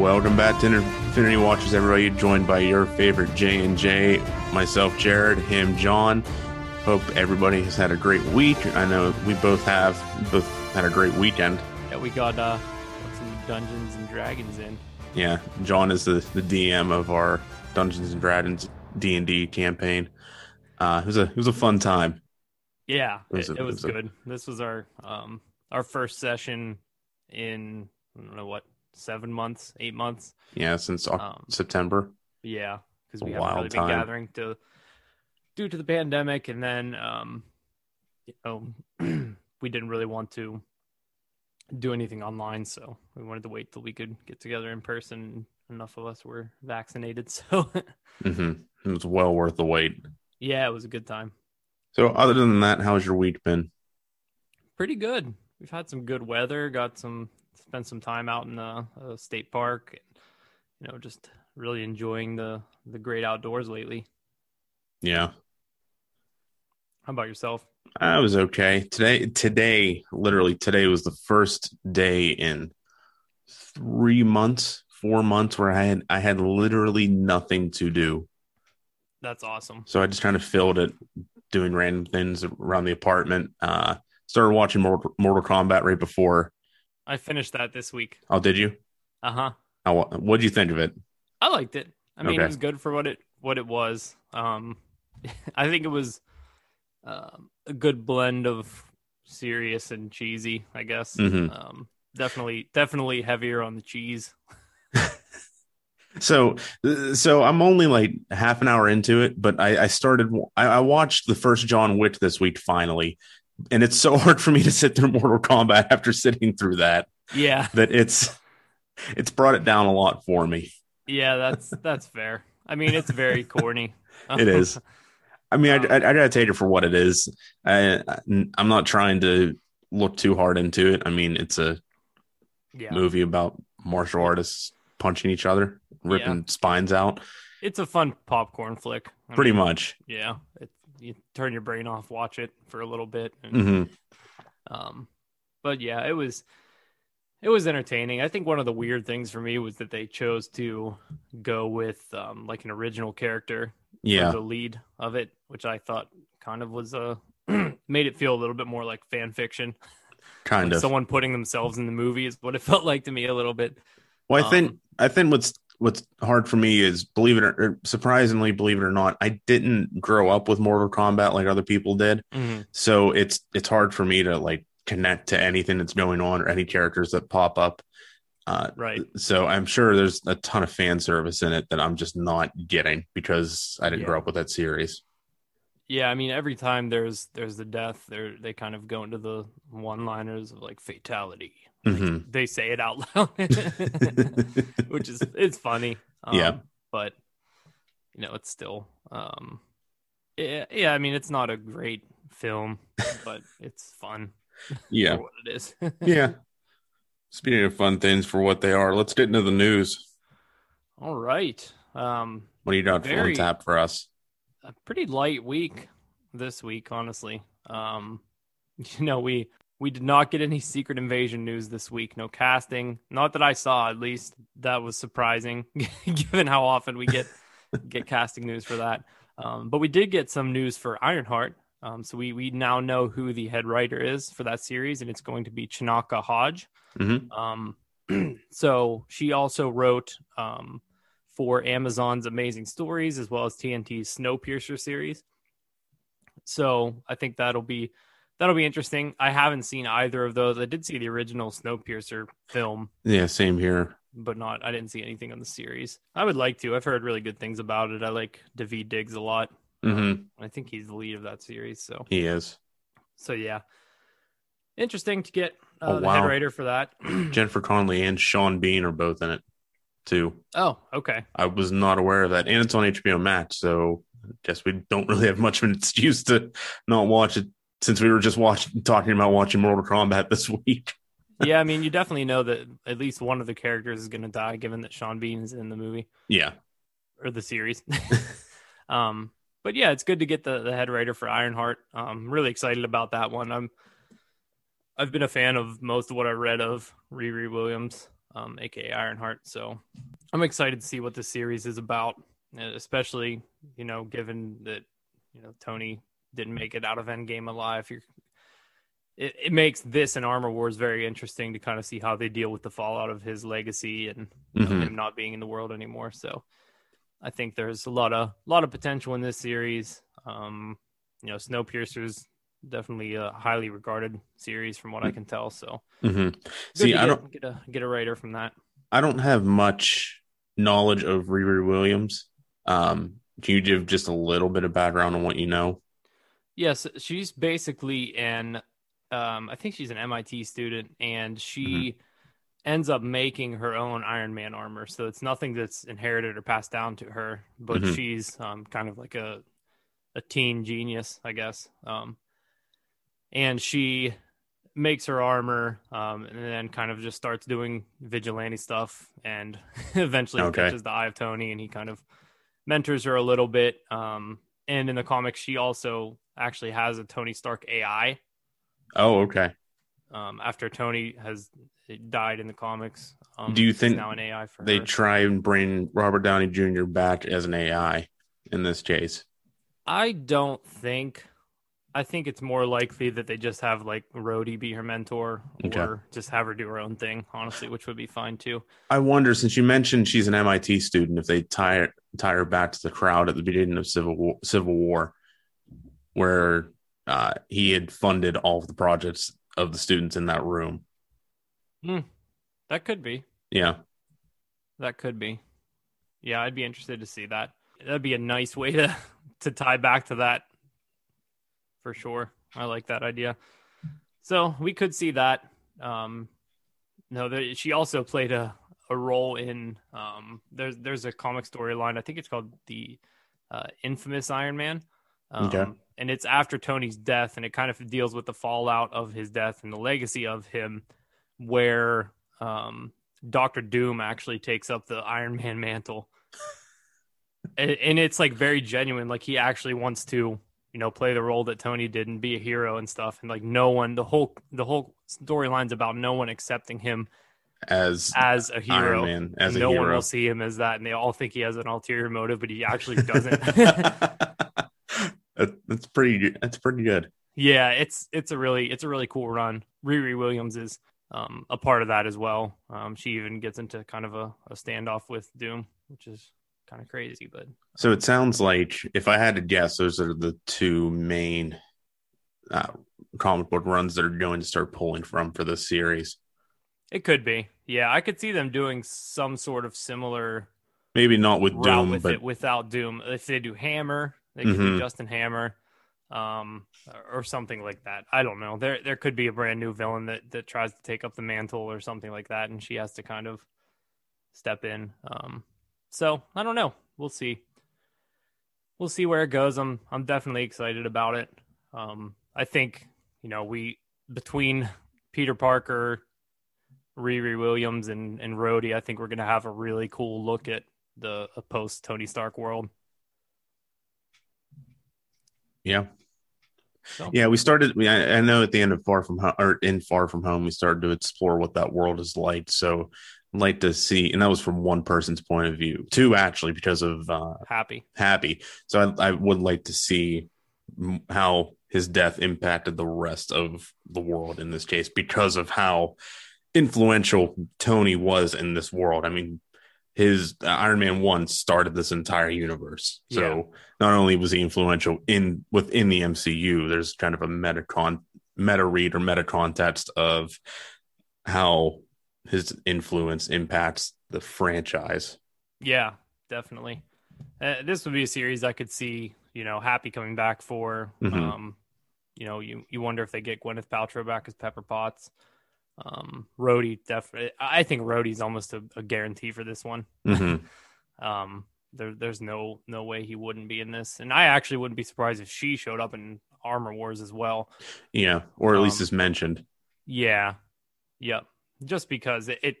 Welcome back to Infinity Watchers, everybody. Joined by your favorite J and J, myself, Jared, him, John. Hope everybody has had a great week. I know we both have. Both had a great weekend. Yeah, we got uh, got some Dungeons and Dragons in. Yeah, John is the, the DM of our Dungeons and Dragons D and D campaign. Uh, it was a it was a fun time. Yeah, It was it, a- it was it was a- good. This was our um our first session in I don't know what seven months, eight months. Yeah, since Um, September. Yeah, because we haven't really time. been gathering to due to the pandemic, and then um, you know, we didn't really want to do anything online, so we wanted to wait till we could get together in person. Enough of us were vaccinated, so hmm It was well worth the wait. yeah, it was a good time. So, other than that, how's your week been? pretty good. We've had some good weather. Got some spent some time out in the uh, state park. And, You know, just really enjoying the the great outdoors lately. Yeah, How about yourself? I was okay today. Today, literally today, was the first day in three months, four months where I had I had literally nothing to do. That's awesome. So I just kind of filled it doing random things around the apartment. Uh, started watching Mortal, Mortal Kombat right before. I finished that this week. Oh, did you? Uh huh. How, what'd you think of it? I liked it. I mean, Okay. it was good for what it what it was. Um, I think it was um a good blend of serious and cheesy. I guess. Mhm. Um, definitely, definitely heavier on the cheese. So, so I'm only like half an hour into it, but I, I started. I, I watched the first John Wick this week finally, and it's so hard for me to sit through Mortal Kombat after sitting through that Yeah, that it's it's brought it down a lot for me. yeah, that's that's fair. I mean, it's very corny. It is. I mean, Um, I, I, I gotta take it for what it is. I, I'm not trying to look too hard into it. I mean, it's a yeah, movie about martial artists punching each other, ripping spines out, it's a fun popcorn flick. I pretty mean, much. Yeah, it, you turn your brain off, watch it for a little bit, and, hmm um, but yeah, it was it was entertaining. I think one of the weird things for me was that they chose to go with um like an original character Yeah, the lead of it, which I thought kind of was uh made it feel a little bit more like fan fiction. kind Like of. someone putting themselves in the movie is what it felt like to me a little bit. Well, I think Um, I think what's what's hard for me is believe it or, or surprisingly, believe it or not, I didn't grow up with Mortal Kombat like other people did. So it's it's hard for me to like connect to anything that's going on or any characters that pop up. Uh, Right. so I'm sure there's a ton of fan service in it that I'm just not getting because I didn't Yeah. grow up with that series. Yeah, I mean, every time there's there's the death, they they kind of go into the one-liners of like fatality. Like, Mhm. They say it out loud, which is it's funny. Um, Yeah. but you know, it's still um, yeah, yeah. I mean, it's not a great film, but it's fun yeah, for what it is. yeah. Speaking of fun things for what they are, let's get into the news. All right. Um, What do you got Very- on tap for us? a pretty light week this week, honestly. Um, you know, we we did not get any secret invasion news this week. No casting, not that I saw. At least that was surprising, given how often we get get casting news for that. Um, but we did get some news for Ironheart. Um, so we we now know who the head writer is for that series, and it's going to be Chinaka Hodge. Mhm. Um, so she also wrote um, for Amazon's Amazing Stories as well as TNT's Snowpiercer series. So I think that'll be that'll be interesting. I haven't seen either of those. I did see the original Snowpiercer film, Yeah, same here. but not I didn't see anything on the series. I would like to. I've heard really good things about it. I like Daveed Diggs a lot. hmm I think he's the lead of that series. So He is. so yeah, interesting to get uh, Oh, the wow. head writer for that. Jennifer Connelly and Sean Bean are both in it too. oh, okay. I was not aware of that, and it's on HBO Max, so I guess we don't really have much of an excuse to not watch it since we were just watching talking about watching Mortal Kombat this week. yeah, I mean, you definitely know that at least one of the characters is going to die, given that Sean Bean is in the movie Yeah, or the series. um, but yeah, it's good to get the the head writer for Ironheart. I'm really excited about that one. I'm I've been a fan of most of what I read of Riri Williams. um, aka Ironheart. So I'm excited to see what the series is about, especially you know given that you know Tony didn't make it out of Endgame alive. You're, it, it makes this and Armor Wars very interesting to kind of see how they deal with the fallout of his legacy and mm-hmm. him not being in the world anymore. So I think there's a lot of a lot of potential in this series. Um, you know, Snowpiercer's definitely a highly regarded series from what I can tell. So, mm-hmm. see, I get, don't get a get a writer from that. I don't have much knowledge of Riri Williams. Um, can you give just a little bit of background on what you know? Yes, she's basically an, um, I think she's an MIT student, and she mm-hmm. ends up making her own Iron Man armor. So it's nothing that's inherited or passed down to her, but mm-hmm. she's um, kind of like a a teen genius, I guess. Um, and she makes her armor um, and then kind of just starts doing vigilante stuff and eventually okay. catches the eye of Tony and he kind of mentors her a little bit. Um, and in the comics, she also actually has a Tony Stark AI. Oh, okay. Um, after Tony has died in the comics, um, do you think now an AI for they her. try and bring Robert Downey Jr. back as an AI in this case? I don't think I think it's more likely that they just have like Rhodey be her mentor okay. or just have her do her own thing, honestly, which would be fine too. I wonder, since you mentioned she's an MIT student, if they tie, tie her back to the crowd at the beginning of Civil War, Civil War where uh, he had funded all of the projects of the students in that room. Hmm. That could be. Yeah. That could be. Yeah, I'd be interested to see that. That'd be a nice way to to tie back to that for sure. I like that idea. So we could see that. Um, no, there, she also played a, a role in um, there's there's a comic storyline. I think it's called the uh, Infamous Iron Man. Um, okay. And it's after Tony's death, and it kind of deals with the fallout of his death and the legacy of him, where um, Doctor Doom actually takes up the Iron Man mantle. and, and it's like very genuine. Like he actually wants to you know, play the role that Tony did and be a hero and stuff. And like no one, the whole the whole storyline's about no one accepting him as as a hero. Man, as no hero. one will see him as that, and they all think he has an ulterior motive, but he actually doesn't. that's pretty. That's pretty good. Yeah, it's it's a really it's a really cool run. Riri Williams is um, a part of that as well. Um, she even gets into kind of a, a standoff with Doom, which is kind of crazy. But so it sounds like if I had to guess, those are the two main uh, comic book runs that are going to start pulling from for this series. It could be, yeah. I could see them doing some sort of similar. Maybe not with Doom, with but it, without Doom. If they do Hammer, they could mm-hmm. be Justin Hammer, um, or something like that. I don't know. There, there could be a brand new villain that that tries to take up the mantle or something like that, and she has to kind of step in. Um, so I don't know. We'll see. We'll see where it goes. I'm I'm definitely excited about it. Um, I think you know we between Peter Parker, Riri Williams, and and Rhodey, I think we're gonna have a really cool look at the post Tony Stark world. Yeah. So. Yeah, we started. I, I know at the end of Far From Home, or in Far From Home, we started to explore what that world is like. So like to see, and that was from one person's point of view, two actually because of uh, Happy. Happy. So I, I would like to see how his death impacted the rest of the world in this case because of how influential Tony was in this world. I mean, his uh, Iron Man one started this entire universe. So yeah. not only was he influential in within the MCU, there's kind of a meta con meta read or meta context of how his influence impacts the franchise. Yeah, definitely. Uh, this would be a series I could see, you know, Happy coming back for. Mm-hmm. Um, you know, you you wonder if they get Gwyneth Paltrow back as Pepper Potts. Um, Rhodey definitely. I think Rhodey's almost a, a guarantee for this one. Mm-hmm. um, there, there's no no way he wouldn't be in this, and I actually wouldn't be surprised if she showed up in Armor Wars as well. Yeah, or at least um, is mentioned. Yeah, yep just because it, it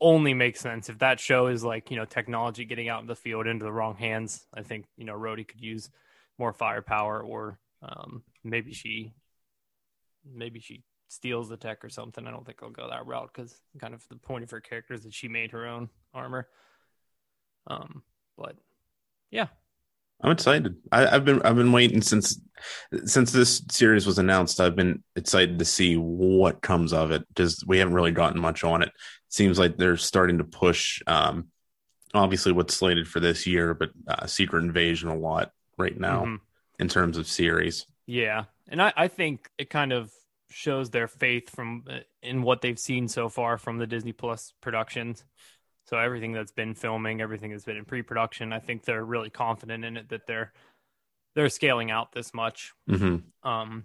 only makes sense if that show is like you know technology getting out in the field into the wrong hands. I think you know Rhodey could use more firepower, or um, maybe she maybe she steals the tech or something. I don't think I'll go that route because kind of the point of her character is that she made her own armor. Um, but yeah, I'm excited. I, have been I've been waiting since since this series was announced. I've been excited to see what comes of it because we haven't really gotten much on it. it. Seems like they're starting to push, um, obviously what's slated for this year, but uh, Secret Invasion a lot right now mm-hmm. in terms of series. Yeah, and I, I think it kind of shows their faith from uh, in what they've seen so far from the Disney Plus productions. So everything that's been filming, everything that's been in pre-production, I think they're really confident in it that they're they're scaling out this much. Mm-hmm. Um,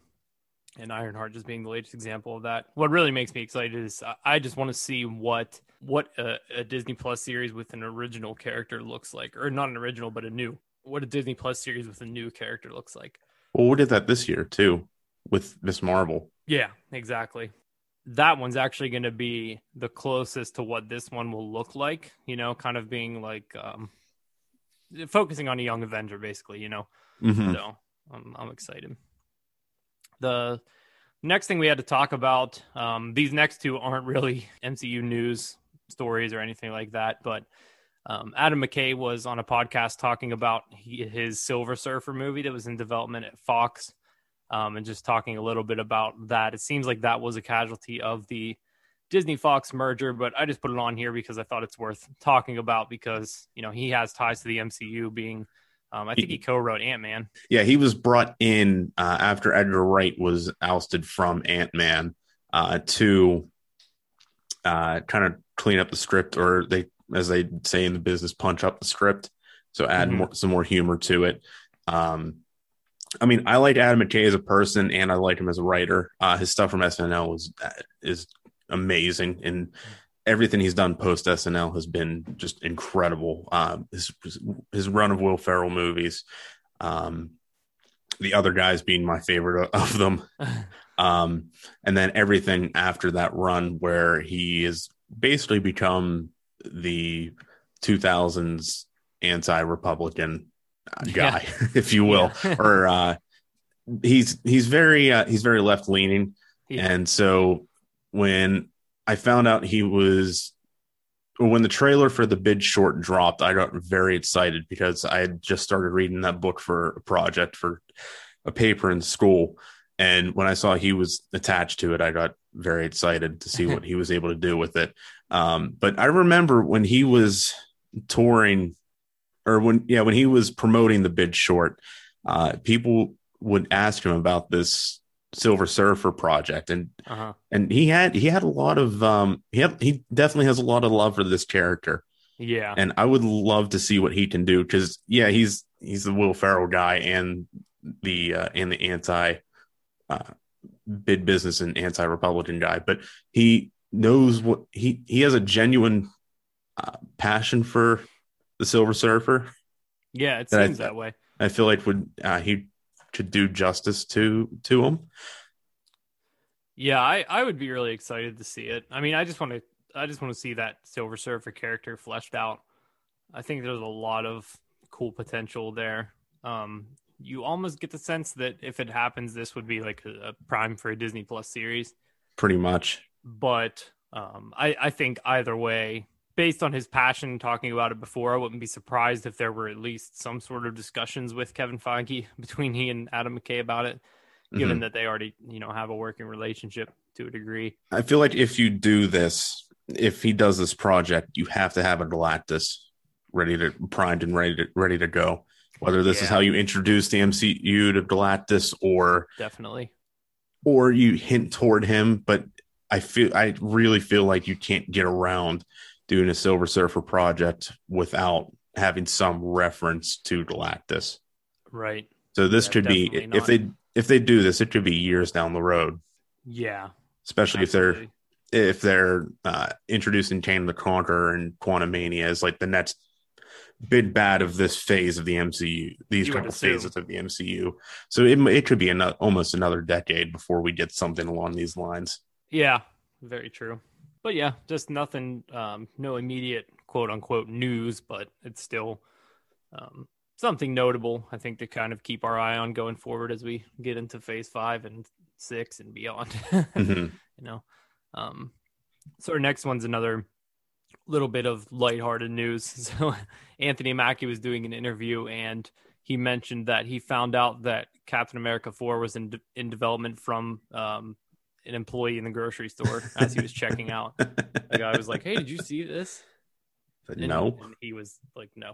and Ironheart just being the latest example of that. What really makes me excited is I just want to see what what a, a, Disney Plus series with an original character looks like, or not an original, but a new. What a Disney Plus series with a new character looks like. Well, we did that this year too with Ms. Marvel. Yeah, exactly. That one's actually going to be the closest to what this one will look like you know kind of being like um focusing on a young avenger basically you know? Mm-hmm. so I'm, I'm excited. The next thing we had to talk about um these next two aren't really mcu news stories or anything like that but um, Adam McKay was on a podcast talking about his Silver Surfer movie that was in development at Fox um, and just talking a little bit about that. It seems like that was a casualty of the Disney Fox merger, but I just put it on here because I thought it's worth talking about because you know he has ties to the MCU, being um, I think he co-wrote Ant Man. Yeah, he was brought in uh, after Edgar Wright was ousted from Ant Man uh, to uh, kind of clean up the script, or they, as they say in the business, punch up the script, so add mm-hmm. more, some more humor to it. Um, I mean, I like Adam McKay as a person, and I like him as a writer. Uh, his stuff from SNL is is amazing, and everything he's done post SNL has been just incredible. Uh, his his run of Will Ferrell movies, um, the other guys being my favorite of them, um, and then everything after that run where he has basically become the 2000s anti-Republican guy, yeah. if you will, yeah. or uh, he's he's very uh, he's very left leaning, yeah. and so when I found out he was when the trailer for the Big Short dropped, I got very excited because I had just started reading that book for a project for a paper in school. And when I saw he was attached to it, I got very excited to see what he was able to do with it. Um, but I remember when he was touring or when yeah when he was promoting the Big Short uh, people would ask him about this silver surfer project and uh-huh. and he had he had a lot of um he had, he definitely has a lot of love for this character yeah and i would love to see what he can do because yeah he's he's the will ferrell guy and the uh and the anti uh bid business and anti-republican guy but he knows what he he has a genuine uh, passion for the Silver Surfer. Yeah, it seems I, that way. I feel like would uh, he could do justice to to him. Yeah, I I would be really excited to see it. I mean, I just want to I just want to see that Silver Surfer character fleshed out. I think there's a lot of cool potential there. Um, you almost get the sense that if it happens, this would be like a, a prime for a Disney Plus series. Pretty much. But um, I, I think either way, based on his passion talking about it before, I wouldn't be surprised if there were at least some sort of discussions with Kevin Feige between he and Adam McKay about it, given mm-hmm. that they already, you know, have a working relationship to a degree. I feel like if you do this, if he does this project, you have to have a Galactus ready to primed and ready to ready to go. Whether this yeah. is how you introduce the MCU to Galactus or definitely or you hint toward him, but I feel I really feel like you can't get around doing a Silver Surfer project without having some reference to Galactus. Right. So this yeah, could be not. if they if they do this, it could be years down the road. Yeah. Especially Absolutely. if they're if they're uh, introducing Kang the Conqueror and Quantumania as like the next big bad of this phase of the MCU, these you couple phases of the MCU. So it it could be another, almost another decade before we get something along these lines. Yeah, very true but yeah, just nothing, um, no immediate quote unquote news, but it's still um, something notable, I think, to kind of keep our eye on going forward as we get into phase five and six and beyond. mm-hmm. You know, um, so our next one's another little bit of lighthearted news. So Anthony Mackie was doing an interview and he mentioned that he found out that Captain America 4 was in de- in development from um, an employee in the grocery store as he was checking out. The guy was like, "Hey, did you see this?" And, no. And he was like, "No."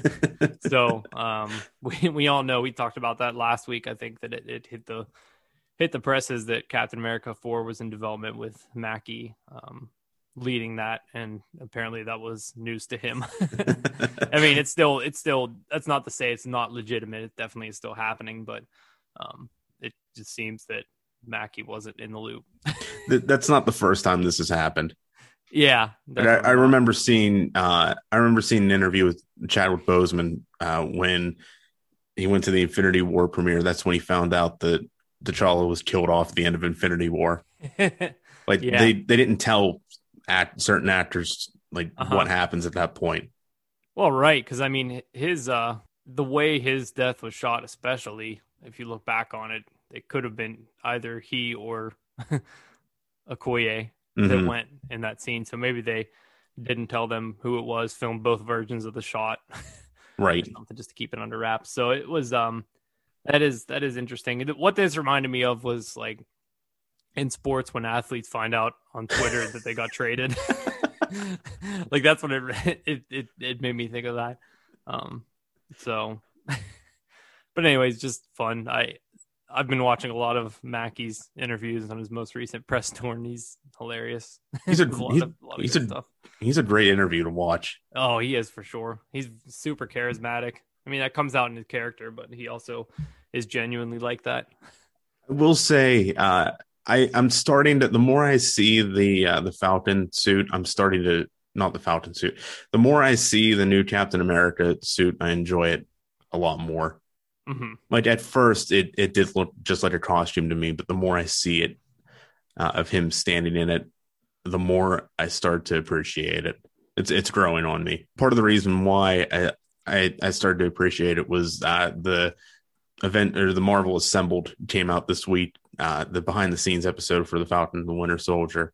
so um, we we all know we talked about that last week. I think that it, it hit the hit the presses that Captain America 4 was in development with Mackie. Um, leading that and apparently that was news to him i mean it's still it's still that's not to say it's not legitimate it definitely is still happening but um it just seems that mackie wasn't in the loop that's not the first time this has happened yeah I, I, remember seeing uh i remember seeing an interview with chadwick boseman uh when he went to the infinity war premiere that's when he found out that T'Challa was killed off at the end of Infinity War. like yeah. they they didn't tell act certain actors like uh-huh. what happens at that point. Well, right, because I mean his uh the way his death was shot, especially if you look back on it, it could have been either he or Okoye mm-hmm. that went in that scene. So maybe they didn't tell them who it was, filmed both versions of the shot. right. Something just to keep it under wraps. So it was um that is that is interesting. What this reminded me of was like in sports when athletes find out on Twitter that they got traded. like that's what it, it it it made me think of that. Um, so, but anyways, just fun. I I've been watching a lot of Mackie's interviews on his most recent press tour, and he's hilarious. He's a, a he's, of, a he's a he's a great interview to watch. Oh, he is for sure. He's super charismatic. I mean, that comes out in his character, but he also is genuinely like that. I will say, uh, I I'm starting to the more I see the uh, the Falcon suit, I'm starting to not the Falcon suit. The more I see the new Captain America suit, I enjoy it a lot more. Mm-hmm. Like at first, it it did look just like a costume to me, but the more I see it uh, of him standing in it, the more I start to appreciate it. It's it's growing on me. Part of the reason why I I, I started to appreciate it was uh, the event or the Marvel Assembled came out this week uh, the behind the scenes episode for the Falcon and the Winter Soldier,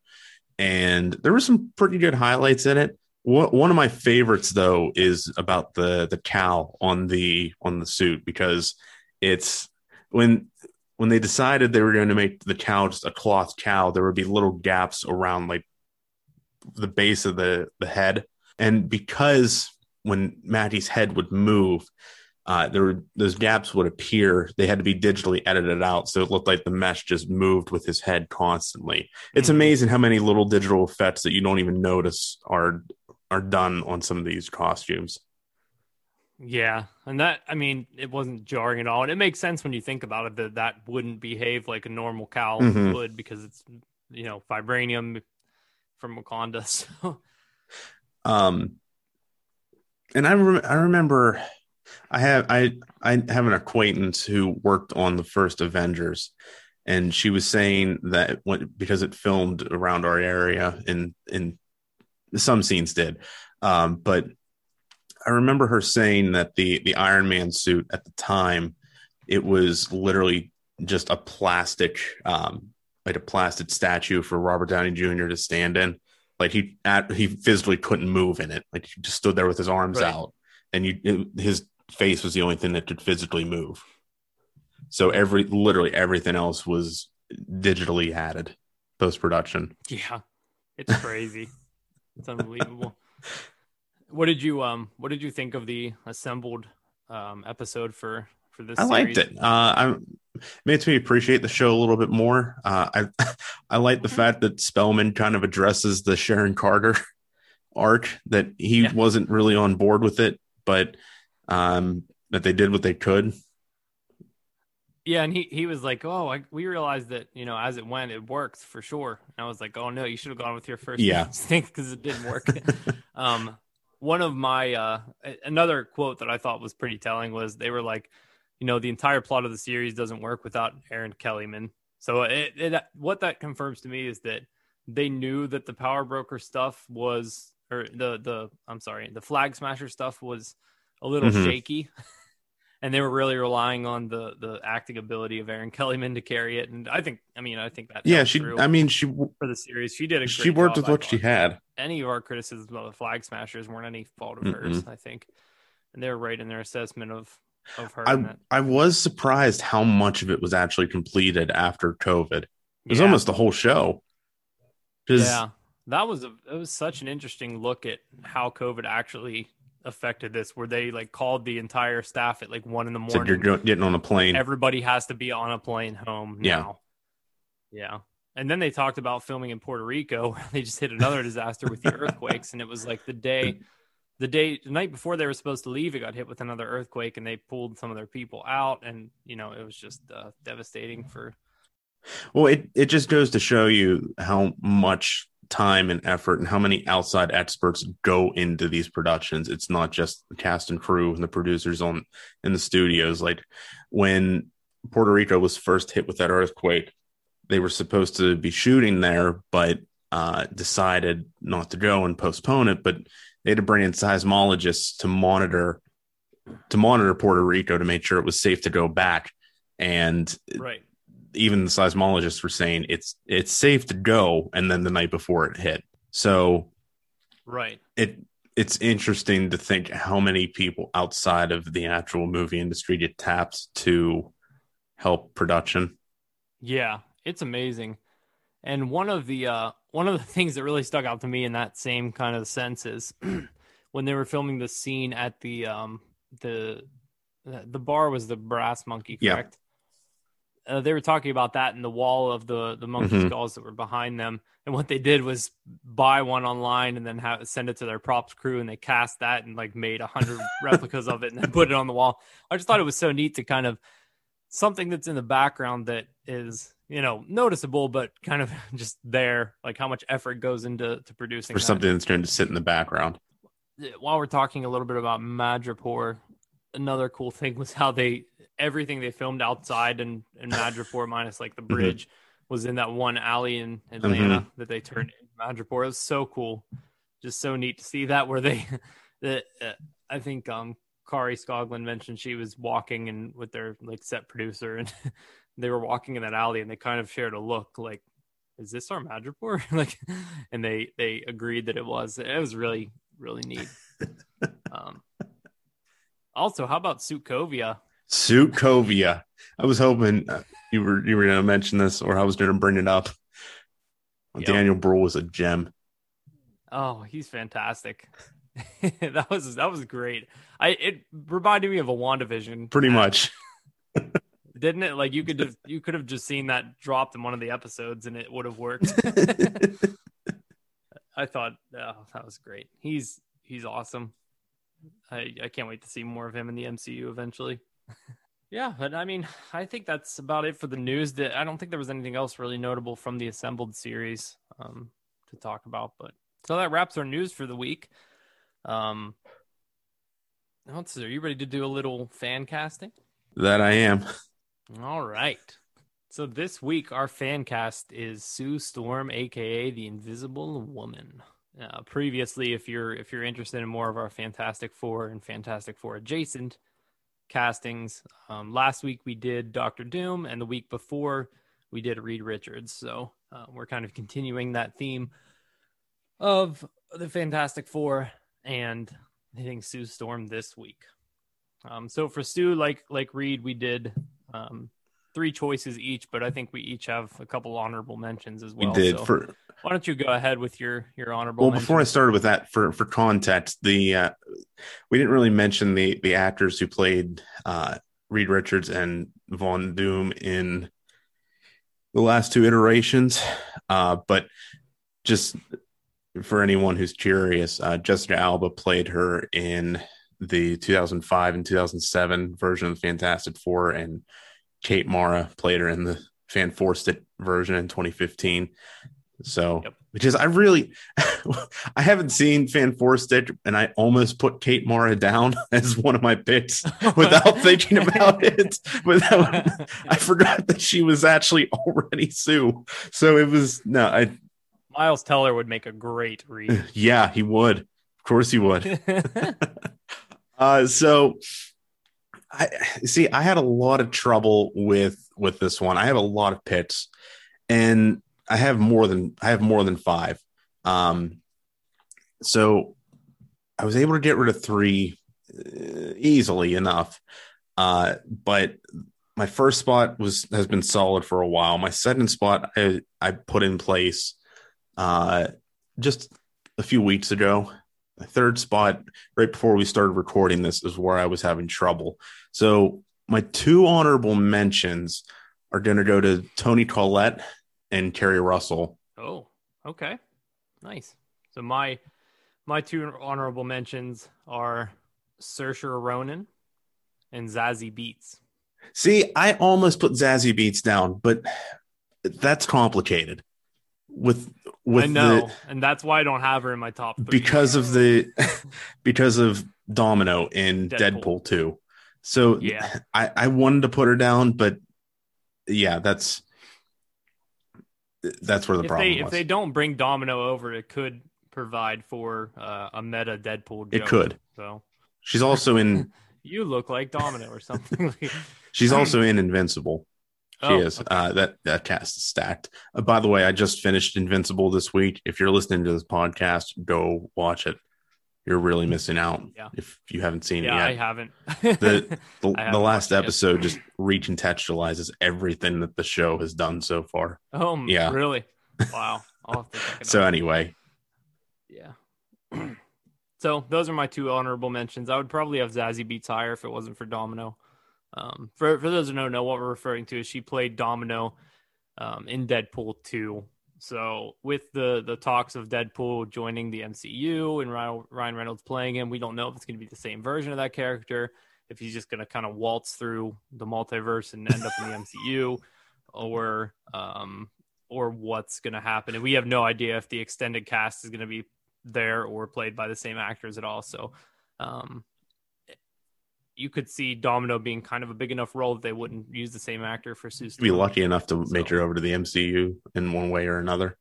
and there were some pretty good highlights in it. One of my favorites though is about the the cowl on the on the suit because it's when when they decided they were going to make the cowl just a cloth cowl, there would be little gaps around like the base of the the head, and because when Mackie's head would move, uh, there were those gaps would appear. They had to be digitally edited out, so it looked like the mesh just moved with his head constantly. It's mm-hmm. amazing how many little digital effects that you don't even notice are are done on some of these costumes. Yeah, and that I mean, it wasn't jarring at all, and it makes sense when you think about it that that wouldn't behave like a normal cowl mm-hmm. would because it's you know vibranium from Wakanda. So. Um, and I rem- I remember I have I I have an acquaintance who worked on the first Avengers, and she was saying that when, because it filmed around our area, in in some scenes did, um, but I remember her saying that the the Iron Man suit at the time, it was literally just a plastic, um, like a plastic statue for Robert Downey Jr. to stand in. Like he at, he physically couldn't move in it. Like he just stood there with his arms right. out, and you it, his face was the only thing that could physically move. So every literally everything else was digitally added post production. Yeah. It's crazy. It's unbelievable. What did you um what did you think of the assembled um episode for for this I series? liked it. Uh I makes me appreciate the show a little bit more. Uh I I like the fact that Spellman kind of addresses the Sharon Carter arc that he yeah. wasn't really on board with it, but um, that they did what they could. Yeah, and he he was like, "Oh, I, we realized that you know as it went, it works for sure." And I was like, "Oh no, you should have gone with your first yeah. instinct because it didn't work." um, one of my uh, another quote that I thought was pretty telling was they were like, "You know, the entire plot of the series doesn't work without Erin Kellyman." So it, it what that confirms to me is that they knew that the power broker stuff was, or the the I'm sorry, the flag smasher stuff was a little mm-hmm. shaky. and they were really relying on the the acting ability of Erin Kellyman to carry it. And I think, I mean, I think that yeah, she. I mean, she for the series, she did a she worked with what she had. Any of our criticisms about the Flag Smashers weren't any fault of hers, mm I think, and they're right in their assessment of of her. I I was surprised how much of it was actually completed after COVID. It was yeah. almost the whole show. Yeah, that was a it was such an interesting look at how COVID actually affected this where they like called the entire staff at like one in the morning. Said you're getting on a plane. Everybody has to be on a plane home now. Yeah. Yeah. And then they talked about filming in Puerto Rico. They just hit another disaster with the earthquakes. And it was like the day, the day, the night before they were supposed to leave, it got hit with another earthquake and they pulled some of their people out. And, you know, it was just uh, devastating for. Well, it, it just goes to show you how much time and effort and how many outside experts go into these productions. It's not just the cast and crew and the producers on in the studios. Like when Puerto Rico was first hit with that earthquake, they were supposed to be shooting there, but uh, decided not to go and postpone it. But they had to bring in seismologists to monitor to monitor Puerto Rico to make sure it was safe to go back. And right even the seismologists were saying it's it's safe to go and then the night before it hit. So right. it it's interesting to think how many people outside of the actual movie industry get tapped to help production. Yeah it's amazing. And one of the uh one of the things that really stuck out to me in that same kind of sense is when they were filming the scene at the um the the bar was the brass monkey correct uh, they were talking about that in the wall of the the monkey mm-hmm. skulls that were behind them. And what they did was buy one online and then have send it to their props crew, and they cast that and like made a hundred replicas of it and then put it on the wall. I just thought it was so neat to kind of something that's in the background that is you know noticeable but kind of just there like how much effort goes into to producing for that. something that's going to sit in the background while we're talking a little bit about madripoor another cool thing was how they everything they filmed outside and in Madripoor, minus like the mm-hmm. bridge, mm-hmm. was in that one alley in Atlanta mm-hmm. that they turned into Madripoor. It was so cool, just so neat to see that. Where they, that uh, I think um Kari Skogland mentioned she was walking and with their like set producer, and they were walking in that alley, and they kind of shared a look like. Is this our Madripoor? like, and they they agreed that it was. It was really really neat. um, also, how about Sokovia? Sokovia. I was hoping uh, you were you were going to mention this, or I was going to bring it up. Yep. Daniel Bruhl was a gem. Oh, he's fantastic. that was that was great. I it reminded me of a WandaVision. Pretty much. Didn't it? Like you could have you could have just seen that dropped in one of the episodes and it would have worked. I thought oh, that was great. He's he's awesome. I, I can't wait to see more of him in the MCU eventually. Yeah, but I mean, I think that's about it for the news. That I don't think there was anything else really notable from the assembled series um, to talk about. But so that wraps our news for the week. Um, are you ready to do a little fan casting? That I am. All right. So this week our fan cast is Sue Storm, aka the Invisible Woman. Uh, previously, if you're if you're interested in more of our Fantastic Four and Fantastic Four adjacent castings, um, last week we did Doctor Doom, and the week before we did Reed Richards. So uh, we're kind of continuing that theme of the Fantastic Four and I think Sue Storm this week. Um, so for Sue, like like Reed, we did um, three choices each, but I think we each have a couple honorable mentions as well. We did so for. Why don't you go ahead with your your honorable? Well, mentions? before I started with that, for for context, the uh, we didn't really mention the the actors who played uh, Reed Richards and Von Doom in the last two iterations, uh, but just for anyone who's curious, uh, Jessica Alba played her in the 2005 and 2007 version of the Fantastic Four, and Kate Mara played her in the Fant4stic version in 2015. So, yep. which is I really I haven't seen Fant4stic, and I almost put Kate Mara down as one of my picks without thinking about it. Without I forgot that she was actually already Sue. So it was no, I Miles Teller would make a great Reed. Yeah, he would. Of course he would. uh, so I see. I had a lot of trouble with with this one. I have a lot of picks, and I have more than I have more than five. Um, so I was able to get rid of three uh, easily enough. Uh, but my first spot was has been solid for a while. My second spot I, I put in place uh, just a few weeks ago. My third spot, right before we started recording this, is where I was having trouble. So my two honorable mentions are going to go to Toni Collette and Keri Russell. Oh, okay, nice. So my my two honorable mentions are Saoirse Ronan and Zazie Beetz. See, I almost put Zazie Beetz down, but that's complicated. With with I know, the, and that's why I don't have her in my top three. because of the because of Domino in Deadpool, Deadpool 2. So yeah, I, I wanted to put her down, but yeah, that's that's where the if problem they, was. If they don't bring Domino over, it could provide for uh, a meta Deadpool. Joke, it could. So she's also in. you look like Domino or something. she's also in Invincible. She oh, is. Okay. Uh, that that cast is stacked. Uh, by the way, I just finished Invincible this week. If you're listening to this podcast, go watch it you're really missing out yeah. if you haven't seen yeah, it yet. I haven't. the the, haven't the last episode just recontextualizes everything that the show has done so far. Oh, yeah, really? Wow. so anyway, yeah. so those are my two honorable mentions. I would probably have Zazie Beetz higher if it wasn't for Domino. Um, for for those who don't know what we're referring to, is she played Domino um, in Deadpool two so with the the talks of Deadpool joining the MCU and Ryan Reynolds playing him, we don't know if it's going to be the same version of that character, if he's just going to kind of waltz through the multiverse and end up in the MCU, or um, or what's going to happen. And we have no idea if the extended cast is going to be there or played by the same actors at all. So um, you could see Domino being kind of a big enough role that they wouldn't use the same actor for Sue. Be lucky enough to so. make her over to the MCU in one way or another.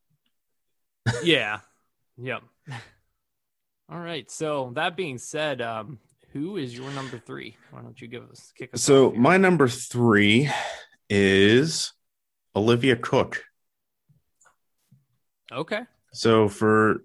yeah. Yep. All right. So that being said, um, who is your number three? Why don't you give us kick us? So my number three is Olivia Cooke. Okay. So for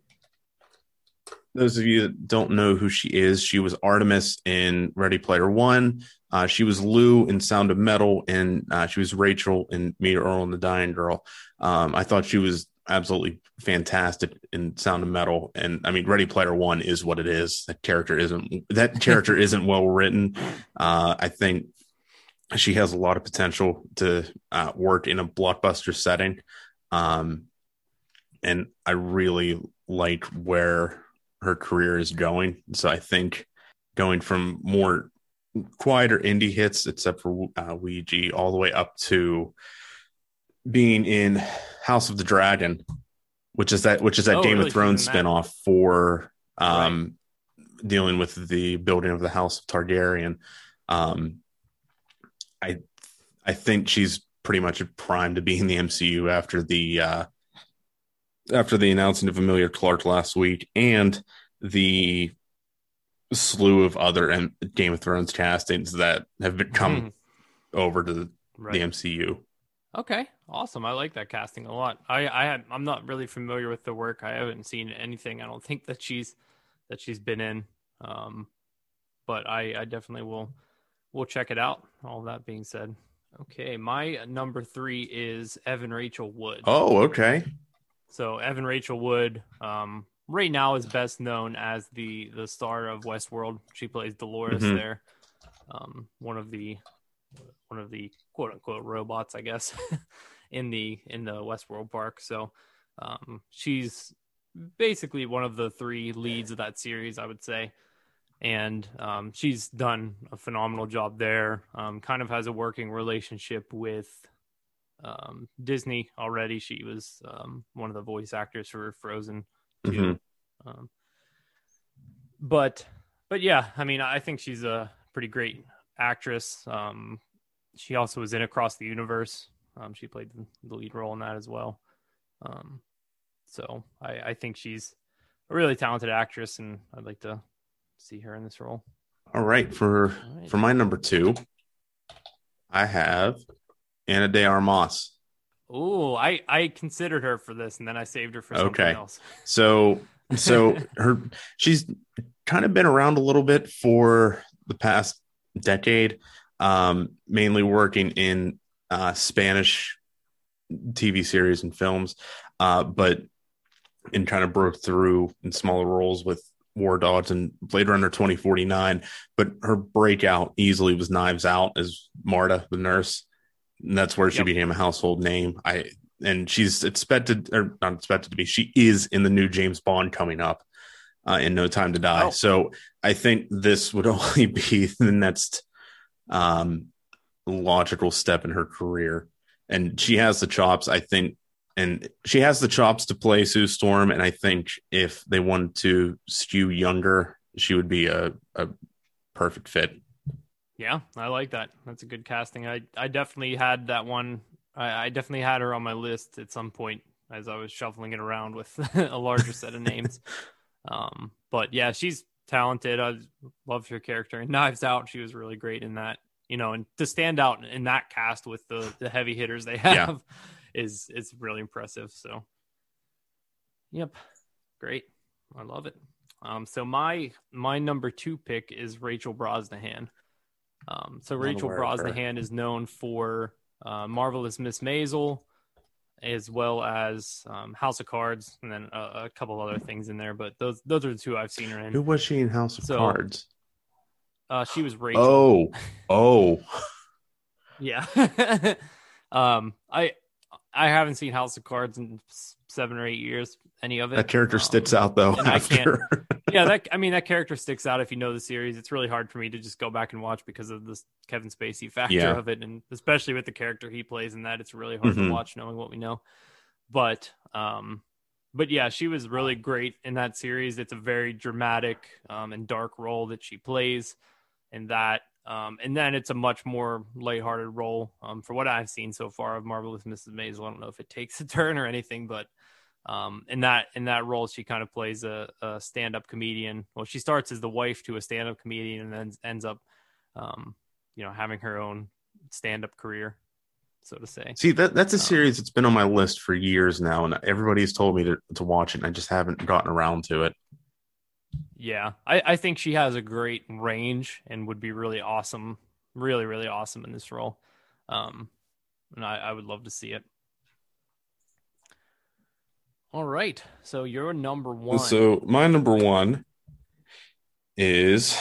those of you that don't know who she is, she was Artemis in Ready Player One. Uh, she was Lou in Sound of Metal, and uh, she was Rachel in Meet Earl and the Dying Girl. Um, I thought she was absolutely fantastic in Sound of Metal, and I mean, Ready Player One is what it is. That character isn't that character isn't well written. Uh, I think she has a lot of potential to uh, work in a blockbuster setting, um, and I really like where her career is going. So I think going from more quieter indie hits, except for uh, Ouija, all the way up to being in House of the Dragon, which is that which is that oh, Game really? of Thrones spinoff for um, right. dealing with the building of the House of Targaryen. Um, I I think she's pretty much primed to be in the MCU after the uh, after the announcement of Emilia Clarke last week and the slew of other M- Game of Thrones castings that have been come mm. over to the, right. the, MCU. Okay, awesome. I like that casting a lot. I I had, I'm not really familiar with the work. I haven't seen anything. I don't think that she's that she's been in. Um, but I I definitely will will check it out. All that being said, okay, my number three is Evan Rachel Wood. Oh, okay. So Evan Rachel Wood, um, right now is best known as the the star of Westworld. She plays Dolores mm-hmm. there, um, one of the one of the quote unquote robots, I guess, in the in the Westworld park. So um, she's basically one of the three leads of that series, I would say. And um, she's done a phenomenal job there. Um, kind of has a working relationship with um, Disney already. She was um, one of the voice actors for Frozen too. Mm-hmm. Um, but but yeah, I mean, I think she's a pretty great actress. Um, she also was in Across the Universe. Um, she played the lead role in that as well. Um, so I, I think she's a really talented actress, and I'd like to see her in this role. All right, for All right. for my number two, I have Ana de Armas. Oh, I I considered her for this, and then I saved her for something okay. else. So so her she's kind of been around a little bit for the past decade, um, mainly working in uh, Spanish TV series and films, uh, but and kind of broke through in smaller roles with War Dogs and Blade Runner 2049. But her breakout easily was Knives Out as Marta, the nurse. And that's where she yep. became a household name. I and she's expected or not expected to be. She is in the new James Bond coming up uh, in No Time to Die. Oh. So I think this would only be the next um, logical step in her career. And she has the chops. I think and she has the chops to play Sue Storm. And I think if they wanted to skew younger, she would be a, a perfect fit. Yeah, I like that. That's a good casting. I, I definitely had that one. I, I definitely had her on my list at some point as I was shuffling it around with a larger set of names. Um, but yeah, she's talented. I loved her character. And Knives Out, she was really great in that. You know, and to stand out in that cast with the the heavy hitters they have. Yeah is is really impressive. So, yep, great. I love it. Um, so my my number two pick is Rachel Brosnahan. Um, so Rachel Brosnahan is known for uh, Marvelous Miss Maisel, as well as um, House of Cards, and then a, a, couple other things in there. But those those are the two I've seen her in. Who was she in House of so, Cards? Uh, she was Rachel. Oh, oh, yeah. um, I I haven't seen House of Cards in seven or eight years. Any of it? That character um, sticks out though. After. yeah, that I mean that character sticks out if you know the series. It's really hard for me to just go back and watch because of this Kevin Spacey factor yeah. of it, and especially with the character he plays in that, it's really hard mm-hmm. to watch knowing what we know. But um, but yeah, she was really great in that series. It's a very dramatic um, and dark role that she plays, and that um, and then it's a much more lighthearted role um, for what I've seen so far of Marvelous Mrs. Maisel. I don't know if it takes a turn or anything, but um, in that in that role, she kind of plays a, a stand up comedian. Well, she starts as the wife to a stand up comedian, and then ends up, um, you know, having her own stand up career, so to say. See, that that's a um, series that's been on my list for years now, and everybody's told me to to watch it, and I just haven't gotten around to it. Yeah, I, I think she has a great range and would be really awesome, really, really awesome in this role. Um, and I, I would love to see it. All right. So you're number one. So my number one is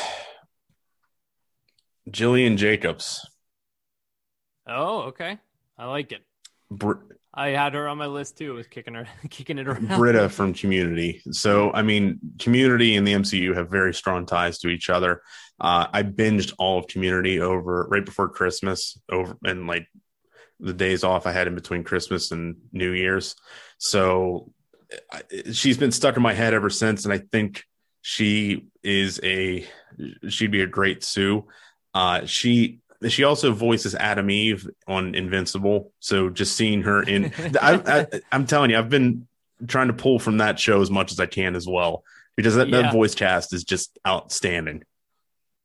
Gillian Jacobs. Oh, okay. I like it. Br- I had her on my list too. Was kicking her, kicking it around. Britta from Community. So I mean, Community and the MCU have very strong ties to each other. Uh, I binged all of Community over right before Christmas, over and like the days off I had in between Christmas and New Year's. So she's been stuck in my head ever since, and I think she is a she'd be a great Sue. Uh, she she also voices Atom Eve on Invincible. So just seeing her in, I, am telling you, I've been trying to pull from that show as much as I can as well because that, yeah. that voice cast is just outstanding.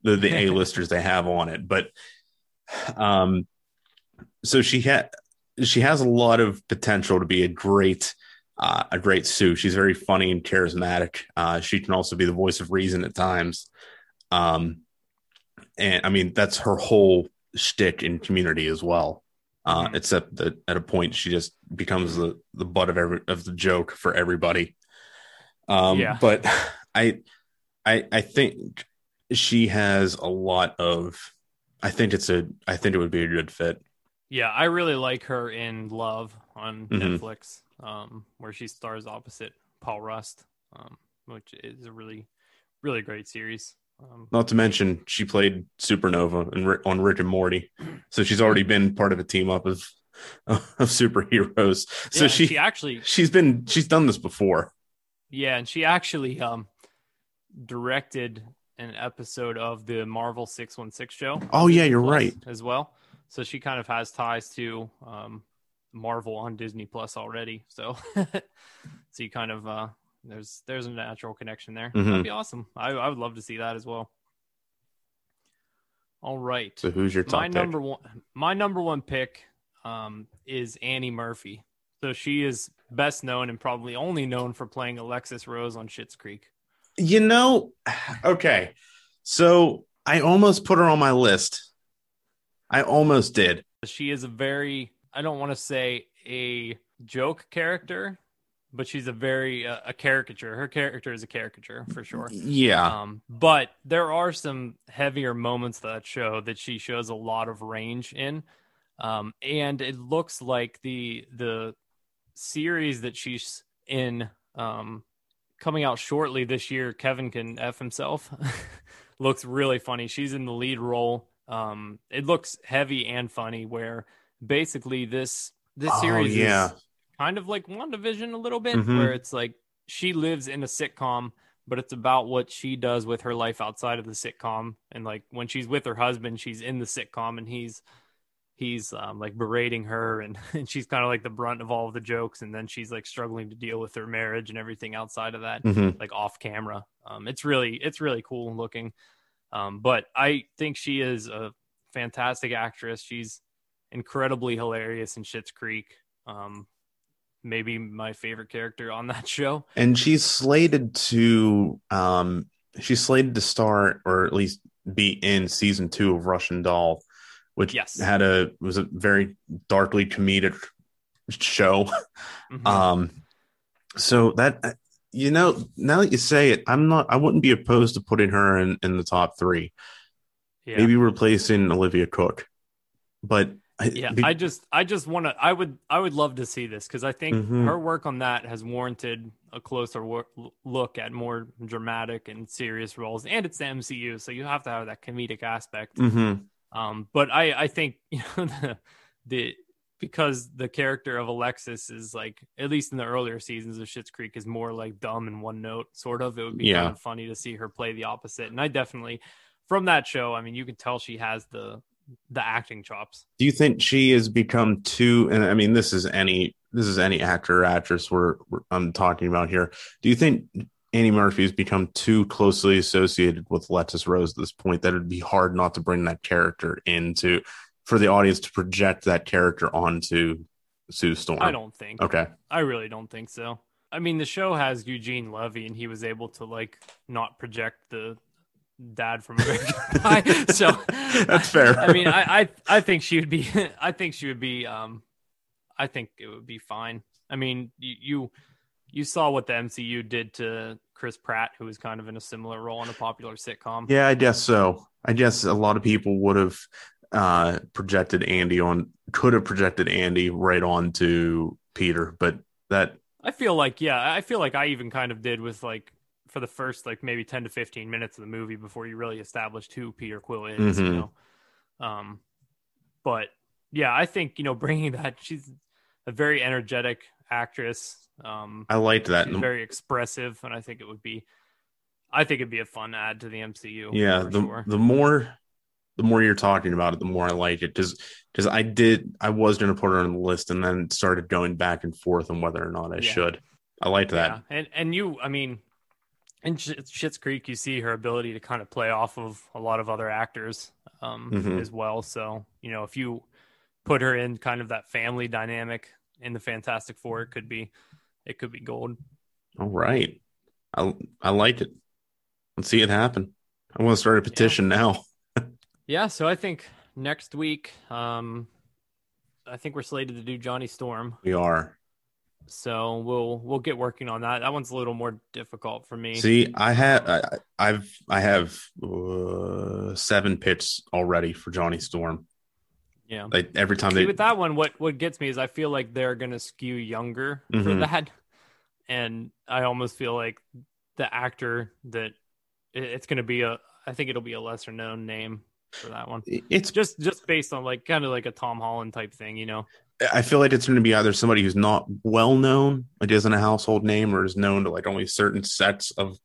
The the A listers they have on it, but um, so she had she has a lot of potential to be a great uh, a great Sue. She's very funny and charismatic. Uh, she can also be the voice of reason at times. Um, and I mean that's her whole shtick in Community as well. Uh, mm-hmm. Except that at a point she just becomes the the butt of every of the joke for everybody. Um, yeah. But I I I think she has a lot of. I think it's a. I think it would be a good fit. Yeah, I really like her in Love on mm-hmm. Netflix, um, where she stars opposite Paul Rust, um, which is a really, really great series. Um, Not to mention, she played Supernova in, on Rick and Morty, so she's already been part of a team up of of superheroes. So yeah, she, she actually she's been she's done this before. Yeah, and she actually um directed an episode of the Marvel Six One Six show. Oh yeah, you're right as well. So she kind of has ties to um, Marvel on Disney Plus already. So so you kind of uh, there's there's a natural connection there. Mm-hmm. That'd be awesome. I I would love to see that as well. All right. So who's your top my pick? number one? My number one pick um, is Annie Murphy. So she is best known and probably only known for playing Alexis Rose on Schitt's Creek. You know, okay. So I almost put her on my list. I almost did. She is a very, I don't want to say a joke character, but she's a very uh, a caricature. Her character is a caricature for sure. Yeah. Um, but there are some heavier moments that show that she shows a lot of range in. Um, and it looks like the the series that she's in um, coming out shortly this year, Kevin can f himself. looks really funny. She's in the lead role. Um, it looks heavy and funny. Where basically this this Oh, series yeah. is kind of like WandaVision a little bit, Mhm. where it's like she lives in a sitcom, but it's about what she does with her life outside of the sitcom. And like when she's with her husband, she's in the sitcom and he's he's um, like berating her and, and she's kind of like the brunt of all of the jokes and then she's like struggling to deal with her marriage and everything outside of that Mhm. like off camera um, it's really it's really cool looking um, but i think she is a fantastic actress she's incredibly hilarious in Schitt's creek um, maybe my favorite character on that show And she's slated to um she's slated to start or at least be in season two of Russian Doll, which Yes. had a was a very darkly comedic show. Mhm. Um so that you know, now that you say it, I'm not I wouldn't be opposed to putting her in, in the top three. yeah. Maybe replacing Olivia Cooke. But yeah i just i just want to i would i would love to see this because i think Mhm. her work on that has warranted a closer wor- look at more dramatic and serious roles and it's the mcu so you have to have that comedic aspect Mhm. um but i i think you know the, the because the character of alexis is like at least in the earlier seasons of Schitt's creek is more like dumb and one note sort of it would be Yeah. kind of funny to see her play the opposite and i definitely from that show i mean you can tell she has the the acting chops do you think she has become too and i mean this is any this is any actor or actress we're, we're i'm talking about here do you think annie murphy has become too closely associated with Alexis Rose at this point that it'd be hard not to bring that character into for the audience to project that character onto sue storm I don't think. okay I really don't think so. I mean, the show has Eugene Levy, and he was able to like not project the dad from American Pie. So That's fair. I mean, I, I I think she would be. I think she would be. Um, I think it would be fine. I mean, you you, you saw what the MCU did to Chris Pratt, who was kind of in a similar role in a popular sitcom. yeah i guess so i guess a lot of people would have uh projected andy on could have projected andy right on to peter but that I feel like yeah, I feel like I even kind of did with like for the first like maybe 10 to 15 minutes of the movie before you really established who Peter Quill is, you Mhm. know. Um but yeah, I think, you know, bringing that she's a very energetic actress. Um i liked that very expressive and I think it would be I think it'd be a fun add to the MCU. yeah the sure. the more the more you're talking about it the more i like it because because i did i was going to put her on the list and then started going back and forth on whether or not i Yeah. should i liked that Yeah, and and you, I mean, in Sh- Schitt's Creek, you see her ability to kind of play off of a lot of other actors um, Mhm. as well. So you know, if you put her in kind of that family dynamic in the Fantastic Four, it could be it could be gold. all right i i like it let's see it happen i want to start a petition now Yeah, so I think next week, um, I think we're slated to do Johnny Storm. we are So we'll we'll get working on that. That one's a little more difficult for me. see i have I, i've i have uh, seven picks already for johnny storm yeah. like every time See, they with that one, what what gets me is I feel like they're gonna skew younger for Mhm. that, and I almost feel like the actor that it- it's gonna be a. I think it'll be a lesser known name for that one, it's just just based on like kind of like a Tom Holland type thing, you know. I feel like it's going to be either somebody who's not well known, like isn't a household name, or is known to like only certain sets of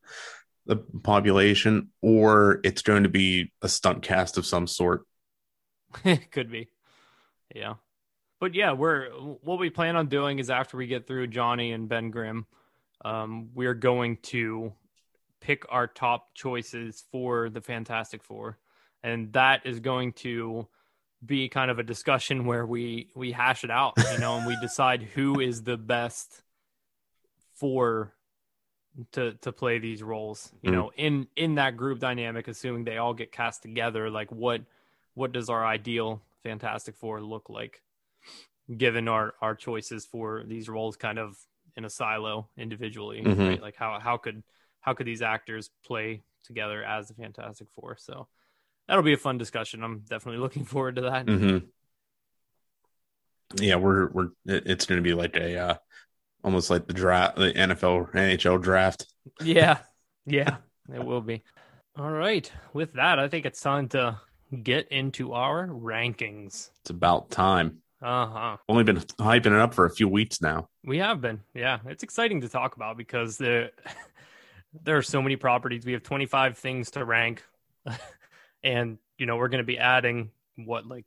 the population, or it's going to be a stunt cast of some sort. it could be, yeah. But yeah, we're what we plan on doing is after we get through Johnny and Ben Grimm, um, we're going to pick our top choices for the Fantastic Four. and that is going to be kind of a discussion where we we hash it out, you know, and we decide who is the best for to to play these roles you mm-hmm. know in in that group dynamic assuming they all get cast together like what what does our ideal fantastic four look like given our our choices for these roles kind of in a silo individually mm-hmm. right like how how could how could these actors play together as the fantastic four so that'll be a fun discussion i'm definitely looking forward to that mm-hmm. yeah we're we're it's going to be like a uh almost like the draft, the NFL, NHL draft. Yeah, yeah, it will be. All right. With that, I think it's time to get into our rankings. It's about time. Uh huh. Only been hyping it up for a few weeks now. We have been. Yeah, it's exciting to talk about because there there are so many properties. We have 25 things to rank, and you know we're going to be adding what like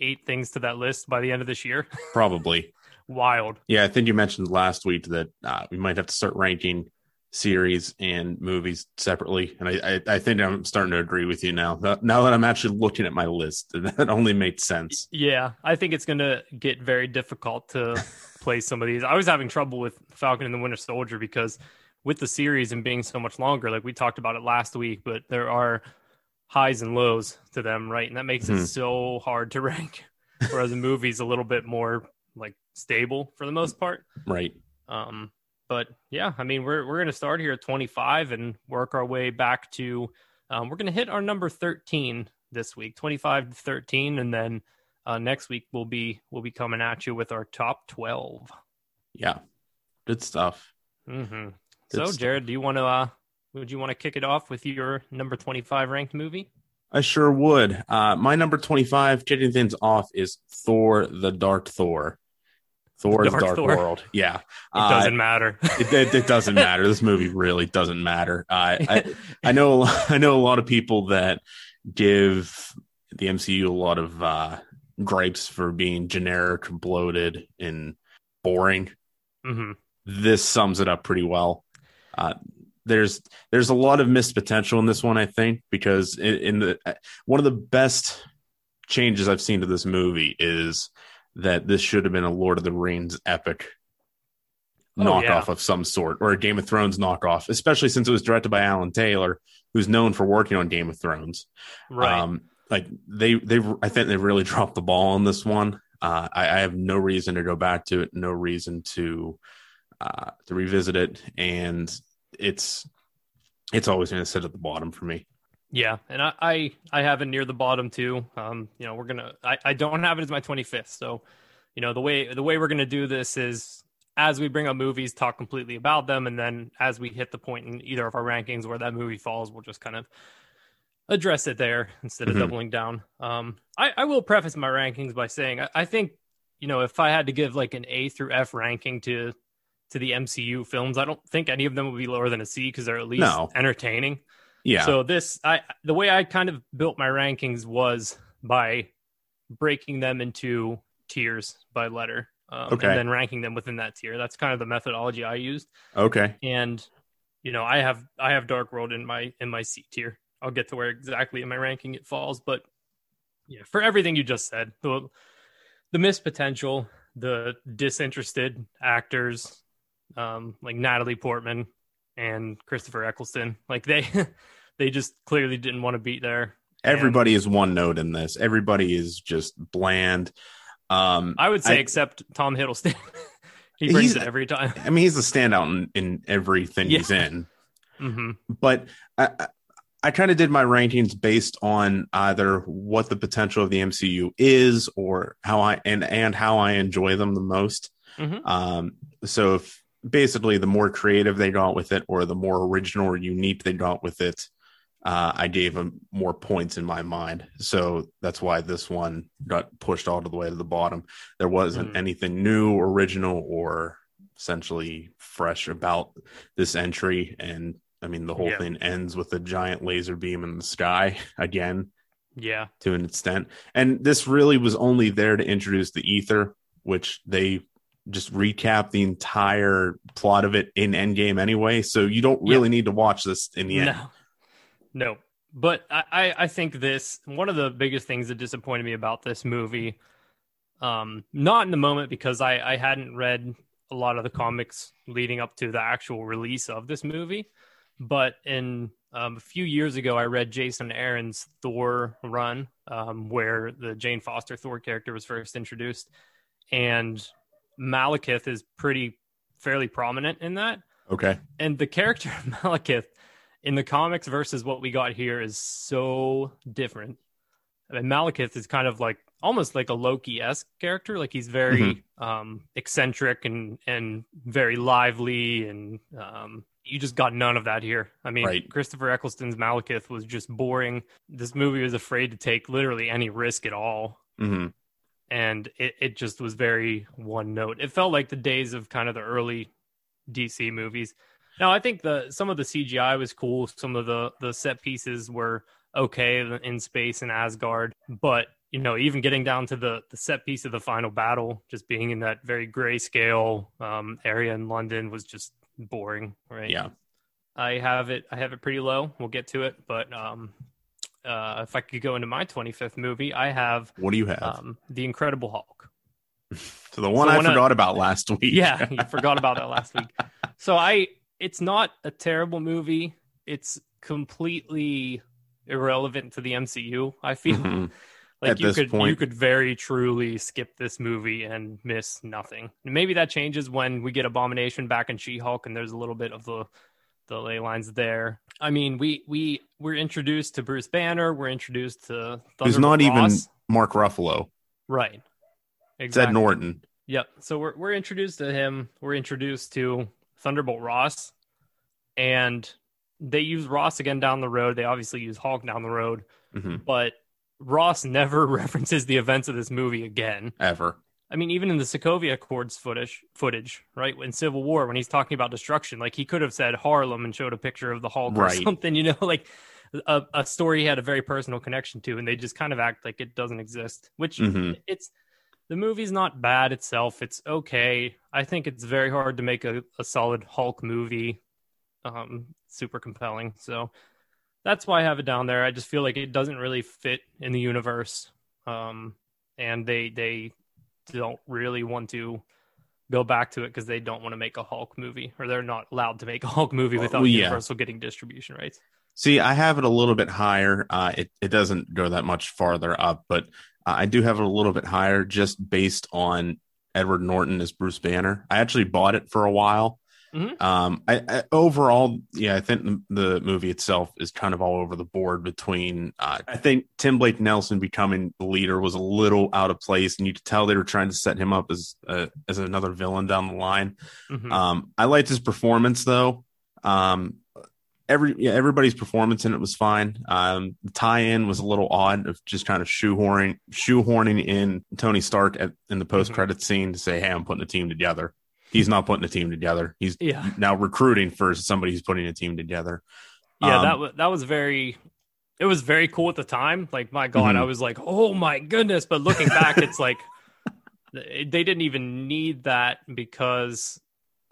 eight things to that list by the end of this year. Probably wild. Yeah, I think you mentioned last week that uh, we might have to start ranking series and movies separately, and I, I, I think I'm starting to agree with you now. Now that I'm actually looking at my list, that only makes sense. Yeah, I think it's going to get very difficult to play some of these. I was having trouble with Falcon and the Winter Soldier because with the series and being so much longer, like we talked about it last week, but there are highs and lows to them, right? And that makes mm-hmm. it so hard to rank. Whereas movie's a little bit more like stable for the most part. Right. Um, but yeah, I mean, we're we're gonna start here at 25 and work our way back to. Um, we're gonna hit our number 13 this week, 25 to 13, and then uh, next week we'll be we'll be coming at you with our top 12. Yeah, good stuff. Mm-hmm. Good so, stuff. Jared, do you want to? Uh, would you want to kick it off with your number 25 ranked movie? I sure would. Uh, my number 25, kicking things off, is Thor the Dark Thor. Thor's Dark, Dark Thor. World. Yeah. It doesn't uh, matter. it, it, it, doesn't matter. This movie really doesn't matter. Uh, I, I know, I know a lot of people that give the MCU a lot of uh, gripes for being generic, bloated, and boring. Mm-hmm. This sums it up pretty well. There's there's a lot of missed potential in this one, I think, because in, in the one of the best changes I've seen to this movie is that this should have been a Lord of the Rings epic oh, knockoff yeah. of some sort or a Game of Thrones knockoff, especially since it was directed by Alan Taylor, who's known for working on Game of Thrones. Right. Um, like they they I think they really dropped the ball on this one. Uh, I, I, have no reason to go back to it, no reason to uh, to revisit it, and it's it's always going to sit at the bottom for me. Yeah, and I, I, I have it near the bottom too. Um, you know, we're gonna I, I don't have it as my 25th. So, you know, the way the way we're gonna do this is as we bring up movies, talk completely about them, and then as we hit the point in either of our rankings where that movie falls, we'll just kind of address it there instead of mm-hmm. doubling down. Um, I, I will preface my rankings by saying I, I think, you know, if I had to give like an A through F ranking to to the MCU films, I don't think any of them would be lower than a C because they're at least no. entertaining. Yeah. So this, I the way I kind of built my rankings was by breaking them into tiers by letter, um, okay. and then ranking them within that tier. That's kind of the methodology I used. Okay. And you know, I have I have Dark World in my in my C tier. I'll get to where exactly in my ranking it falls, but yeah, for everything you just said, the the missed potential, the disinterested actors, um, like Natalie Portman, and Christopher Eccleston. Like they they just clearly didn't want to be there. Everybody and, is one note in this. Everybody is just bland. Um, I would say, I, except Tom Hiddleston. he brings it every time. I mean, he's a standout in, in everything yeah. he's in. Mm-hmm. But I, I, I kind of did my rankings based on either what the potential of the MCU is, or how I and and how I enjoy them the most. Mm-hmm. Um, so if basically the more creative they got with it or the more original or unique they got with it uh, i gave them more points in my mind. So that's why this one got pushed all the way to the bottom. There wasn't mm. anything new original or essentially fresh about this entry. And i mean the whole yeah. thing ends with a giant laser beam in the sky again yeah. to an extent. And this really was only there to introduce the ether which they just recap the entire plot of it in Endgame anyway. So you don't really need to watch this in the end. No. No. but I, I think this one of the biggest things that disappointed me about this movie, um, not in the moment because I, I hadn't read a lot of the comics leading up to the actual release of this movie, but in um, a few years ago, I read Jason Aaron's Thor run, um, where the Jane Foster Thor character was first introduced, and Malekith is pretty fairly prominent in that. Okay. And the character of Malekith in the comics versus what we got here is so different. I mean, Malekith is kind of like almost like a Loki esque character. Like he's very mm-hmm. um, eccentric and and very lively, and um, you just got none of that here. I mean, right. Christopher Eccleston's Malekith was just boring. This movie was afraid to take literally any risk at all. Mm-hmm. And it, it just was very one note. It felt like the days of kind of the early DC movies now, I think the some of the CGI was cool. Some of the the set pieces were okay in space and Asgard, but you know, even getting down to the the set piece of the final battle, just being in that very grayscale um, area in London was just boring, right? Yeah. I have it. I have it pretty low. We'll get to it, but um, uh, if I could go into my 25th movie, I have. What do you have? Um, the Incredible Hulk. so the one so I forgot about last week. yeah, you forgot about that last week. So I it's not a terrible movie. It's completely irrelevant to the MCU. I feel mm-hmm. like At you could point. you could very truly skip this movie and miss nothing. Maybe that changes when we get Abomination back in She-Hulk and there's a little bit of the the ley lines there. I mean, we we we're introduced to Bruce Banner. We're introduced to Who's not Ross. even Mark Ruffalo, right? Exactly. Ed Norton. Yep. So we're we're introduced to him. We're introduced to Thunderbolt Ross, and they use Ross again down the road. They obviously use Hulk down the road, mm-hmm. but Ross never references the events of this movie again. Ever. I mean, even in the Sokovia Accords footage, footage, right? In Civil War, when he's talking about destruction, like he could have said Harlem and showed a picture of the Hulk right. or something, you know, like a, a, story he had a very personal connection to, and they just kind of act like it doesn't exist. Which mm-hmm. it's the movie's not bad itself. It's okay. I think it's very hard to make a, a solid Hulk movie um, super compelling. So that's why I have it down there. I just feel like it doesn't really fit in the universe. Um, and they they don't really want to go back to it because they don't want to make a Hulk movie or they're not allowed to make a Hulk movie without well, yeah. Universal getting distribution rights. See, I have it a little bit higher. Uh, it it doesn't go that much farther up, but uh, I do have it a little bit higher just based on Edward Norton as Bruce Banner. I actually bought it for a while. Mm-hmm. Um, I, I, overall, yeah, I think the, the, movie itself is kind of all over the board. Between, uh, I think Tim Blake Nelson becoming the leader was a little out of place, and you could tell they were trying to set him up as uh, as another villain down the line. Mm-hmm. Um, I liked his performance though. Um, every yeah, everybody's performance in it was fine. Um, the tie-in was a little odd of just kind of shoehorning shoehorning in Tony Stark at, in the post-credit mm-hmm. scene to say, "Hey, I'm putting a team together." He's not putting a team together. He's yeah. now recruiting for somebody who's putting a team together. Yeah, um, that was that was very. It was very cool at the time. Like my God, mm-hmm. I was like, "Oh my goodness!" But looking back, it's like they didn't even need that because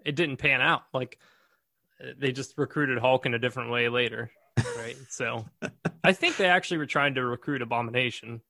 it didn't pan out. Like they just recruited Hulk in a different way later, right? so I think they actually were trying to recruit Abomination.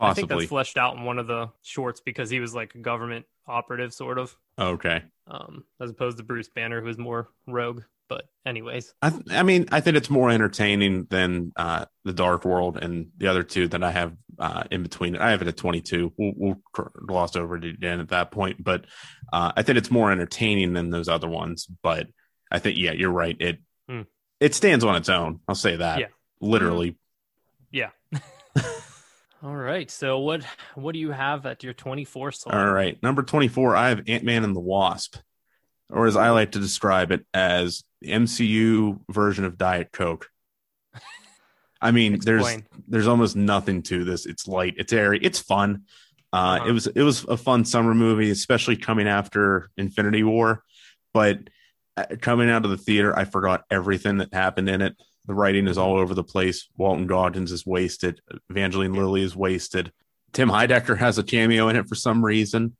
Possibly. I think that's fleshed out in one of the shorts because he was like a government operative, sort of. Okay. Um, as opposed to Bruce Banner, who is more rogue. But anyways, I, th- I mean, I think it's more entertaining than uh, the Dark World and the other two that I have uh, in between. I have it at 22. We'll, we'll gloss over it again at that point, but uh, I think it's more entertaining than those other ones. But I think yeah, you're right. It hmm. it stands on its own. I'll say that. Yeah. Literally. Yeah. All right. So what what do you have at your 24 slot? All right. Number 24, I have Ant-Man and the Wasp. Or as I like to describe it as the MCU version of Diet Coke. I mean, there's there's almost nothing to this. It's light, it's airy, it's fun. Uh, uh-huh. It was it was a fun summer movie, especially coming after Infinity War. But uh, coming out of the theater, I forgot everything that happened in it. The writing is all over the place. Walton Goggins is wasted. Evangeline Lilly is wasted. Tim Heidecker has a cameo in it for some reason.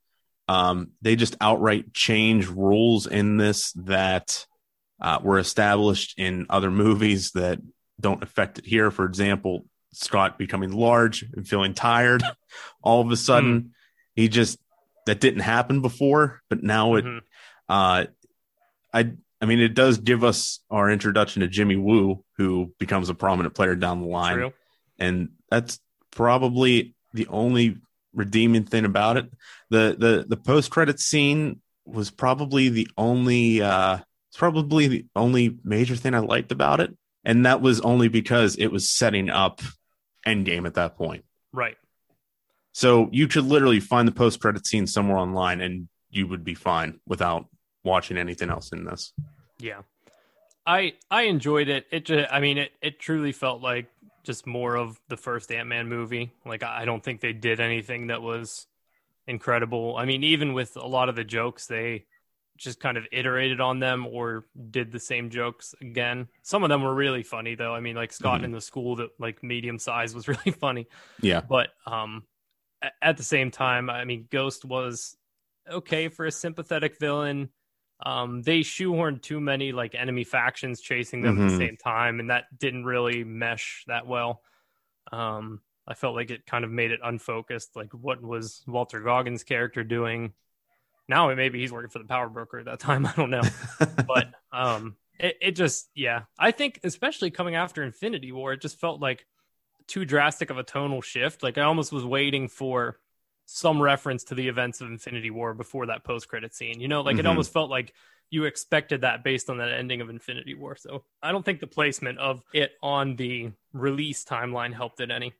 Um, they just outright change rules in this that uh, were established in other movies that don't affect it here. For example, Scott becoming large and feeling tired all of a sudden. Mm. He just that didn't happen before, but now it mm-hmm. uh I I mean it does give us our introduction to Jimmy Woo, who becomes a prominent player down the line. True. And that's probably the only redeeming thing about it. The the the post credit scene was probably the only uh it's probably the only major thing I liked about it. And that was only because it was setting up Endgame at that point. Right. So you could literally find the post credit scene somewhere online and you would be fine without watching anything else in this. Yeah. I I enjoyed it. It just, I mean it it truly felt like just more of the first Ant-Man movie. Like I don't think they did anything that was incredible. I mean even with a lot of the jokes they just kind of iterated on them or did the same jokes again. Some of them were really funny though. I mean, like Scott mm-hmm. in the school that like medium size was really funny. Yeah. But um at the same time, I mean, Ghost was okay for a sympathetic villain. Um, they shoehorned too many like enemy factions chasing them mm-hmm. at the mm-hmm. same time, and that didn't really mesh that well. Um, I felt like it kind of made it unfocused. Like, what was Walter Goggins' character doing? Now maybe he's working for the power broker at that time. I don't know, but um, it, it just yeah. I think especially coming after Infinity War, it just felt like too drastic of a tonal shift. Like I almost was waiting for some reference to the events of Infinity War before that post credit scene. You know, like mm-hmm. it almost felt like you expected that based on that ending of Infinity War. So I don't think the placement of it on the release timeline helped it any.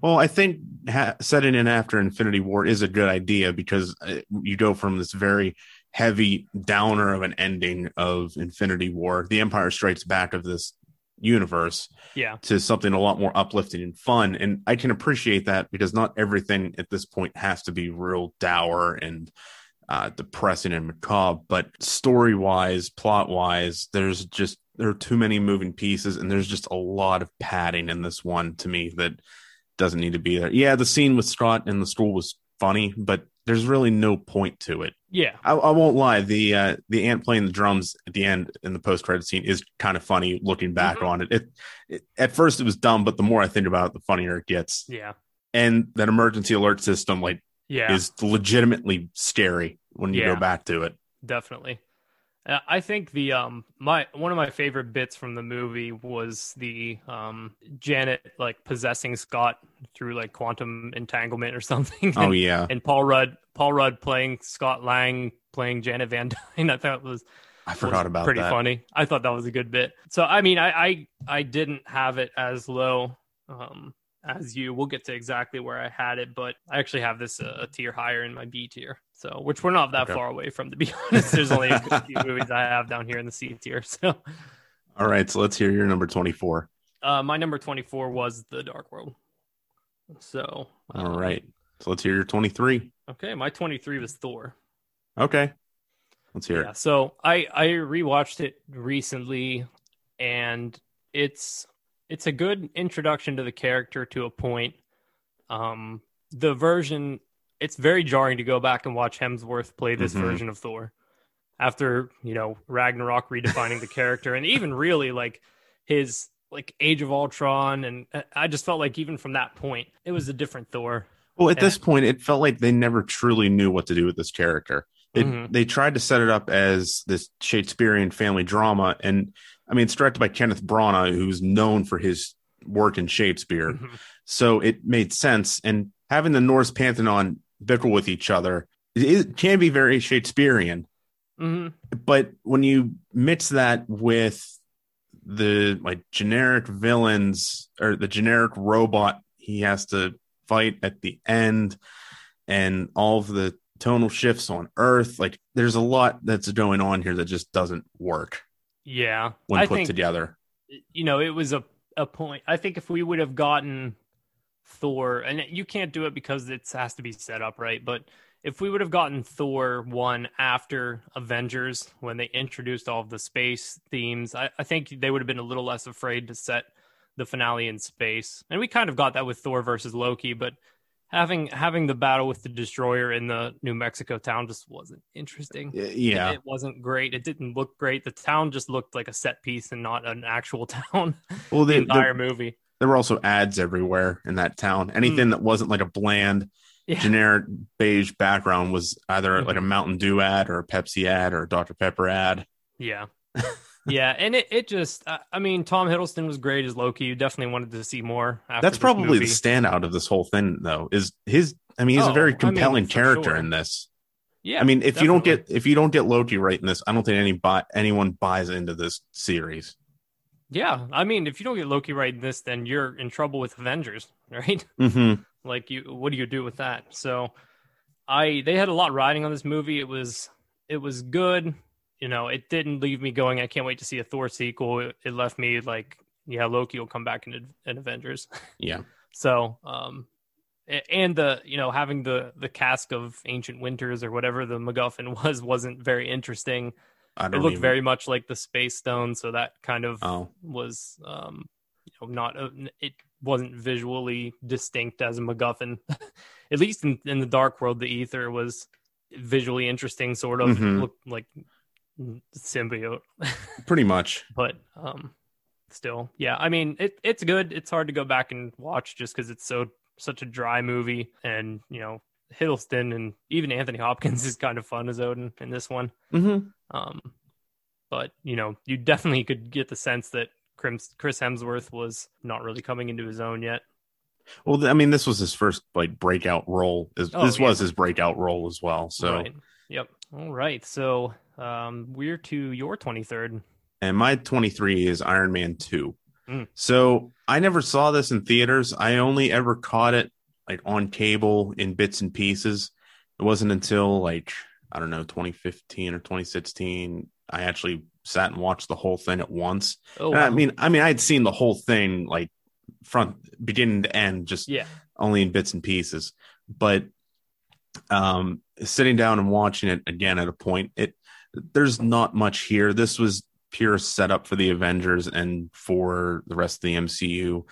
Well, I think ha- setting in after Infinity War is a good idea because uh, you go from this very heavy downer of an ending of Infinity War, The Empire Strikes Back of this universe yeah. to something a lot more uplifting and fun. And i can appreciate that because not everything at this point has to be real dour and uh, depressing and macabre but story wise plot wise there's just there are too many moving pieces and there's just a lot of padding in this one to me that doesn't need to be there. Yeah the scene with scott in the school was funny but there's really no point to it. Yeah, I, I won't lie. The uh, the ant playing the drums at the end in the post credit scene is kind of funny. Looking back mm-hmm. on it. it, it, at first it was dumb, but the more I think about it, the funnier it gets. Yeah, and that emergency alert system, like, yeah, is legitimately scary when you yeah, go back to it. Definitely. Uh, I think the um my one of my favorite bits from the movie was the um Janet like possessing Scott through like quantum entanglement or something. Oh, and, yeah. And Paul Rudd Paul Rudd playing Scott Lang playing Janet Van Dyne. I thought was I forgot about pretty that. funny. I thought that was a good bit. So I mean I I, I didn't have it as low um as you. We'll get to exactly where I had it, but I actually have this uh, a tier higher in my B tier. So, which we're not that okay. far away from, to be honest. There's only a few movies I have down here in the C tier. So, all right. So let's hear your number 24. Uh, my number 24 was The Dark World. So, all um, right. So let's hear your 23. Okay. My 23 was Thor. Okay. Let's hear yeah, it. So I, I rewatched it recently and it's it's a good introduction to the character to a point. Um, the version it's very jarring to go back and watch Hemsworth play this mm-hmm. version of Thor after you know Ragnarok redefining the character and even really like his like Age of Ultron and I just felt like even from that point it was a different Thor. Well, at and, this point, it felt like they never truly knew what to do with this character. It, mm-hmm. They tried to set it up as this Shakespearean family drama, and I mean, it's directed by Kenneth Branagh, who's known for his work in Shakespeare. Mm-hmm. So it made sense. And having the Norse pantheon bicker with each other it can be very Shakespearean. Mm-hmm. But when you mix that with the like generic villains or the generic robot he has to fight at the end and all of the tonal shifts on earth like there's a lot that's going on here that just doesn't work yeah. When I put think, together. You know, it was a, a point. I think if we would have gotten Thor, and you can't do it because it has to be set up right, but if we would have gotten Thor one after Avengers when they introduced all of the space themes, I, I think they would have been a little less afraid to set the finale in space. And we kind of got that with Thor versus Loki, but having having the battle with the destroyer in the New Mexico town just wasn't interesting. Yeah, it, it, wasn't great. It didn't look great. The town just looked like a set piece and not an actual town. Well, the, the entire the, movie. There were also ads everywhere in that town. Anything mm. that wasn't like a bland, yeah. generic beige background was either mm-hmm. like a Mountain Dew ad or a Pepsi ad or a Dr Pepper ad. Yeah. yeah, and it, it just, I mean, Tom Hiddleston was great as Loki. You definitely wanted to see more. That's probably movie. the standout of this whole thing, though. Is his? I mean, he's oh, a very compelling I mean, character sure. in this. Yeah, I mean, if definitely. you don't get if you don't get Loki right in this, I don't think any buy, anyone buys into this series. Yeah, I mean, if you don't get Loki right in this, then you're in trouble with Avengers, right? Mm-hmm. like, you, what do you do with that? So, I they had a lot riding on this movie. It was it was good you know, it didn't leave me going. I can't wait to see a Thor sequel. It, it left me like, yeah, Loki will come back in, in Avengers. Yeah. so, um, and the you know having the the cask of ancient winters or whatever the MacGuffin was wasn't very interesting. It looked even... very much like the space stone, so that kind of oh. was um, you know not a, it wasn't visually distinct as a MacGuffin. At least in, in the Dark World, the ether was visually interesting, sort of mm-hmm. looked like symbiote. Pretty much. but um still, yeah. I mean, it it's good. It's hard to go back and watch just because it's so such a dry movie, and you know Hiddleston and even Anthony Hopkins is kind of fun as Odin in this one. Mm-hmm. Um, but you know, you definitely could get the sense that Chris Hemsworth was not really coming into his own yet. Well, I mean, this was his first like breakout role. This, oh, this yeah. was his breakout role as well. So, right. yep. All right. So um, we're to your 23rd. And my 23 is Iron Man 2. Mm. So I never saw this in theaters. I only ever caught it like on cable in bits and pieces. It wasn't until like, I don't know, 2015 or 2016, I actually sat and watched the whole thing at once. Oh, wow. I mean, I mean, I had seen the whole thing like front beginning to end, just yeah. only in bits and pieces. But um, sitting down and watching it again at a point, it there's not much here. This was pure setup for the Avengers and for the rest of the MCU.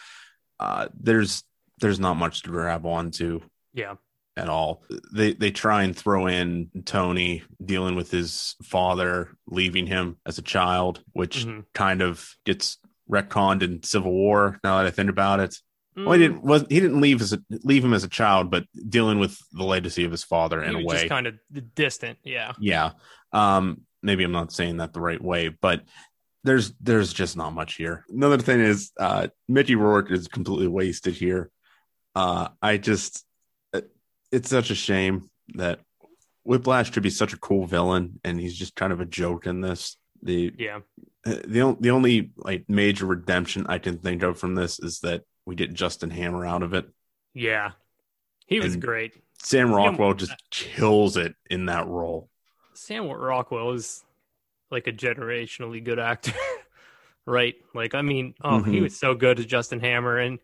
Uh, there's there's not much to grab onto. Yeah. At all. They they try and throw in Tony dealing with his father leaving him as a child, which mm-hmm. kind of gets retconned in Civil War. Now that I think about it, mm. well, he didn't was he didn't leave as a, leave him as a child, but dealing with the legacy of his father in a way, kind of distant. Yeah, yeah. Um, maybe I'm not saying that the right way, but there's there's just not much here. Another thing is uh, Mickey Rourke is completely wasted here. Uh, I just it's such a shame that Whiplash should be such a cool villain, and he's just kind of a joke in this. The yeah, the the only like major redemption I can think of from this is that we get Justin Hammer out of it. Yeah, he was and great. Sam Rockwell just kills it in that role. Sam Rockwell is like a generationally good actor, right? Like, I mean, oh, mm-hmm. he was so good as Justin Hammer, and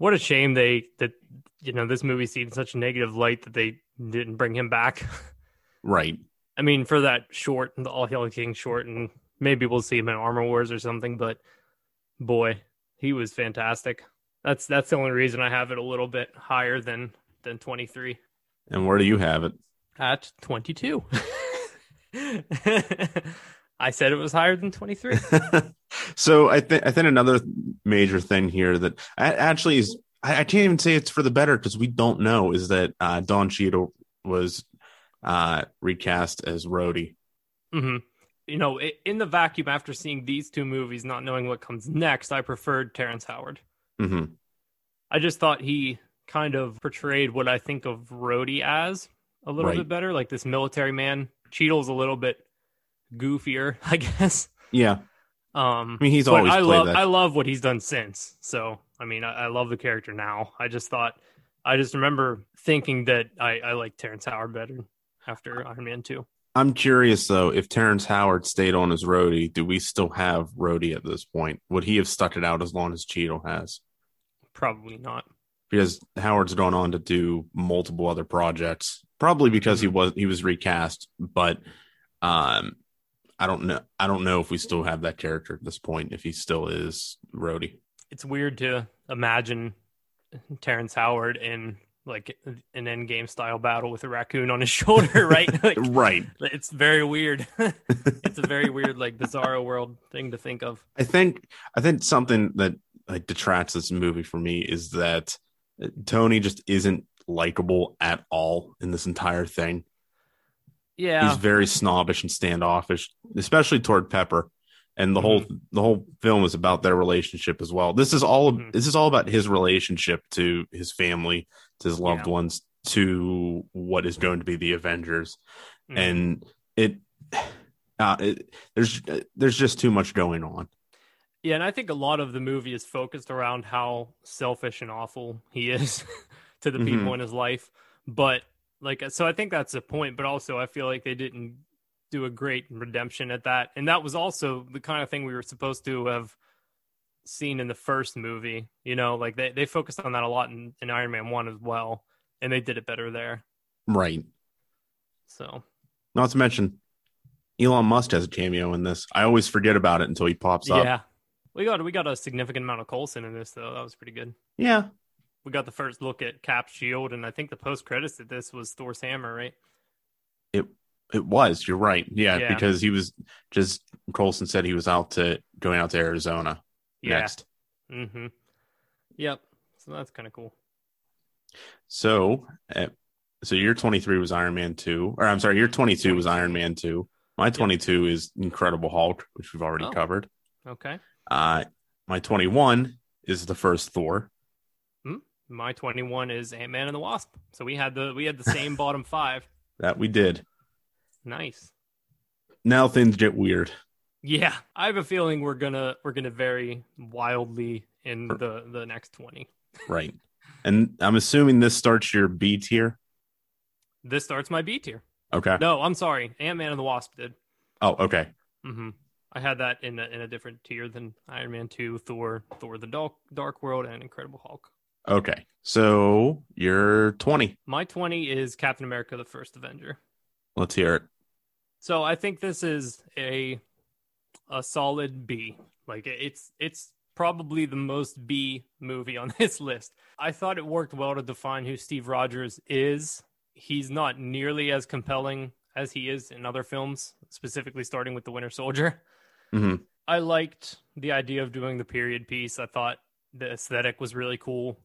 what a shame they that you know this movie seen such a negative light that they didn't bring him back. Right. I mean, for that short, the All Hail King short, and maybe we'll see him in Armor Wars or something. But boy, he was fantastic. That's that's the only reason I have it a little bit higher than than twenty three. And where do you have it? At twenty two. I said it was higher than 23. so I think I think another major thing here that actually is I, I can't even say it's for the better because we don't know is that uh, Don Cheadle was uh, recast as Rhodey. Mm-hmm. You know, in the vacuum after seeing these two movies, not knowing what comes next, I preferred Terrence Howard. Mm-hmm. I just thought he kind of portrayed what I think of Rhodey as a little right. bit better, like this military man Cheadle's a little bit goofier, I guess. Yeah. Um, I mean, he's always. I love. That. I love what he's done since. So, I mean, I, I, love the character now. I just thought, I just remember thinking that I, I like Terrence Howard better after Iron Man Two. I'm curious though, if Terrence Howard stayed on as Rhodey, do we still have Rhodey at this point? Would he have stuck it out as long as Cheadle has? Probably not because Howard's gone on to do multiple other projects, probably because mm-hmm. he was he was recast. But um, I don't know. I don't know if we still have that character at this point. If he still is Rhodey, it's weird to imagine Terrence Howard in like an end game style battle with a raccoon on his shoulder, right? like, right. It's very weird. it's a very weird, like bizarro world thing to think of. I think I think something that like detracts this movie for me is that Tony just isn't likable at all in this entire thing. Yeah. He's very snobbish and standoffish, especially toward Pepper. And the mm-hmm. whole the whole film is about their relationship as well. This is all mm-hmm. this is all about his relationship to his family, to his loved yeah. ones, to what is going to be the Avengers. Mm-hmm. And it, uh, it there's there's just too much going on. Yeah, and I think a lot of the movie is focused around how selfish and awful he is to the people mm-hmm. in his life. But like, so I think that's the point. But also, I feel like they didn't do a great redemption at that, and that was also the kind of thing we were supposed to have seen in the first movie. You know, like they they focused on that a lot in, in Iron Man One as well, and they did it better there. Right. So, not to mention, Elon Musk has a cameo in this. I always forget about it until he pops up. Yeah, we got we got a significant amount of Coulson in this though. That was pretty good. Yeah, we got the first look at Cap's shield, and I think the post credits at this was Thor's hammer, right? It it was. You're right. Yeah, yeah. because he was just Coulson said he was out to going out to Arizona yeah. next. Mm-hmm. Yep. So that's kind of cool. So, uh, so year 23 was Iron Man 2, or I'm sorry, year 22 was Iron Man 2. My 22 yep. is Incredible Hulk, which we've already oh. covered. Okay. Uh, my 21 is the first Thor. My 21 is Ant Man and the Wasp. So we had the we had the same bottom five. That we did. Nice. Now things get weird. Yeah, I have a feeling we're gonna we're gonna vary wildly in the the next 20. right. And I'm assuming this starts your B tier. This starts my B tier. Okay. No, I'm sorry. Ant Man and the Wasp did. Oh, okay. Mm-hmm. I had that in a, in a different tier than Iron Man 2, Thor, Thor the Dark, Dark World, and Incredible Hulk. Okay. So you're 20. My 20 is Captain America the First Avenger. Let's hear it. So I think this is a a solid B. Like it's it's probably the most B movie on this list. I thought it worked well to define who Steve Rogers is. He's not nearly as compelling as he is in other films, specifically starting with The Winter Soldier. Mm-hmm. I liked the idea of doing the period piece. I thought the aesthetic was really cool.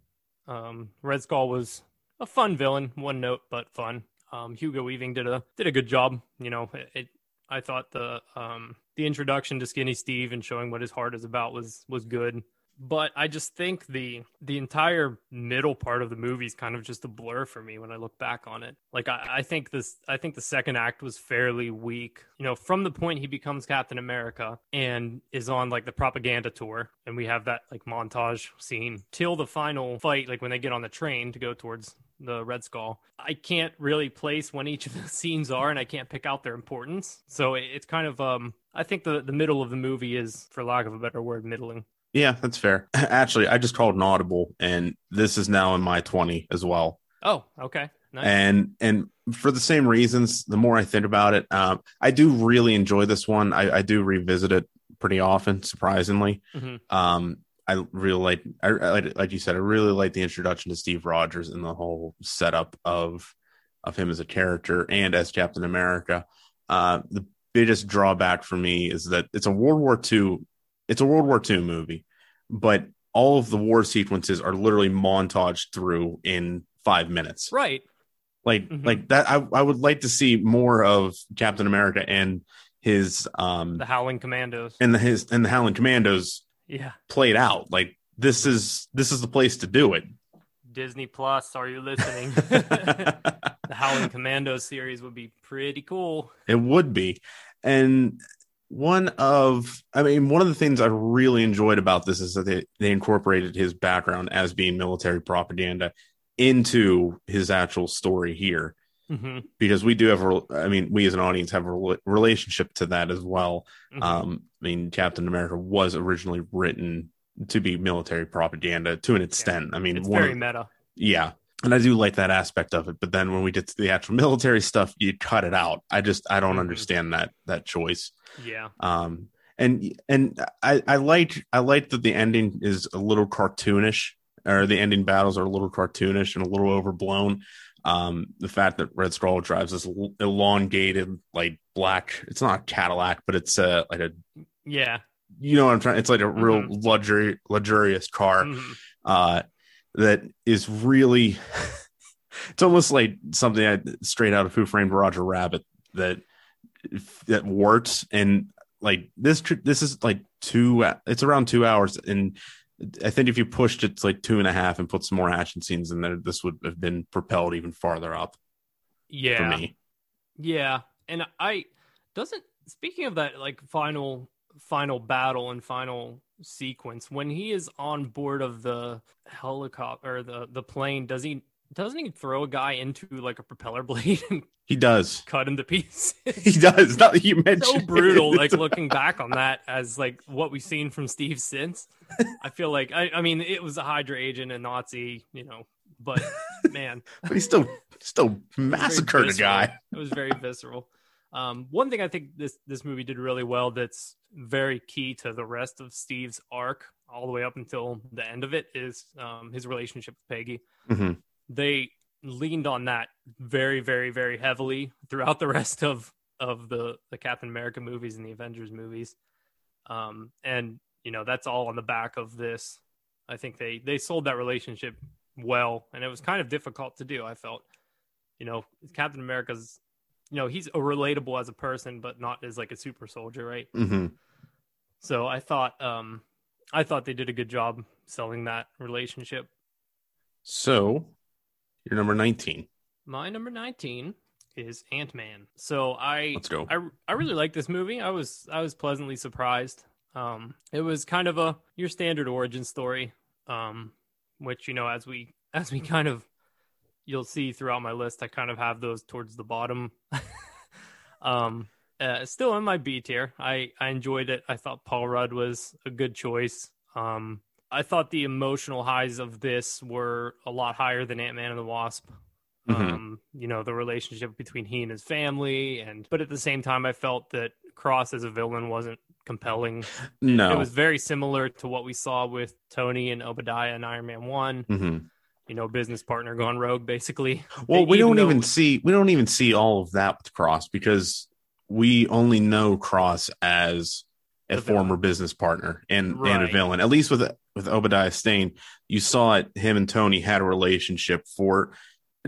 Um, Red Skull was a fun villain, one note but fun. Um, Hugo Weaving did a did a good job. You know, it, it I thought the um, the introduction to Skinny Steve and showing what his heart is about was was good but I just think the the entire middle part of the movie is kind of just a blur for me when I look back on it. Like I, I, think this I think the second act was fairly weak. You know, from the point he becomes Captain America and is on like the propaganda tour, and we have that like montage scene till the final fight, like when they get on the train to go towards the Red Skull. I can't really place when each of the scenes are, and I can't pick out their importance. So it's kind of um I think the the middle of the movie is, for lack of a better word, middling. Yeah, that's fair. Actually, I just called an audible, and this is now in my twenty as well. Oh, okay. Nice. And and for the same reasons, the more I think about it, um, I do really enjoy this one. I, I do revisit it pretty often, surprisingly. Mm-hmm. Um, I really like, I, like you said, I really like the introduction to Steve Rogers and the whole setup of of him as a character and as Captain America. Uh, the biggest drawback for me is that it's a World War II it's a World War II movie, but all of the war sequences are literally montaged through in five minutes. Right. Like mm-hmm. like that. I, I would like to see more of Captain America and his um the Howling Commandos and the, his and the Howling Commandos. Yeah. Played out like this is this is the place to do it. Disney Plus, are you listening? the Howling Commandos series would be pretty cool. It would be. And one of i mean one of the things i really enjoyed about this is that they, they incorporated his background as being military propaganda into his actual story here mm-hmm. because we do have a, i mean we as an audience have a relationship to that as well mm-hmm. um i mean captain america was originally written to be military propaganda to an extent yeah. i mean it's very of, meta yeah and I do like that aspect of it. But then when we get to the actual military stuff, you cut it out. I just I don't mm-hmm. understand that that choice. Yeah. Um. And and I I like I like that the ending is a little cartoonish or the ending battles are a little cartoonish and a little overblown. Um, the fact that Red Skull drives this elongated, like black, it's not a Cadillac, but it's a like a yeah, you know what I'm trying. It's like a real mm-hmm. luxury, luxurious car mm-hmm. uh, that is really. it's almost like something I, straight out of Who Framed Roger Rabbit that that works and like this this is like two it's around two hours and i think if you pushed it to like two and a half and put some more action scenes in there this would have been propelled even farther up yeah for me yeah and i doesn't speaking of that like final final battle and final sequence. When he is on board of the helicopter or the the plane does he doesn't he throw a guy into like a propeller blade and he does. cut him to pieces? He does. Not you mentioned so brutal like looking back on that as like what we've seen from steve since. I feel like I, I mean it was a hydra agent a nazi you know but man. But he still still massacred a guy. It was very visceral um, one thing I think this this movie did really well that's very key to the rest of Steve's arc all the way up until the end of it is um, his relationship with Peggy. Mm-hmm they leaned on that very, very, very heavily throughout the rest of of the the Captain America movies and the Avengers movies. Um, and you know that's all on the back of this. I think they they sold that relationship well, and it was kind of difficult to do. I felt, you know, Captain America's, you know, he's a relatable as a person, but not as like a super soldier, right? Mm-hmm. So I thought, um, I thought they did a good job selling that relationship. So your number 19. My number 19 is Ant Man. So I let's go. I, I really like this movie. I was I was pleasantly surprised. Um, it was kind of a your standard origin story. Um, which you know as we as we kind of you'll see throughout my list, I kind of have those towards the bottom. um, uh, still in my B tier. I I enjoyed it. I thought Paul Rudd was a good choice. Um, I thought the emotional highs of this were a lot higher than Ant Man and the Wasp. Mm-hmm. Um, you know, the relationship between he and his family, and but at the same time, I felt that Cross as a villain wasn't compelling. No, it was very similar to what we saw with Tony and Obadiah in Iron Man One. Mm-hmm. You know, business partner gone rogue, basically. Well, we don't even see we don't even see all of that with Cross because we only know Cross as a former business partner and right. and a villain. At least with with Obadiah Stane, you saw it. Him and Tony had a relationship for.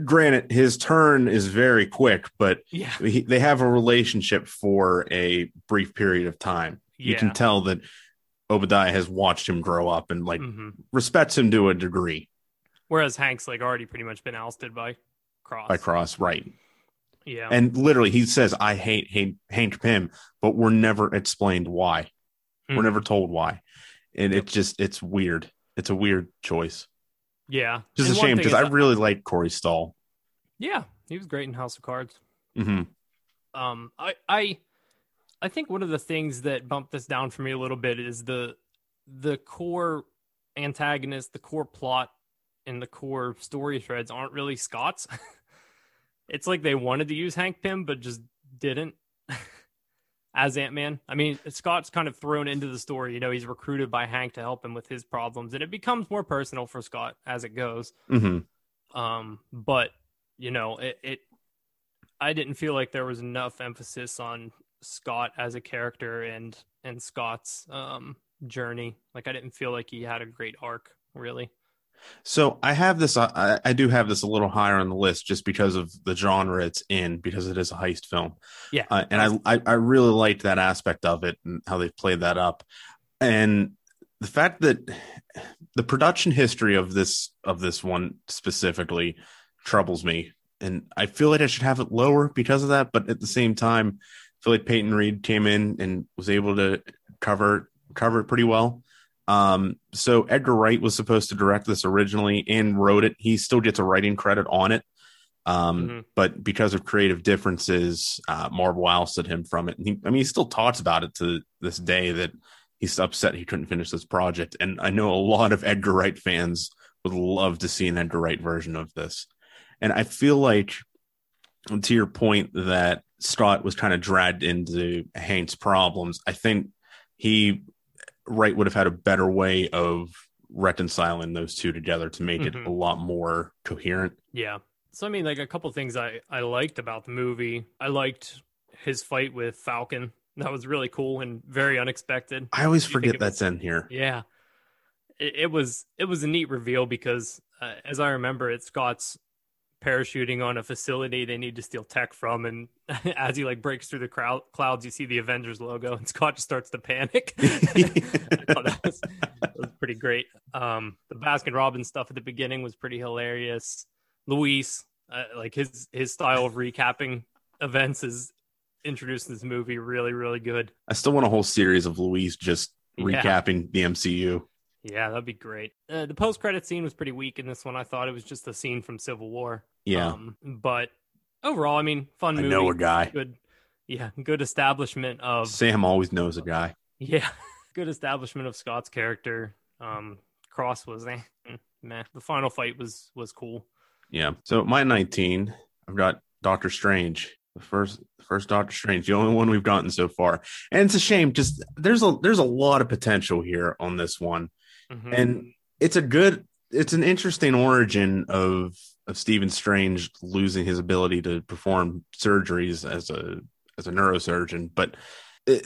Granted, his turn is very quick, but yeah. he, they have a relationship for a brief period of time. Yeah. You can tell that Obadiah has watched him grow up and like mm-hmm. respects him to a degree. Whereas Hank's like already pretty much been ousted by Cross. By Cross, right? Yeah. And literally, he says, "I hate, hate Hank Pym," but we're never explained why. Mm-hmm. We're never told why, and yep. it's just it's weird. It's a weird choice. Yeah, just and a shame because I really like Corey Stoll. Yeah, he was great in House of Cards. Mm-hmm. Um, I I I think one of the things that bumped this down for me a little bit is the the core antagonist, the core plot, and the core story threads aren't really Scott's. it's like they wanted to use Hank Pym, but just didn't as Ant Man. I mean, Scott's kind of thrown into the story. You know, he's recruited by Hank to help him with his problems, and it becomes more personal for Scott as it goes. Mm-hmm. Um, but you know, it, it. I didn't feel like there was enough emphasis on Scott as a character and and Scott's um journey. Like, I didn't feel like he had a great arc, really. So I have this. Uh, I, I, do have this a little higher on the list just because of the genre it's in, because it is a heist film. Yeah, uh, and I, I I really liked that aspect of it and how they played that up, and the fact that the production history of this of this one specifically troubles me, and I feel like I should have it lower because of that. But at the same time, I feel like Peyton Reed came in and was able to cover cover it pretty well. Um, so Edgar Wright was supposed to direct this originally and wrote it. He still gets a writing credit on it. Um, mm-hmm. but because of creative differences, uh, Marvel ousted him from it. He, I mean, he still talks about it to this day that he's upset he couldn't finish this project. And I know a lot of Edgar Wright fans would love to see an Edgar Wright version of this. And I feel like, to your point, that Scott was kind of dragged into Hank's problems. I think he Wright would have had a better way of reconciling those two together to make mm-hmm. it a lot more coherent. Yeah. So I mean, like a couple things I I liked about the movie. I liked his fight with Falcon. That was really cool and very unexpected. I always forget that's was, in here. Yeah, it, it, was it was a neat reveal because, uh, as I remember, it Scott's parachuting on a facility they need to steal tech from, and as he like breaks through the crowd, clouds, you see the Avengers logo, and Scott just starts to panic. that, was, that was pretty great. Um, the Baskin Robbins stuff at the beginning was pretty hilarious. Luis, uh, like his his style of recapping events is introduced in this movie really really good. I still want a whole series of Luis just recapping yeah. the MCU. Yeah, that'd be great. Uh, the post credit scene was pretty weak in this one. I thought it was just a scene from Civil War. Yeah, um, but overall, I mean, fun I movie. know a guy. Good, yeah, good establishment of Sam. Always knows a guy. Yeah, good establishment of Scott's character. Um, Cross was eh, meh. The final fight was was cool. Yeah. So my 19, I've got Doctor Strange. The first first Doctor Strange, the only one we've gotten so far. And it's a shame just there's a there's a lot of potential here on this one. Mm-hmm. And it's a good it's an interesting origin of of Stephen Strange losing his ability to perform surgeries as a as a neurosurgeon, but it,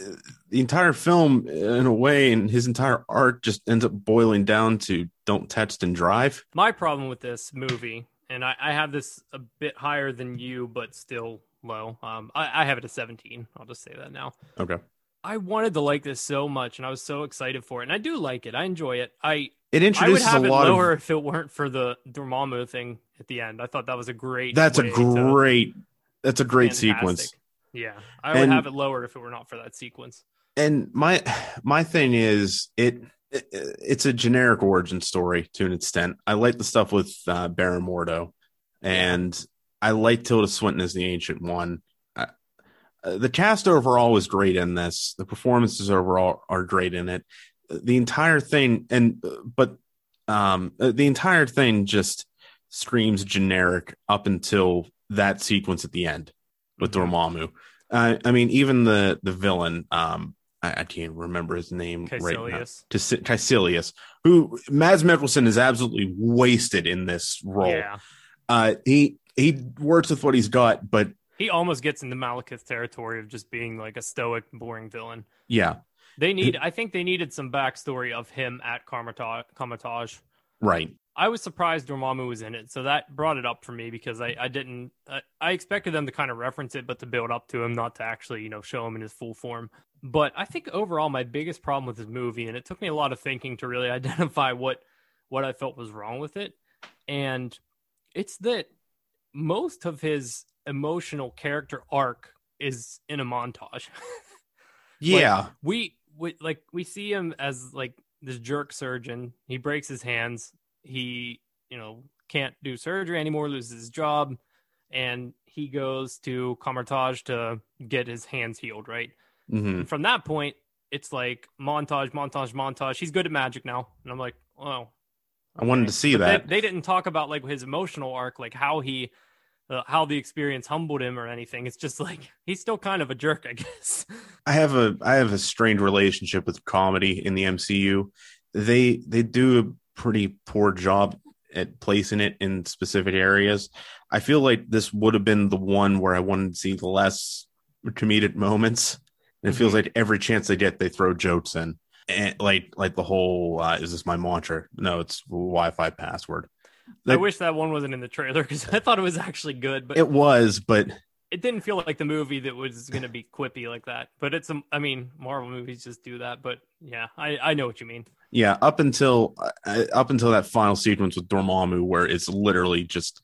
the entire film in a way and his entire arc just ends up boiling down to don't text and drive. My problem with this movie and I, I, have this a bit higher than you, but still low. Um, I, I, have it at 17. I'll just say that now. Okay. I wanted to like this so much, and I was so excited for it, and I do like it. I enjoy it. I it introduces I would have a lot it lower of... if it weren't for the Dormammu thing at the end. I thought that was a great. That's a great. To... That's a great Fantastic. sequence. Yeah, I would and, have it lower if it were not for that sequence. And my my thing is it it's a generic origin story to an extent. I like the stuff with uh, Baron Mordo, and I like Tilda Swinton as the Ancient One. Uh, the cast overall was great in this. The performances overall are great in it. The entire thing, and but um, the entire thing just screams generic up until that sequence at the end with mm-hmm. Dormammu. Uh, I mean, even the the villain, um, I, I can't remember his name Kaecilius. right now. Kaecilius, who Mads Mikkelsen is absolutely wasted in this role. Yeah. Uh, he he works with what he's got, but he almost gets into Malekith territory of just being like a stoic, boring villain. Yeah. They need. I think they needed some backstory of him at Kamar-Taj. Right. I was surprised Dormammu was in it, so that brought it up for me because I, I didn't I, I expected them to kind of reference it, but to build up to him, not to actually you know show him in his full form. But I think overall, my biggest problem with this movie, and it took me a lot of thinking to really identify what what I felt was wrong with it, and it's that most of his emotional character arc is in a montage. yeah, like, we we like we see him as like this jerk surgeon. He breaks his hands. He you know can't do surgery anymore, loses his job, and he goes to Kamar-Taj to get his hands healed. Right Mm-hmm. From that point, it's like montage, montage, montage. He's good at magic now, and I'm like, oh. I wanted to see but that. They, they, didn't talk about like his emotional arc, like how he, uh, how the experience humbled him or anything. It's just like he's still kind of a jerk, I guess. I have a I have a strained relationship with comedy in the MCU. They they do a pretty poor job at placing it in specific areas. I feel like this would have been the one where I wanted to see the less comedic moments and it mm-hmm. feels like every chance they get, they throw jokes in. And like like the whole uh, is this my mantra? No, it's Wi-Fi password. Like, I wish that one wasn't in the trailer because I thought it was actually good, but it was, but it didn't feel like the movie that was going to be quippy like that. But it's a, I mean, Marvel movies just do that. But yeah, I I know what you mean. Yeah, up until uh, up until that final sequence with Dormammu, where it's literally just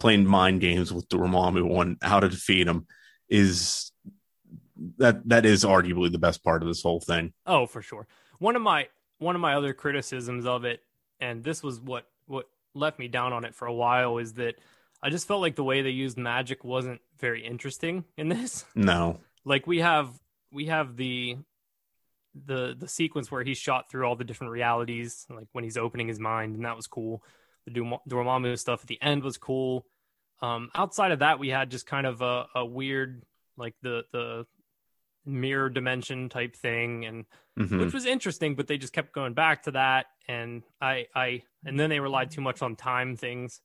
playing mind games with Dormammu on how to defeat him, is that that is arguably the best part of this whole thing. Oh, for sure. One of my one of my other criticisms of it, and this was what what left me down on it for a while, is that I just felt like the way they used magic wasn't very interesting in this. No. Like we have we have the the the sequence where he's shot through all the different realities, like when he's opening his mind, and that was cool. The Dormammu stuff at the end was cool. Um, outside of that, we had just kind of a, a weird, like the the mirror dimension type thing and Mhm. which was interesting but they just kept going back to that and i i and then they relied too much on time things.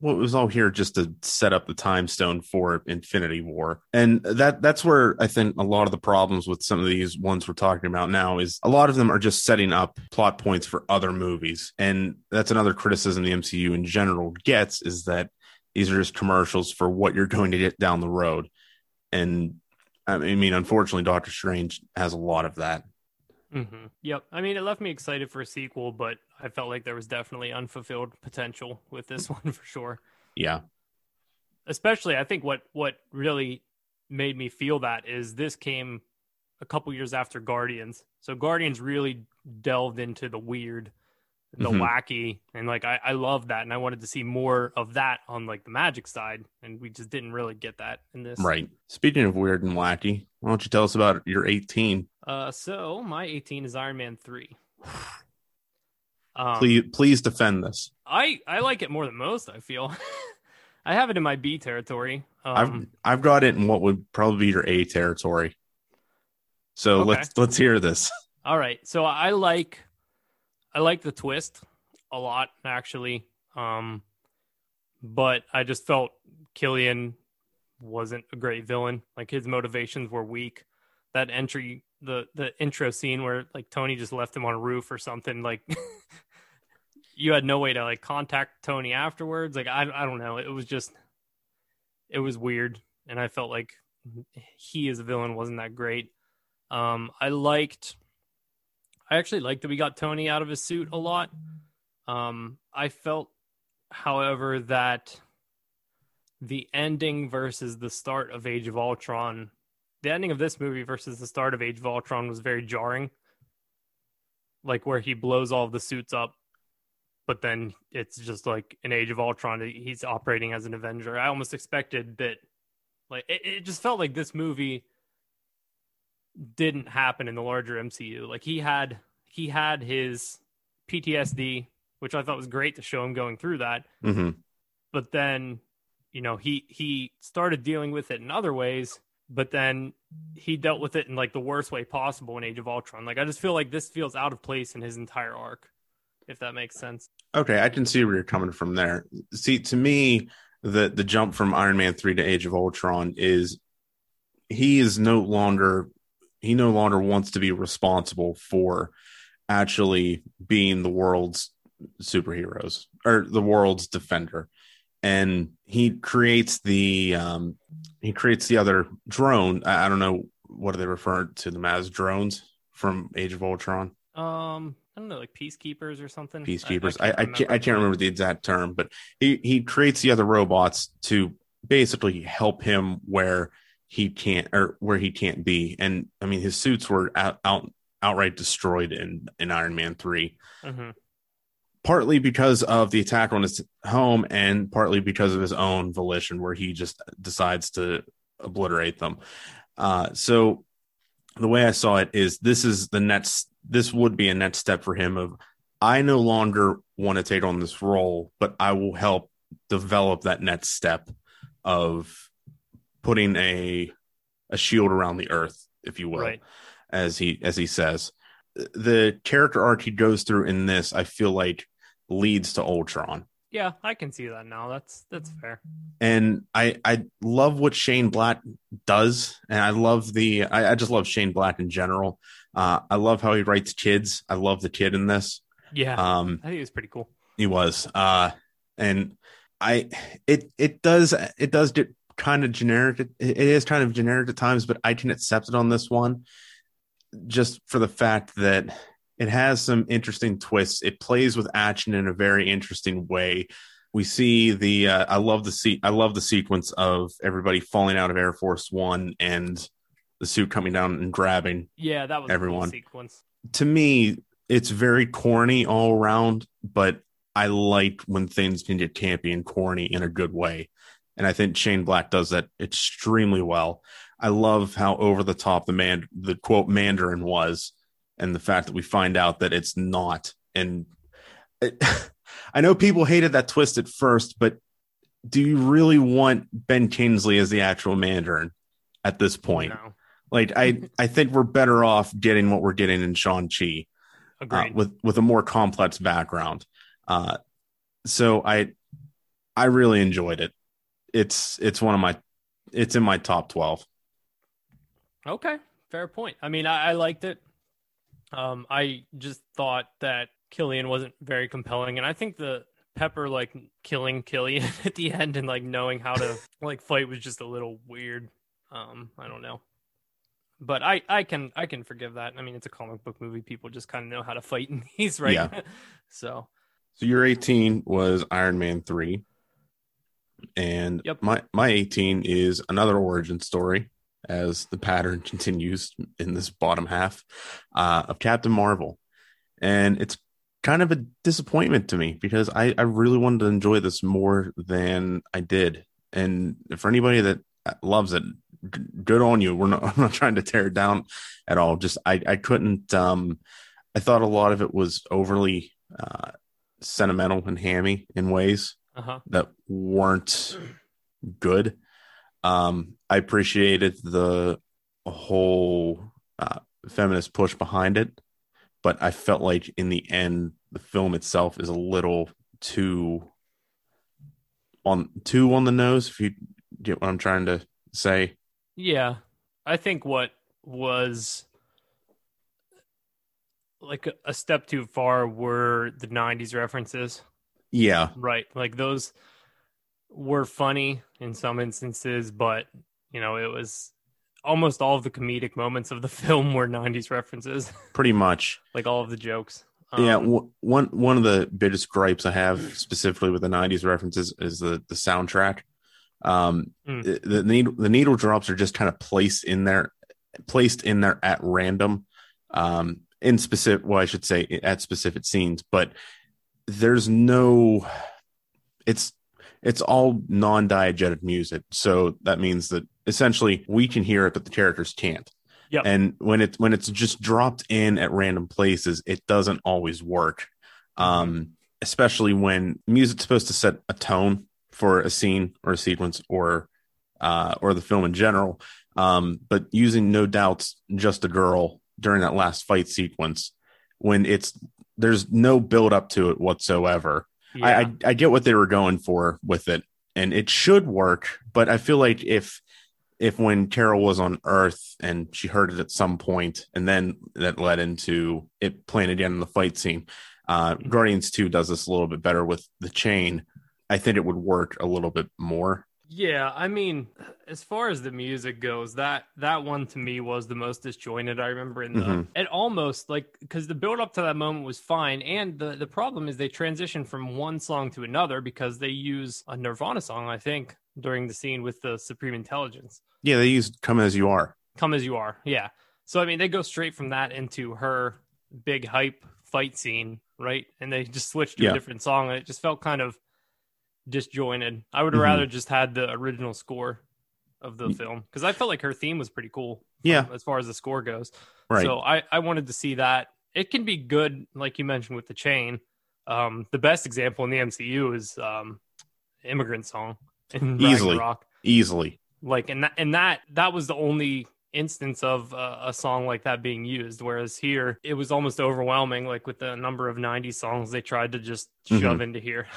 Well, it was all here just to set up the time stone for Infinity War, and that that's where I think a lot of the problems with some of these ones we're talking about now is a lot of them are just setting up plot points for other movies, and that's another criticism the MCU in general gets is that these are just commercials for what you're going to get down the road, and I mean, unfortunately, Doctor Strange has a lot of that. hmm yep. I mean it left me excited for a sequel but i felt like there was definitely unfulfilled potential with this one for sure. Yeah, especially i think what what really made me feel that is this came a couple years after guardians. So guardians really delved into the weird the Mhm. wacky and like I, I love that and i wanted to see more of that on like the magic side and we just didn't really get that in this right. Speaking of weird and wacky, why don't you tell us about your 18? uh so my 18 is iron man 3 um, Please, please defend this. i i like it more than most i feel i have it in my b territory um, I've I've got it in what would probably be your A territory. So Okay. let's let's hear this. All right. So I like I like the twist a lot actually. Um but I just felt Killian wasn't a great villain. Like his motivations were weak. That entry the the intro scene where like Tony just left him on a roof or something like you had no way to like contact Tony afterwards. Like I I don't know. It was just it was weird and I felt like he as a villain wasn't that great. Um I liked I actually like that we got Tony out of his suit a lot. Um, I felt, however, that the ending versus the start of Age of Ultron, the ending of this movie versus the start of Age of Ultron was very jarring. Like where he blows all the suits up, but then it's just like an Age of Ultron, he's operating as an Avenger. I almost expected that, like, it, it just felt like this movie didn't happen in the larger MCU. Like he had he had his PTSD, which I thought was great to show him going through that. hmm But then, you know, he he started dealing with it in other ways, but then he dealt with it in like the worst way possible in Age of Ultron. Like I just feel like this feels out of place in his entire arc, if that makes sense. Okay, I can see where you're coming from there. See, to me, the the jump from Iron Man three to Age of Ultron is he is no longer he no longer wants to be responsible for actually being the world's superheroes or the world's defender. And he creates the um he creates the other drone. I, I don't know what are they referring to them as drones from age of ultron? Um, I don't know, like peacekeepers or something. peacekeepers. I, I, can't, I can't remember the exact term but he he creates the other robots to basically help him where he can't or where he can't be. And i mean his suits were out, out outright destroyed in in iron man 3 hmm partly because of the attack on his home and partly because of his own volition where he just decides to obliterate them. Uh, so the way i saw it is this is the next this would be a next step for him of i no longer want to take on this role but i will help develop that next step of putting a a shield around the earth if you will Right. as he as he says the character arc he goes through in this i feel like leads to ultron Yeah, I can see that now. That's that's fair. and i i love what shane black does and i love the i, I just love shane black in general uh i love how he writes kids i love the kid in this Yeah, um I think it's pretty cool. he was uh and i it it does it does get kind of generic it, is kind of generic at times but i can accept it on this one just for the fact that it has some interesting twists it plays with action in a very interesting way we see the uh, i love the se- i love the sequence of everybody falling out of air force one and the suit coming down and grabbing Yeah, that was a Everyone. cool sequence. to me, it's very corny all around, but I like when things can get campy and corny in a good way. And I think Shane Black does that extremely well. I love how over the top the man the quote Mandarin was, and the fact that we find out that it's not. And it, I know people hated that twist at first, but do you really want Ben Kingsley as the actual Mandarin at this point? No. Like I, I think we're better off getting what we're getting in Shang Chi, uh, with with a more complex background. Uh, so I, I really enjoyed it. It's it's one of my, it's in my top twelve. Okay, fair point. I mean, I, I liked it. Um, I just thought that Killian wasn't very compelling, and I think the Pepper like killing Killian at the end and like knowing how to like fight was just a little weird. Um, I don't know, but I I can I can forgive that. I mean, it's a comic book movie; people just kind of know how to fight in these, right? Yeah. so, so your 18 was Iron Man three, and yep. my my 18 is another origin story as the pattern continues in this bottom half uh, of Captain Marvel. And it's kind of a disappointment to me because I, I really wanted to enjoy this more than I did. And for anybody that loves it, good on you. We're not, I'm not trying to tear it down at all. Just, I, I couldn't, um, I thought a lot of it was overly, uh, sentimental and hammy in ways uh-huh. that weren't good. Um, I appreciated the whole uh, feminist push behind it, but I felt like in the end, the film itself is a little too on too on the nose. If you get what I'm trying to say, yeah, I think what was like a, a step too far were the '90s references. Yeah, right. Like those were funny in some instances, but you know, it was almost all of the comedic moments of the film were 90s references. Pretty much. like all of the jokes. Um, yeah, w- one one of the biggest gripes I have specifically with the 90s references is the the soundtrack. Um mm. the, the needle the needle drops are just kind of placed in there placed in there at random um in specific well I should say at specific scenes, but there's no it's it's all non-diegetic music. So that means that essentially we can hear it, but the characters can't. Yep. And when it's when it's just dropped in at random places, it doesn't always work. Um, especially when music's supposed to set a tone for a scene or a sequence or uh, or the film in general. Um, but using No Doubt's just a girl during that last fight sequence when it's there's no build up to it whatsoever yeah. I, I, I get what they were going for with it, and it should work. But I feel like if if when Carol was on Earth and she heard it at some point, and then that led into it playing again in the fight scene. Uh. Guardians Two does this a little bit better with the chain. I think it would work a little bit more. Yeah, I mean, as far as the music goes, that that one to me was the most disjointed. I remember in the mm-hmm. it almost like because the build up to that moment was fine, and the the problem is they transition from one song to another because they use a Nirvana song, I think, during the scene with the Supreme Intelligence. Yeah, they use "Come as You Are." Come as you are. Yeah. So I mean, they go straight from that into her big hype fight scene, right? And they just switched to yeah. a different song, and it just felt kind of disjointed. I would mm-hmm. rather just had the original score of the film because I felt like her theme was pretty cool. Yeah, as far as the score goes. Right. So I I wanted to see that. It can be good, like you mentioned with the chain. Um, the best example in the MCU is um, "Immigrant Song" in easily, Rock. easily. Like, and that, and that that was the only instance of uh, a song like that being used whereas here it was almost overwhelming like with the number of 90 songs they tried to just shove mm-hmm. into here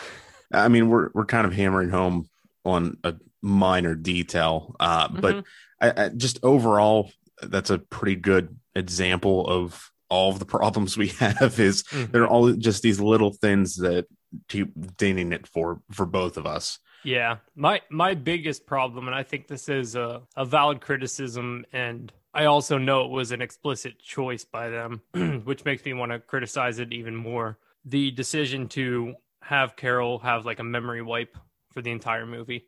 I mean, we're we're kind of hammering home on a minor detail, uh, mm-hmm. but I, I just overall, that's a pretty good example of all of the problems we have. Is mm-hmm. they're all just these little things that keep dinging it for for both of us. Yeah, my my biggest problem, and I think this is a, a valid criticism, and I also know it was an explicit choice by them, which makes me want to criticize it even more. The decision to have Carol have like a memory wipe for the entire movie.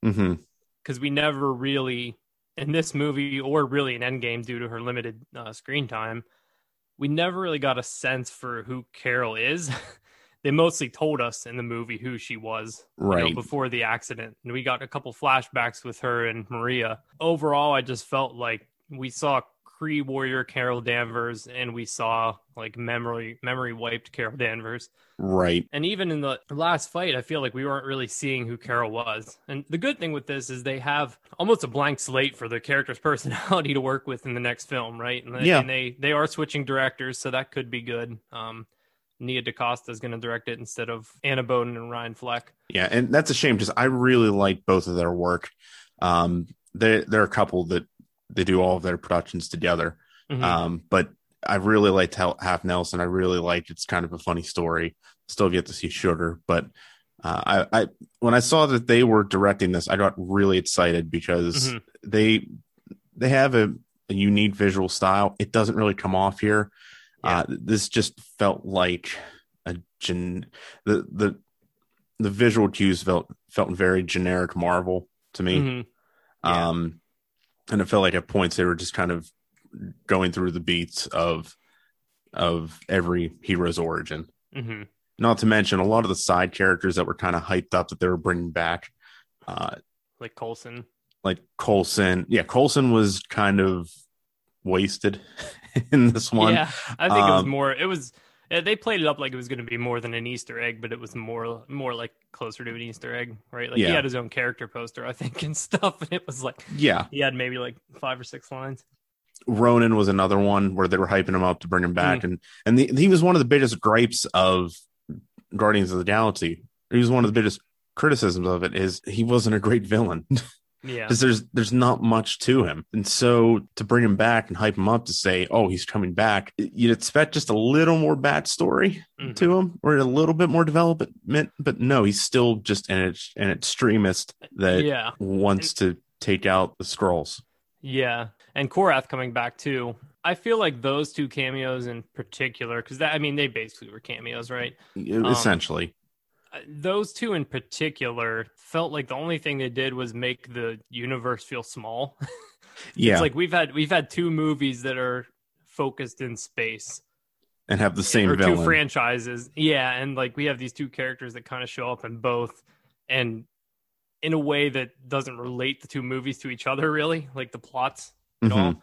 Because mm-hmm. we never really, in this movie or really in Endgame due to her limited uh, screen time, we never really got a sense for who Carol is. they mostly told us in the movie who she was right you know, before the accident and we got a couple flashbacks with her and maria overall i just felt like we saw pre Warrior Carol Danvers and we saw like memory memory wiped Carol Danvers. Right. And even in the last fight, I feel like we weren't really seeing who Carol was. And the good thing with this is they have almost a blank slate for the character's personality to work with in the next film, right? And they, Yeah. and they they are switching directors, so that could be good. Um Nia DaCosta is going to direct it instead of Anna Boden and Ryan Fleck. Yeah, and that's a shame because I really like both of their work. Um, they they're a couple that they do all of their productions together. Mhm. Um, but I really liked Hal- Half Nelson. I really liked it's kind of a funny story. Still have yet to see Sugar, but uh, I, I when I saw that they were directing this, I got really excited because Mhm. they they have a, a unique visual style. It doesn't really come off here. Uh, this just felt like a gen the the the visual cues felt felt very generic Marvel to me. Mhm. Yeah. Um, and it felt like at points they were just kind of going through the beats of of every hero's origin. Mhm. Not to mention a lot of the side characters that were kind of hyped up that they were bringing back, uh, Like Coulson. like Coulson. Yeah, Coulson was kind of wasted in this one. Yeah, I think it was Um, more. It was they played it up like it was going to be more than an Easter egg, but it was more more like closer to an Easter egg, right? Like he had his own character poster, I think, and stuff, and it was like Yeah, he had maybe like five or six lines. Ronan was another one where they were hyping him up to bring him Mm. back, and and the, he was one of the biggest gripes of Guardians of the Galaxy. He was one of the biggest criticisms of it is he wasn't a great villain Yeah, because there's there's not much to him, and so to bring him back and hype him up to say, oh, he's coming back, you'd expect just a little more backstory Mhm. to him or a little bit more development, but no, he's still just an an extremist that yeah, wants to take out the Skrulls. yeah, and Korath coming back too. I feel like those two cameos in particular, because that I mean they basically were cameos, right? essentially. Uh, those two in particular felt like the only thing they did was make the universe feel small. Yeah, It's like we've had we've had two movies that are focused in space and have the same or villain. two franchises. Yeah, and like we have these two characters that kind of show up in both and in a way that doesn't relate the two movies to each other really, like the plots at Mhm. all.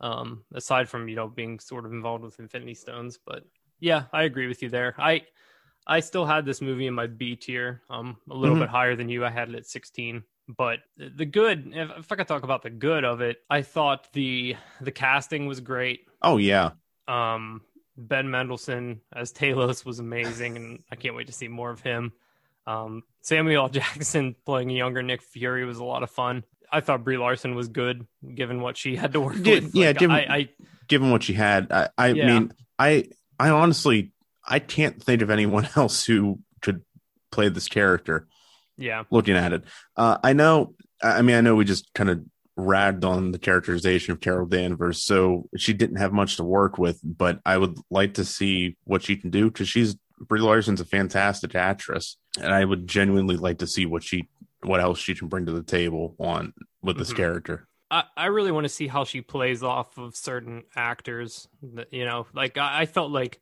Um aside from, you know, being sort of involved with Infinity Stones, but yeah, I agree with you there. I I still had this movie in my B tier, um a little Mhm. bit higher than you. I had it at 16 but the good if, if i could talk about the good of it i thought the the casting was great Oh yeah, um ben mendelsohn as talos was amazing and i can't wait to see more of him um samuel jackson playing a younger nick fury was a lot of fun i thought brie larson was good given what she had to work Yeah, with yeah, Like, given- I, I given what she had, I, I Yeah. mean, I I honestly I can't think of anyone else who could play this character. yeah Looking at it, uh, I know. I mean, I know we just kind of ragged on the characterization of Carol Danvers, so she didn't have much to work with. But I would like to see what she can do because she's Brie Larson's a fantastic actress, and I would genuinely like to see what she what else she can bring to the table on with this Mhm. character. I, I really want to see how she plays off of certain actors. that- You know, like I, I felt like,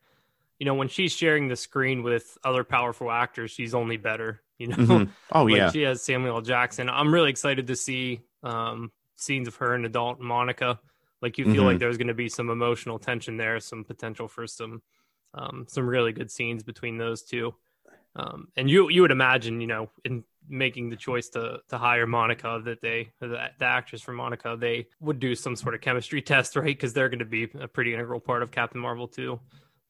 you know, when she's sharing the screen with other powerful actors, she's only better. You know, Mhm. Oh like yeah, she has Samuel Jackson. I'm really excited to see um, scenes of her and adult Monica. Like you feel Mhm. like there's going to be some emotional tension there, some potential for some um, some really good scenes between those two. Um, and you you would imagine, you know, in making the choice to to hire Monica, that they the, the actress for Monica, they would do some sort of chemistry test, right? Because they're going to be a pretty integral part of Captain Marvel too.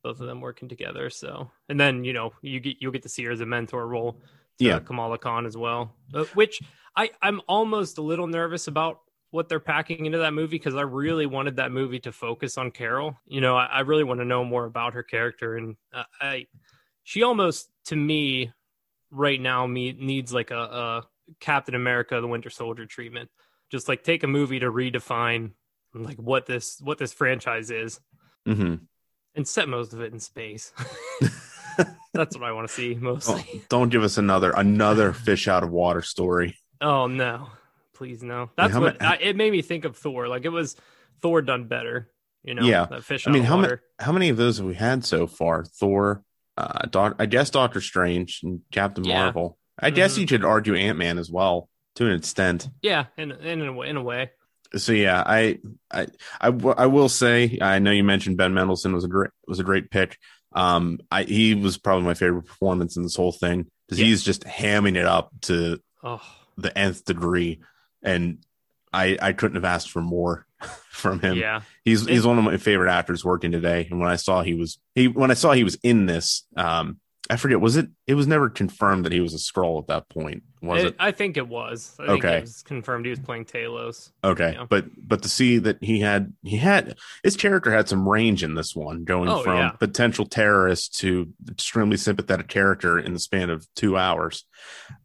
Both of them working together. So, and then you know you get you'll get to see her as a mentor role. To Yeah. Kamala Khan as well, uh, which I I'm almost a little nervous about what they're packing into that movie because I really wanted that movie to focus on Carol. You know, I, I really want to know more about her character, and uh, I she almost to me right now me needs like a, a Captain America: The Winter Soldier treatment. Just like take a movie to redefine like what this what this franchise is hmm and set most of it in space. That's what I want to see mostly. Oh, don't give us another another fish out of water story. Oh no, please no. That's what ma- I, it made me think of Thor. Like it was Thor done better. You know, Yeah. fish I mean, how ma- water. How many of those have we had so far? Thor, uh, Doc, I guess Doctor Strange and Captain Yeah. Marvel. I guess Mhm. you could argue Ant Man as well to an extent. yeah, in in a in a way. So yeah, I, I, I, I will say, I know you mentioned Ben Mendelsohn was a great was a great pick. Um, I he was probably my favorite performance in this whole thing because yeah. he's just hamming it up to oh. the nth degree, and I I couldn't have asked for more from him. Yeah, he's he's one of my favorite actors working today. And when I saw he was he when I saw he was in this, um, I forget was it it was never confirmed that he was a Skrull at that point, was it? it? I think it was. I okay, it was confirmed he was playing Talos. Okay, yeah. but but to see that he had he had his character had some range in this one, going oh, from yeah. potential terrorist to extremely sympathetic character in the span of two hours,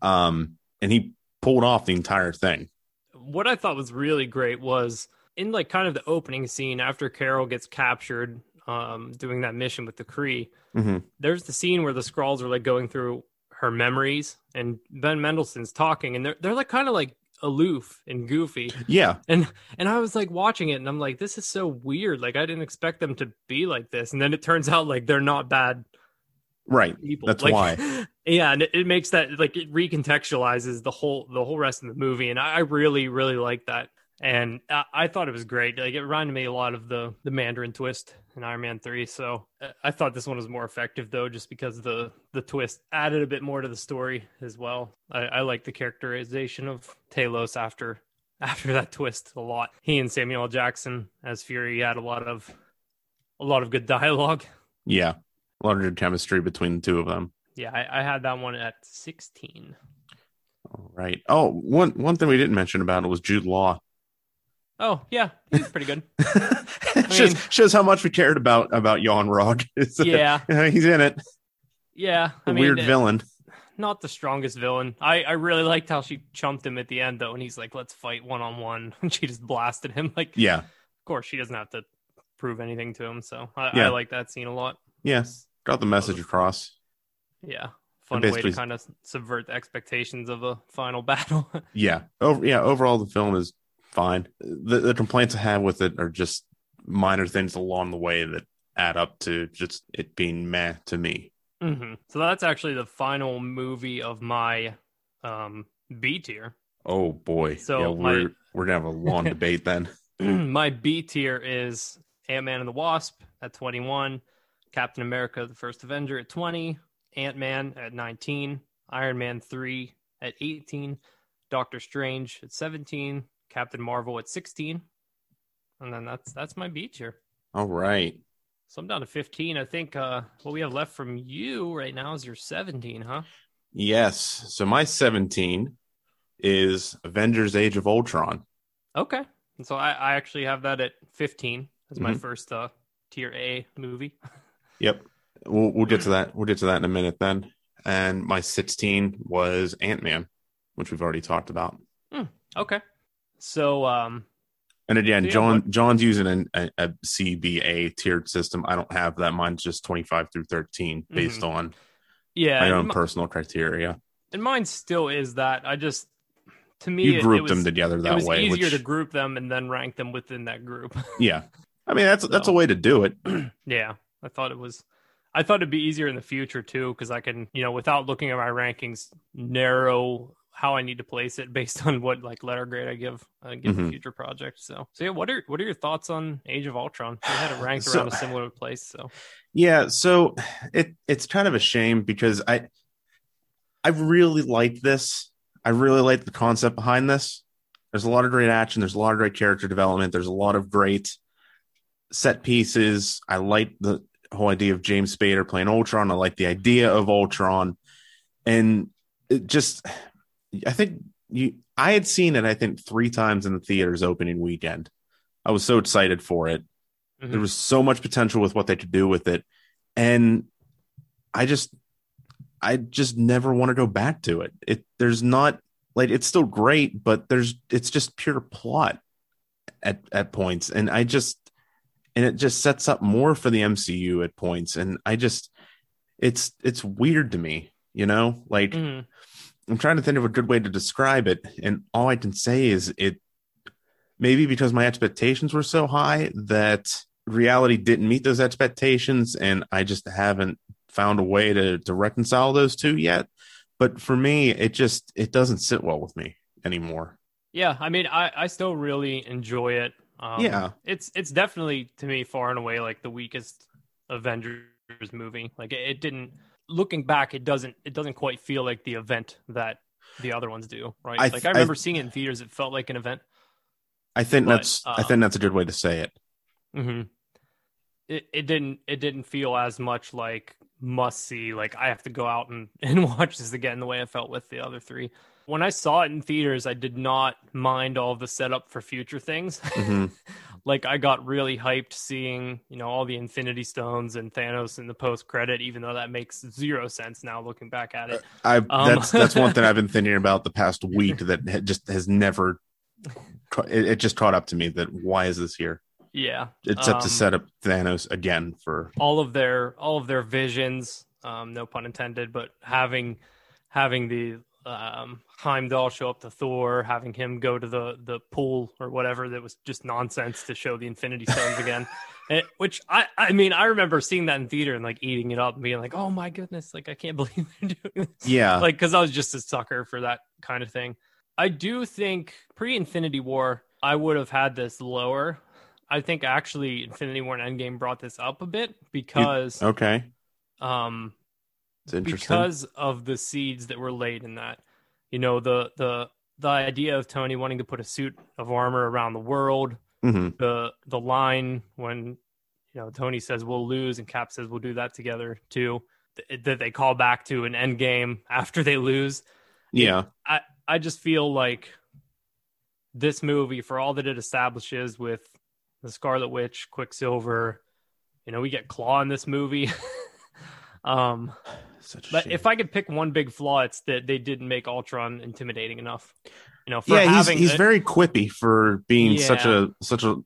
um, and he pulled off the entire thing. What I thought was really great was in like kind of the opening scene after Carol gets captured um, doing that mission with the Kree, mm-hmm. there's the scene where the Skrulls are like going through her memories, and Ben Mendelsohn's talking, and they're they're like kind of like aloof and goofy. Yeah. And and I was like watching it and I'm like, this is so weird. Like I didn't expect them to be like this. And then it turns out like they're not bad right people. That's like, why. Yeah, and it, it, makes that like it recontextualizes the whole the whole rest of the movie. And I, I really, really like that and I, I, thought it was great. Like it reminded me a lot of the the Mandarin twist in Iron Man three. So uh, I thought this one was more effective though, just because the the twist added a bit more to the story as well. I, I like the characterization of Talos after after that twist a lot. He and Samuel Jackson as Fury had a lot of a lot of good dialogue. Yeah, a lot of good chemistry between the two of them. Yeah, I, I had that one at sixteen. All right. Oh, one one thing we didn't mention about it was Jude Law. Oh yeah, he's pretty good. shows mean, shows how much we cared about about Yon-Rogg. yeah, he's in it. Yeah, mean, weird uh, villain. Not the strongest villain. I I really liked how she chumped him at the end though, and he's like, "Let's fight one on one," and she just blasted him. Like, yeah, of course she doesn't have to prove anything to him. So I, yeah. I like that scene a lot. Yes, yeah. got the message across. Yeah, fun way to kind of subvert the expectations of a final battle. yeah, over yeah. Overall, the film is fine. The, the complaints I have with it are just minor things along the way that add up to just it being meh to me. Mm-hmm. So that's actually the final movie of my um, B tier. Oh boy! So yeah, we're my... we're gonna have a long debate then. my B tier is Ant Man and the Wasp at twenty one, Captain America: The First Avenger at twenty, Ant Man at nineteen, Iron Man three at eighteen, Doctor Strange at seventeen, Captain Marvel at 16. And then that's that's my B tier. All right. So I'm down to 15. I think uh what we have left from you right now is your 17, huh? Yes. So my 17 is Avengers Age of Ultron. Okay. And so I, I actually have that at 15 as mm-hmm. my first uh tier A movie. yep. We'll we'll get to that. We'll get to that in a minute then. And my 16 was Ant-Man, which we've already talked about. Mm, okay. So, um, and again, so John what, John's using an, a, a, CBA tiered system. I don't have that. Mine's just twenty five through thirteen, based mm-hmm. on yeah my own my, personal criteria. And mine still is that. I just to me you group them together that it was way. Easier which, to group them and then rank them within that group. yeah, I mean that's so, that's a way to do it. yeah, I thought it was. I thought it'd be easier in the future too, because I can, you know, without looking at my rankings, narrow how I need to place it based on what like letter grade I give uh, give mm-hmm. a future project. So so yeah, what are what are your thoughts on Age of Ultron? We had it ranked so, around a similar place. So yeah, so it it's kind of a shame because I I really like this. I really like the concept behind this. There's a lot of great action. There's a lot of great character development. There's a lot of great set pieces. I like the whole idea of James Spader playing Ultron. I like the idea of Ultron, and it just I think you I had seen it I think 3 times in the theaters opening weekend. I was so excited for it. Mm-hmm. There was so much potential with what they could do with it and I just I just never want to go back to it. It there's not like it's still great, but there's it's just pure plot at at points and I just and it just sets up more for the MCU at points and I just it's it's weird to me, you know? Like mm-hmm. I'm trying to think of a good way to describe it, and all I can say is it maybe because my expectations were so high that reality didn't meet those expectations, and I just haven't found a way to to reconcile those two yet. But for me, it just it doesn't sit well with me anymore. Yeah, I mean, I I still really enjoy it. Um, yeah, it's it's definitely to me far and away like the weakest Avengers movie. Like it, it didn't. Looking back, it doesn't it doesn't quite feel like the event that the other ones do. Right? I th- like I remember I th- seeing it in theaters. It felt like an event. I think but, that's I think um, that's a good way to say it. Mm-hmm. It it didn't it didn't feel as much like must see. Like I have to go out and, and watch this again the way I felt with the other three. When I saw it in theaters, I did not mind all the setup for future things. Mm-hmm. like I got really hyped seeing, you know, all the Infinity Stones and Thanos in the post credit, even though that makes zero sense now looking back at it. I um, that's that's one thing I've been thinking about the past week that just has never. It, it just caught up to me that why is this here? Yeah, except um, to set up Thanos again for all of their all of their visions. Um, no pun intended, but having having the um, Heimdall show up to Thor, having him go to the the pool or whatever that was just nonsense to show the Infinity Stones again. It, which I I mean I remember seeing that in theater and like eating it up and being like, oh my goodness, like I can't believe they're doing this. Yeah, like because I was just a sucker for that kind of thing. I do think pre Infinity War I would have had this lower I think actually Infinity War and Endgame brought this up a bit because okay, um, because of the seeds that were laid in that. You know the the the idea of Tony wanting to put a suit of armor around the world. Mm-hmm. The the line when you know Tony says we'll lose and Cap says we'll do that together too. That they call back to an Endgame after they lose. Yeah, I I just feel like this movie for all that it establishes with the Scarlet Witch, Quicksilver. You know, we get Klaue in this movie. um, but shame. if I could pick one big flaw, it's that they didn't make Ultron intimidating enough. You know, yeah, he's he's a, very quippy for being yeah. such a such a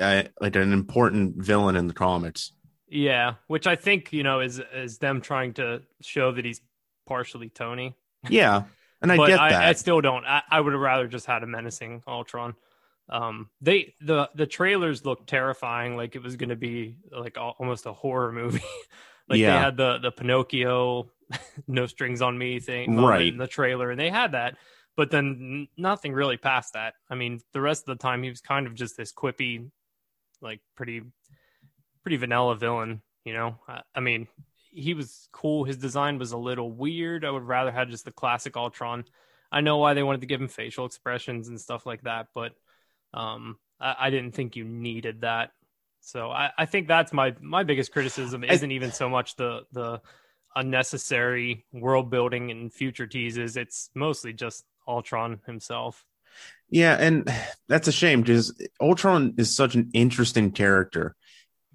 uh, like an important villain in the comics. Yeah, which I think you know is is them trying to show that he's partially Tony. Yeah, and I get that. I, I still don't. I, I would have rather just had a menacing Ultron um they the the trailers looked terrifying like it was going to be like almost a horror movie like yeah. they had the the pinocchio no strings on me thing right. in the trailer and they had that but then nothing really past that. I mean the rest of the time he was kind of just this quippy like pretty pretty vanilla villain you know? I, I mean he was cool. His design was a little weird. I would rather have just the classic ultron. I know why they wanted to give him facial expressions and stuff like that but um, I, I didn't think you needed that. So I, I think that's my my biggest criticism isn't even so much the the unnecessary world building and future teases. It's mostly just Ultron himself. Yeah, and that's a shame because Ultron is such an interesting character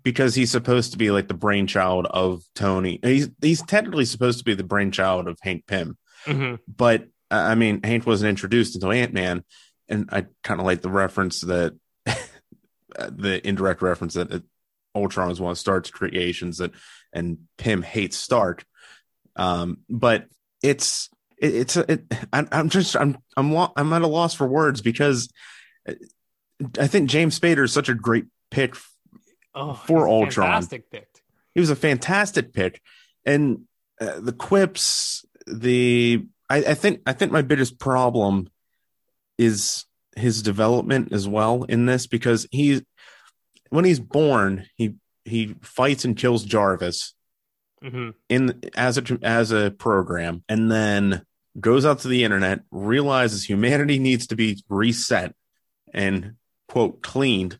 because he's supposed to be like the brainchild of Tony. He's he's technically supposed to be the brainchild of Hank Pym, mm-hmm. but I mean Hank wasn't introduced until Ant Man, and I kind of like the reference that the indirect reference that it, Ultron is one of Stark's creations that, and Pym hates Stark. Um, but it's it, it's it, I, I'm just I'm I'm I'm at a loss for words because I think James Spader is such a great pick oh, for Ultron. Fantastic pick. He was a fantastic pick, and uh, the quips, the I, I think I think my biggest problem is his development as well in this because he's when he's born he he fights and kills Jarvis mm-hmm. in as a as a program and then goes out to the internet realizes humanity needs to be reset and quote cleaned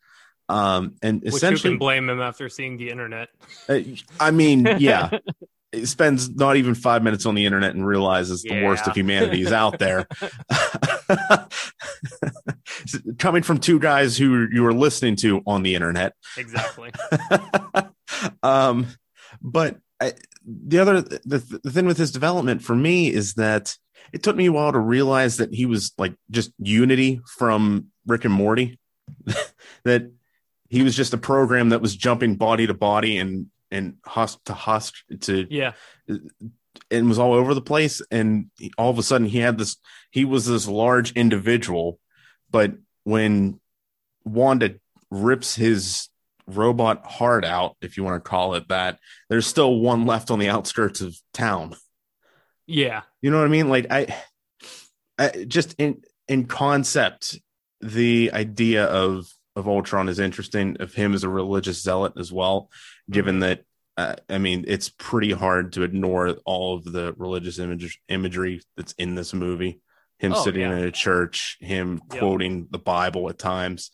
um and Which essentially you can blame him after seeing the internet uh, i mean yeah spends not even five minutes on the internet and realizes yeah. the worst of humanity is out there. Coming from two guys who you were listening to on the internet. Exactly. um, but I, the other the, the thing with his development for me is that it took me a while to realize that he was like just Unity from Rick and Morty. that he was just a program that was jumping body to body and and host to host to yeah and was all over the place and all of a sudden he had this he was this large individual but when wanda rips his robot heart out if you want to call it that there's still one left on the outskirts of town yeah you know what i mean like i, I just in in concept, the idea of of Ultron is interesting. Of him as a religious zealot as well, given mm-hmm. that uh, I mean, it's pretty hard to ignore all of the religious image, imagery that's in this movie. Him oh, sitting yeah. in a church, him yep. quoting the Bible at times,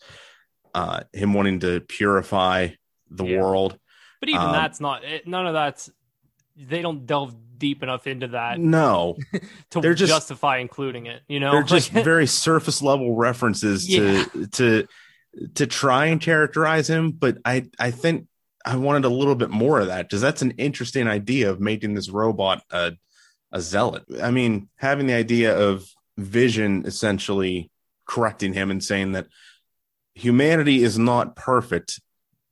uh, him wanting to purify the yeah. world. But even um, that's not it, none of that's they don't delve deep enough into that. No, to they're just, justify including it. You know, they're just very surface level references yeah. to to to try and characterize him. But I I think I wanted a little bit more of that because that's an interesting idea of making this robot a a zealot. I mean, having the idea of Vision essentially correcting him and saying that humanity is not perfect.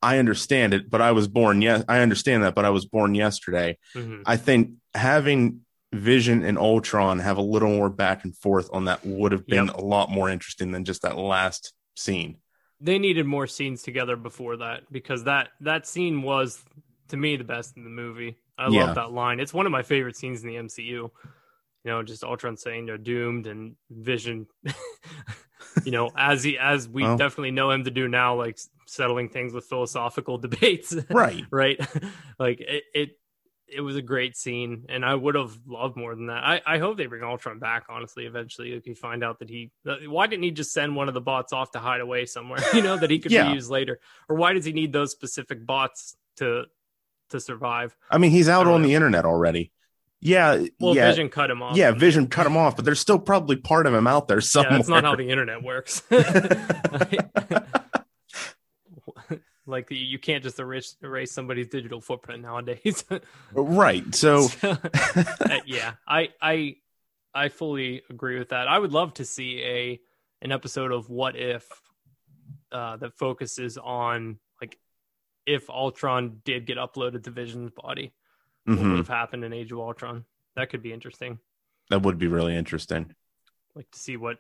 I understand it, but I was born. Yes, I understand that, but I was born yesterday. Mm-hmm. I think having Vision and Ultron have a little more back and forth on that would have been yep. a lot more interesting than just that last scene they needed more scenes together before that because that that scene was to me the best in the movie. I yeah. love that line. It's one of my favorite scenes in the MCU. You know, just Ultron saying they're doomed and Vision. you know, as he as we well, definitely know him to do now, like settling things with philosophical debates. Right. right. like it, it it was a great scene, and I would have loved more than that. I, I hope they bring Ultron back. Honestly, eventually, if you find out that he, uh, why didn't he just send one of the bots off to hide away somewhere? You know that he could yeah. reuse later, or why does he need those specific bots to to survive? I mean, he's out on know. the internet already. Yeah, well, yeah. Vision cut him off. Yeah, Vision cut him off, but there's still probably part of him out there somewhere. Yeah, that's not how the internet works like you can't just erase, erase somebody's digital footprint nowadays. Right so, so uh, yeah i i i fully agree with that. I would love to see a an episode of what if uh that focuses on like if ultron did get uploaded to vision's body mm-hmm. what would have happened in age of ultron? That could be interesting. That would be really interesting. Like to see what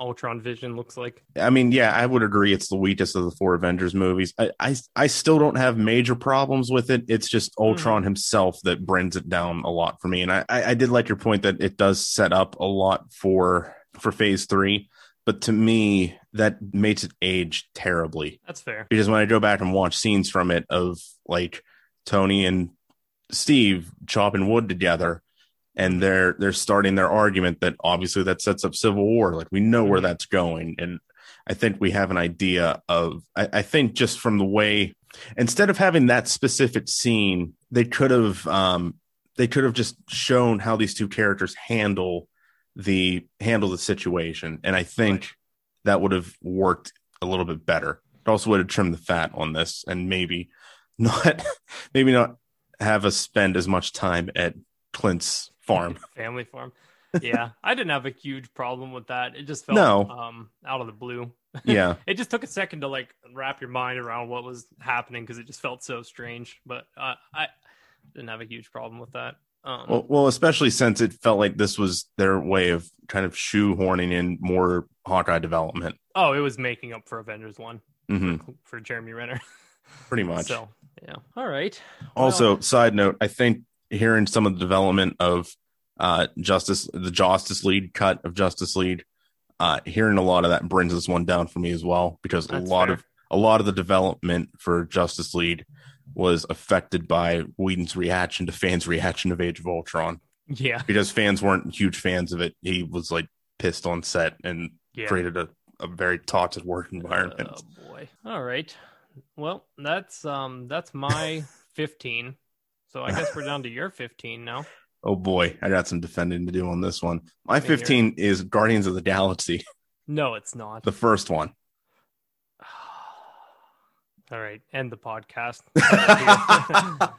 Ultron Vision looks like. I mean, yeah, I would agree. It's the weakest of the four Avengers movies. I, I, I still don't have major problems with it. It's just hmm. Ultron mm. himself that brings it down a lot for me. And I, I, I did like your point that it does set up a lot for for Phase Three, but to me, that makes it age terribly. That's fair. Because when I go back and watch scenes from it of like Tony and Steve chopping wood together and they're they're starting their argument that obviously that sets up civil war like we know where mm-hmm. that's going and i think we have an idea of I, I, think just from the way instead of having that specific scene they could have um they could have just shown how these two characters handle the handle the situation and i think right. that would have worked a little bit better it also would have trimmed the fat on this and maybe not maybe not have us spend as much time at clint's farm. Family farm. Yeah, I didn't have a huge problem with that. It just felt no. um out of the blue. Yeah. it just took a second to like wrap your mind around what was happening because it just felt so strange. But uh, I didn't have a huge problem with that. Um, well, well, especially since it felt like this was their way of kind of shoehorning in more Hawkeye development. Oh, it was making up for Avengers one mm-hmm. for, for, Jeremy Renner. Pretty much. So yeah. All right. Also, well, side note, I think hearing some of the development of uh, Justice, the Justice League cut of Justice League, uh, hearing a lot of that brings this one down for me as well because That's a lot fair. of a lot of the development for Justice League was affected by Whedon's reaction to fans' reaction of Age of Ultron. Yeah, because fans weren't huge fans of it. He was like pissed on set and yeah. created a, a very toxic work environment. Oh boy! All right, well that's um that's my fifteen. So I guess we're down to your 15 now. Oh boy, I got some defending to do on this one. My 15 is Guardians of the Galaxy. No, it's not. The first one. All right, end the podcast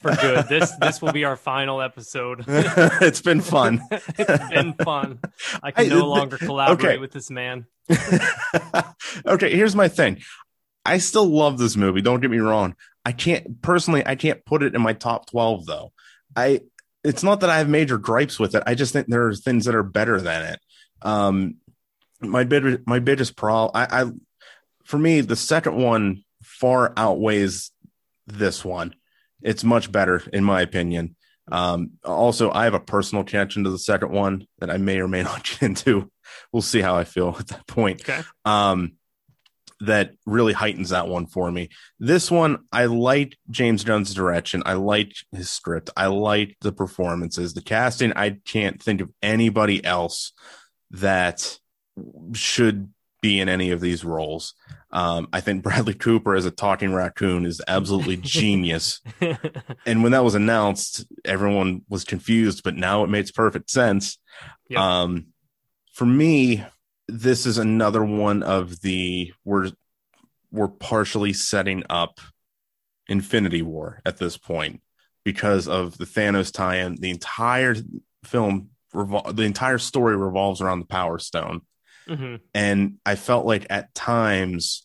for good. This this will be our final episode. it's been fun. it's been fun. I can I, no longer collaborate okay. with this man. okay, here's my thing. I still love this movie. Don't get me wrong. I can't personally, I can't put it in my top 12 though. I, it's not that I have major gripes with it. I just think there are things that are better than it. Um, my big, my biggest problem, I, I, for me, the second one far outweighs this one. It's much better in my opinion. Um, also, I have a personal connection to the second one that I may or may not get into we'll see how I feel at that point. Okay. Um, that really heightens that one for me. This one, I liked James Gunn's direction. I liked his script. I liked the performances, the casting. I can't think of anybody else that should be in any of these roles. Um, I think Bradley Cooper as a talking raccoon is absolutely genius. and when that was announced, everyone was confused, but now it makes perfect sense. Yep. Um, for me, this is another one of the we're we're partially setting up Infinity War at this point because of the Thanos tie-in. The entire film, revol- the entire story revolves around the Power Stone, mm-hmm. and I felt like at times.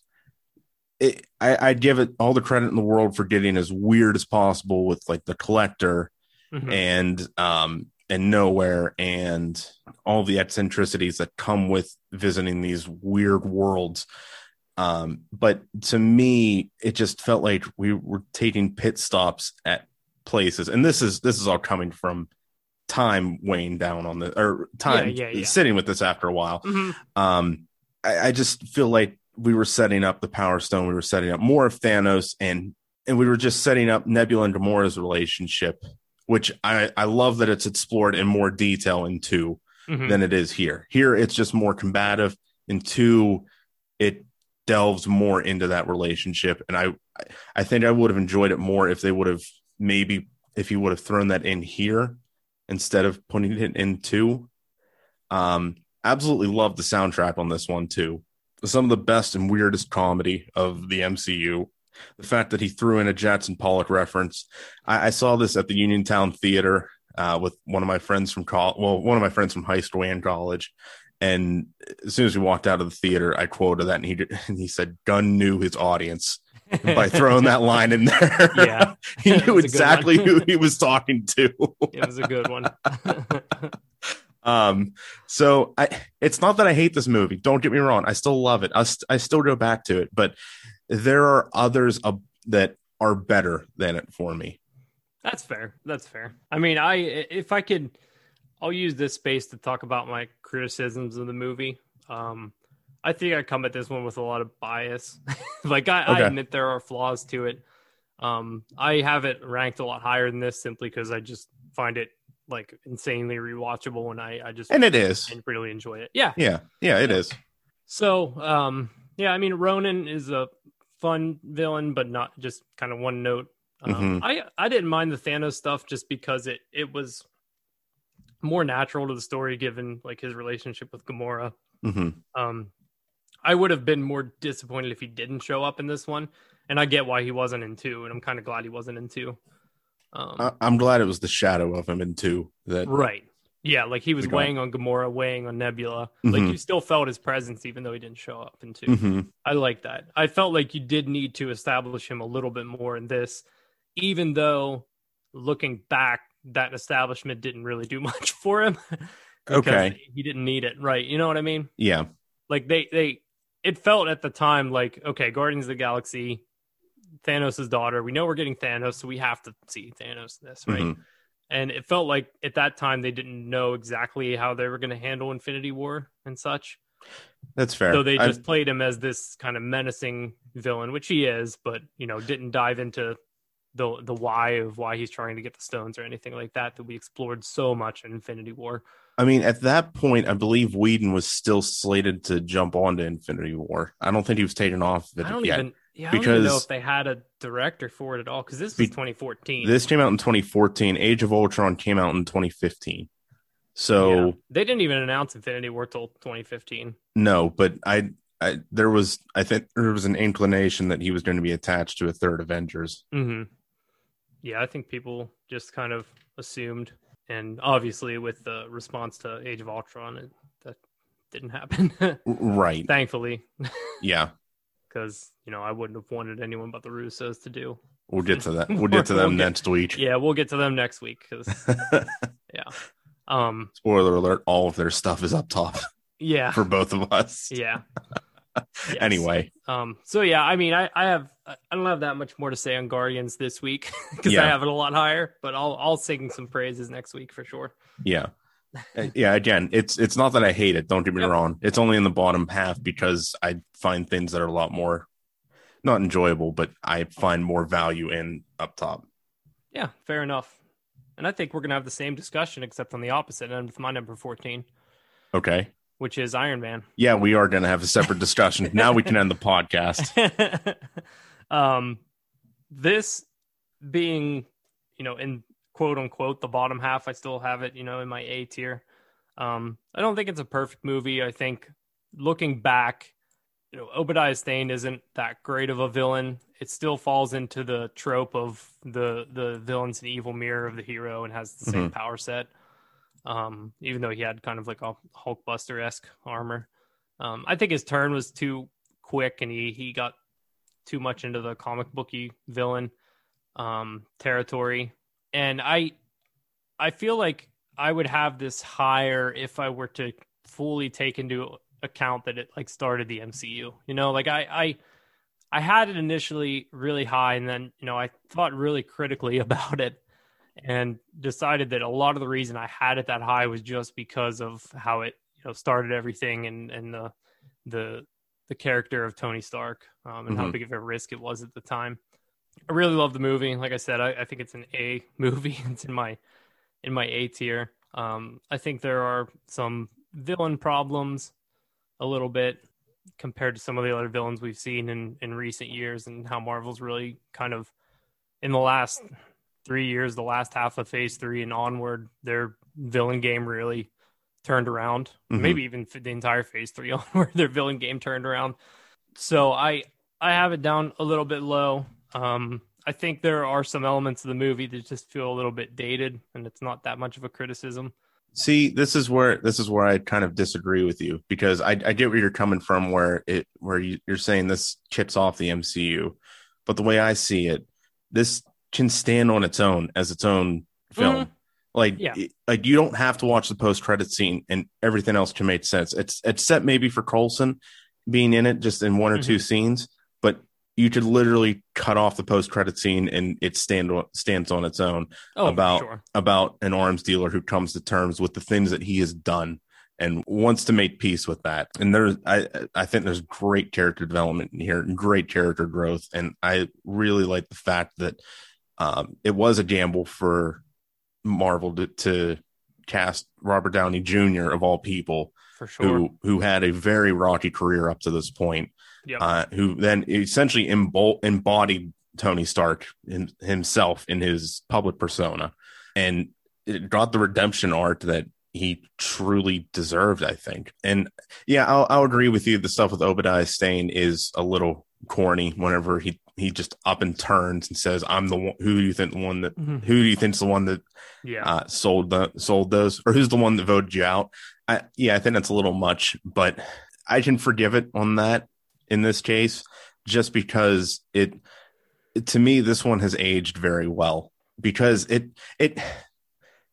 It, I, I'd give it all the credit in the world for getting as weird as possible with like the collector mm-hmm. and um and nowhere and all the eccentricities that come with visiting these weird worlds. Um, but to me, it just felt like we were taking pit stops at places, and this is this is all coming from time weighing down on the or time yeah, yeah, yeah. sitting with this after a while. Mm-hmm. Um, I, I just feel like we were setting up the Power Stone. We were setting up more of Thanos, and and we were just setting up Nebula and Gamora's relationship which I, I love that it's explored in more detail in 2 mm-hmm. than it is here. Here, it's just more combative. In two, it delves more into that relationship, and I I think I would have enjoyed it more if they would have maybe if he would have thrown that in here instead of putting it in two. Um, absolutely love the soundtrack on this one too. Some of the best and weirdest comedy of the MCU the fact that he threw in a Jackson Pollock reference. I, I saw this at the Uniontown Theater uh, with one of my friends from college. Well, one of my friends from high school and college. And as soon as we walked out of the theater, I quoted that, and he and he said, "Gunn knew his audience." by throwing that line in there. Yeah. he knew exactly who he was talking to. it was a good one. um, so I, it's not that I hate this movie. Don't get me wrong. I still love it. I, st- I still go back to it, but there are others uh, that are better than it for me. That's fair. That's fair. I mean, I if I could, I'll use this space to talk about my criticisms of the movie. Um, I think I come at this one with a lot of bias. like I, okay. I, admit there are flaws to it. Um, I have it ranked a lot higher than this simply because I just find it like insanely rewatchable, and I, I just and it is and really enjoy it. Yeah, yeah, yeah, it yeah. is. So, um, yeah, I mean, Ronan is a fun villain, but not just kind of one note. Um, mm-hmm. I I didn't mind the Thanos stuff just because it it was more natural to the story given like his relationship with Gamora. Mm-hmm. Um, I would have been more disappointed if he didn't show up in this one, and I get why he wasn't in two, and I'm kind of glad he wasn't in two. Um, I, I'm glad it was the shadow of him in two that right yeah, like he was weighing on Gamora, weighing on Nebula. Mm-hmm. Like you still felt his presence even though he didn't show up in 2 mm-hmm. I like that. I felt like you did need to establish him a little bit more in this, even though looking back, that establishment didn't really do much for him. okay. He didn't need it. Right. You know what I mean? Yeah. Like they they it felt at the time like, okay, Guardians of the Galaxy, Thanos' daughter. We know we're getting Thanos, so we have to see Thanos this, right? Mm-hmm and it felt like at that time they didn't know exactly how they were going to handle Infinity War and such. That's fair. So they just I've... played him as this kind of menacing villain, which he is, but you know, didn't dive into the the why of why he's trying to get the stones or anything like that that we explored so much in Infinity War. I mean, at that point, I believe Whedon was still slated to jump onto Infinity War. I don't think he was taken off of it I don't yet. Even, yeah, I because don't know if they had a director for it at all because this was 2014. This came out in 2014. Age of Ultron came out in 2015. So yeah. they didn't even announce Infinity War till 2015. No, but I, I there was I think there was an inclination that he was going to be attached to a third Avengers. Mm-hmm. Yeah, I think people just kind of assumed, and obviously with the response to Age of Ultron, it, that didn't happen. right. Thankfully. yeah because you know I wouldn't have wanted anyone but the Russos to do. We'll get to that. We'll get to them we'll get, next week. Yeah, we'll get to them next week because yeah. Um, Spoiler alert: all of their stuff is up top. Yeah, for both of us. Yeah. yes. Anyway, um, so yeah, I mean, I, I have I don't have that much more to say on Guardians this week because yeah. I have it a lot higher, but I'll I'll sing some praises next week for sure. Yeah. Uh, yeah, again, it's it's not that I hate it. Don't get me yep. wrong. It's only in the bottom half because I find things that are a lot more not enjoyable, but I find more value in up top. Yeah, fair enough. And I think we're gonna have the same discussion, except on the opposite end with my number fourteen. Okay. Which is Iron Man. Yeah, we are gonna have a separate discussion. now we can end the podcast. um, this being, you know, in quote unquote the bottom half. I still have it, you know, in my A tier. Um, I don't think it's a perfect movie. I think looking back, you know, Obadiah Stane isn't that great of a villain. It still falls into the trope of the the villain's an evil mirror of the hero and has the same mm-hmm. power set. Um, even though he had kind of like a Hulkbuster esque armor. Um, I think his turn was too quick and he he got too much into the comic booky villain um, territory and I I feel like I would have this higher if I were to fully take into account that it like started the MCU. You know, like I I I had it initially really high and then, you know, I thought really critically about it and decided that a lot of the reason I had it that high was just because of how it, you know, started everything and and the the the character of Tony Stark um, and mm-hmm. how big of a risk it was at the time. I really love the movie. Like I said, I, I think it's an A movie. it's in my in my A tier. Um, I think there are some villain problems a little bit compared to some of the other villains we've seen in in recent years, and how Marvel's really kind of in the last three years, the last half of Phase Three and onward, their villain game really turned around. Mm-hmm. Maybe even the entire Phase Three onward, their villain game turned around. So I I have it down a little bit low. Um, I think there are some elements of the movie that just feel a little bit dated, and it's not that much of a criticism. See, this is where this is where I kind of disagree with you because I, I get where you're coming from, where it where you, you're saying this chips off the MCU, but the way I see it, this can stand on its own as its own film. Mm-hmm. Like, yeah. like you don't have to watch the post credit scene, and everything else can make sense. It's it's set maybe for Coulson being in it, just in one or mm-hmm. two scenes, you could literally cut off the post credit scene and it stand stands on its own oh, about sure. about an arms dealer who comes to terms with the things that he has done and wants to make peace with that. And there's I I think there's great character development in here, great character growth, and I really like the fact that um, it was a gamble for Marvel to, to cast Robert Downey Jr. of all people, for sure, who who had a very rocky career up to this point yep. uh, who then essentially embodied Tony Stark in, himself in his public persona, and it got the redemption arc that he truly deserved, I think. And yeah, I'll, I'll agree with you. The stuff with Obadiah Stane is a little corny whenever he he just up and turns and says, "I'm the one. Who do you think the one that? Mm-hmm. Who do you think's the one that? Yeah, uh, sold the sold those, or who's the one that voted you out? I, yeah, I think that's a little much, but I can forgive it on that in this case, just because it, to me this one has aged very well. Because it it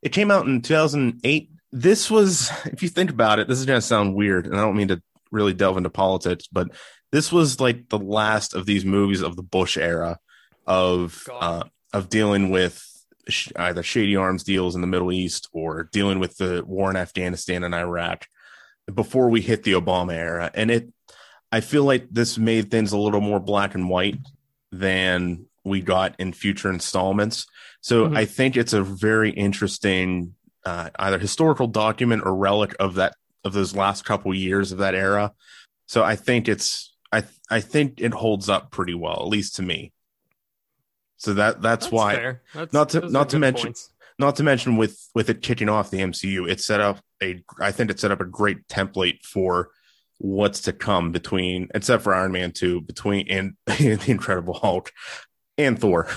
it came out in 2008 this was if you think about it this is going to sound weird and i don't mean to really delve into politics but this was like the last of these movies of the bush era of uh, of dealing with sh- either shady arms deals in the middle east or dealing with the war in afghanistan and iraq before we hit the obama era. And it I feel like this made things a little more black and white than we got in future installments. So mm-hmm. I think it's a very interesting uh, either historical document or relic of that of those last couple years of that era. So I think it's I I think it holds up pretty well, at least to me. So that that's, that's why not to not to mention points. not to mention with with it kicking off the MCU, it set up a I think it set up a great template for what's to come between, except for Iron Man 2, between and, and the Incredible Hulk and Thor.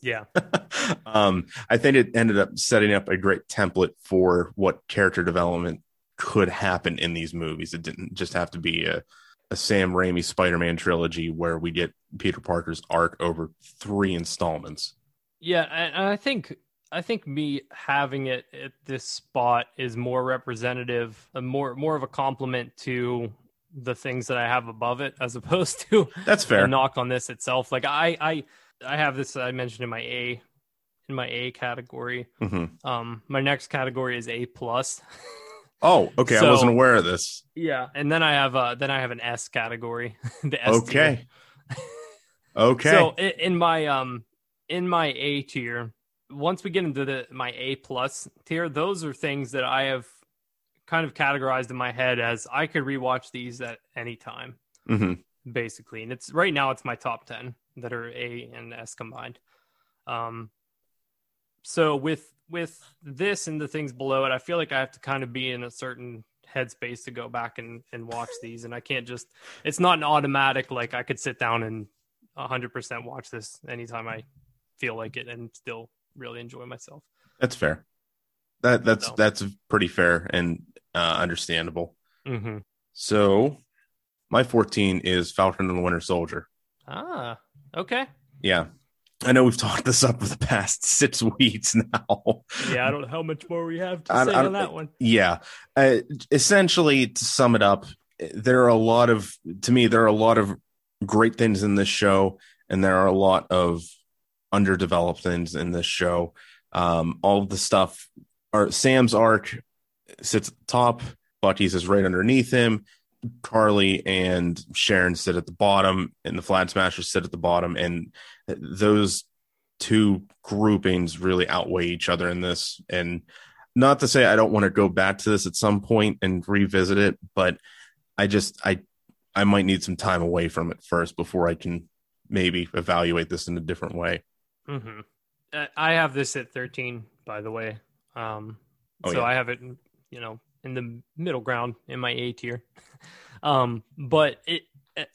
Yeah. um, I think it ended up setting up a great template for what character development could happen in these movies. It didn't just have to be a, a Sam Raimi Spider Man trilogy where we get Peter Parker's arc over three installments. Yeah. And I think I think me having it at this spot is more representative, a more more of a compliment to the things that I have above it, as opposed to that's fair. knock on this itself. Like I I I have this I mentioned in my A in my A category. Mm-hmm. Um, my next category is A plus. Oh, okay. So- I wasn't aware of this. yeah, and then I have uh then I have an S category. the S. Okay. Okay. So i- in my um in my A tier, once we get into the my A plus tier, those are things that I have kind of categorized in my head as I could rewatch these at any time, hmm basically. And it's right now it's my top ten that are A and S combined. Um so with with this and the things below it, I feel like I have to kind of be in a certain headspace to go back and, and watch these and I can't just it's not an automatic like I could sit down and 100% watch this anytime I feel like it and still really enjoy myself. That's fair. That that's So- that's pretty fair and uh, understandable. Mm-hmm. So, my 14 is Falcon and the Winter Soldier. Ah, okay. Yeah, I know we've talked this up for the past six weeks now. Yeah, I don't know how much more we have to I- say I- on that one. Yeah. Uh, essentially, to sum it up, there are a lot of, to me, there are a lot of great things in this show, and there are a lot of underdeveloped things in this show. Um, all the stuff, or Sam's arc sits at the top, Bucky's is right underneath him. Karli and Sharon sit at the bottom, and the Flag Smashers sit at the bottom, and those two groupings really outweigh each other in this. And not to say I don't want to go back to this at some point and revisit it, but I just I I might need some time away from it first before I can maybe evaluate this in a different way. Mm-hmm. Uh, I have this at 13, by the way. Um, Oh, so yeah. I have it, you know, in the middle ground in my A tier. um, but it,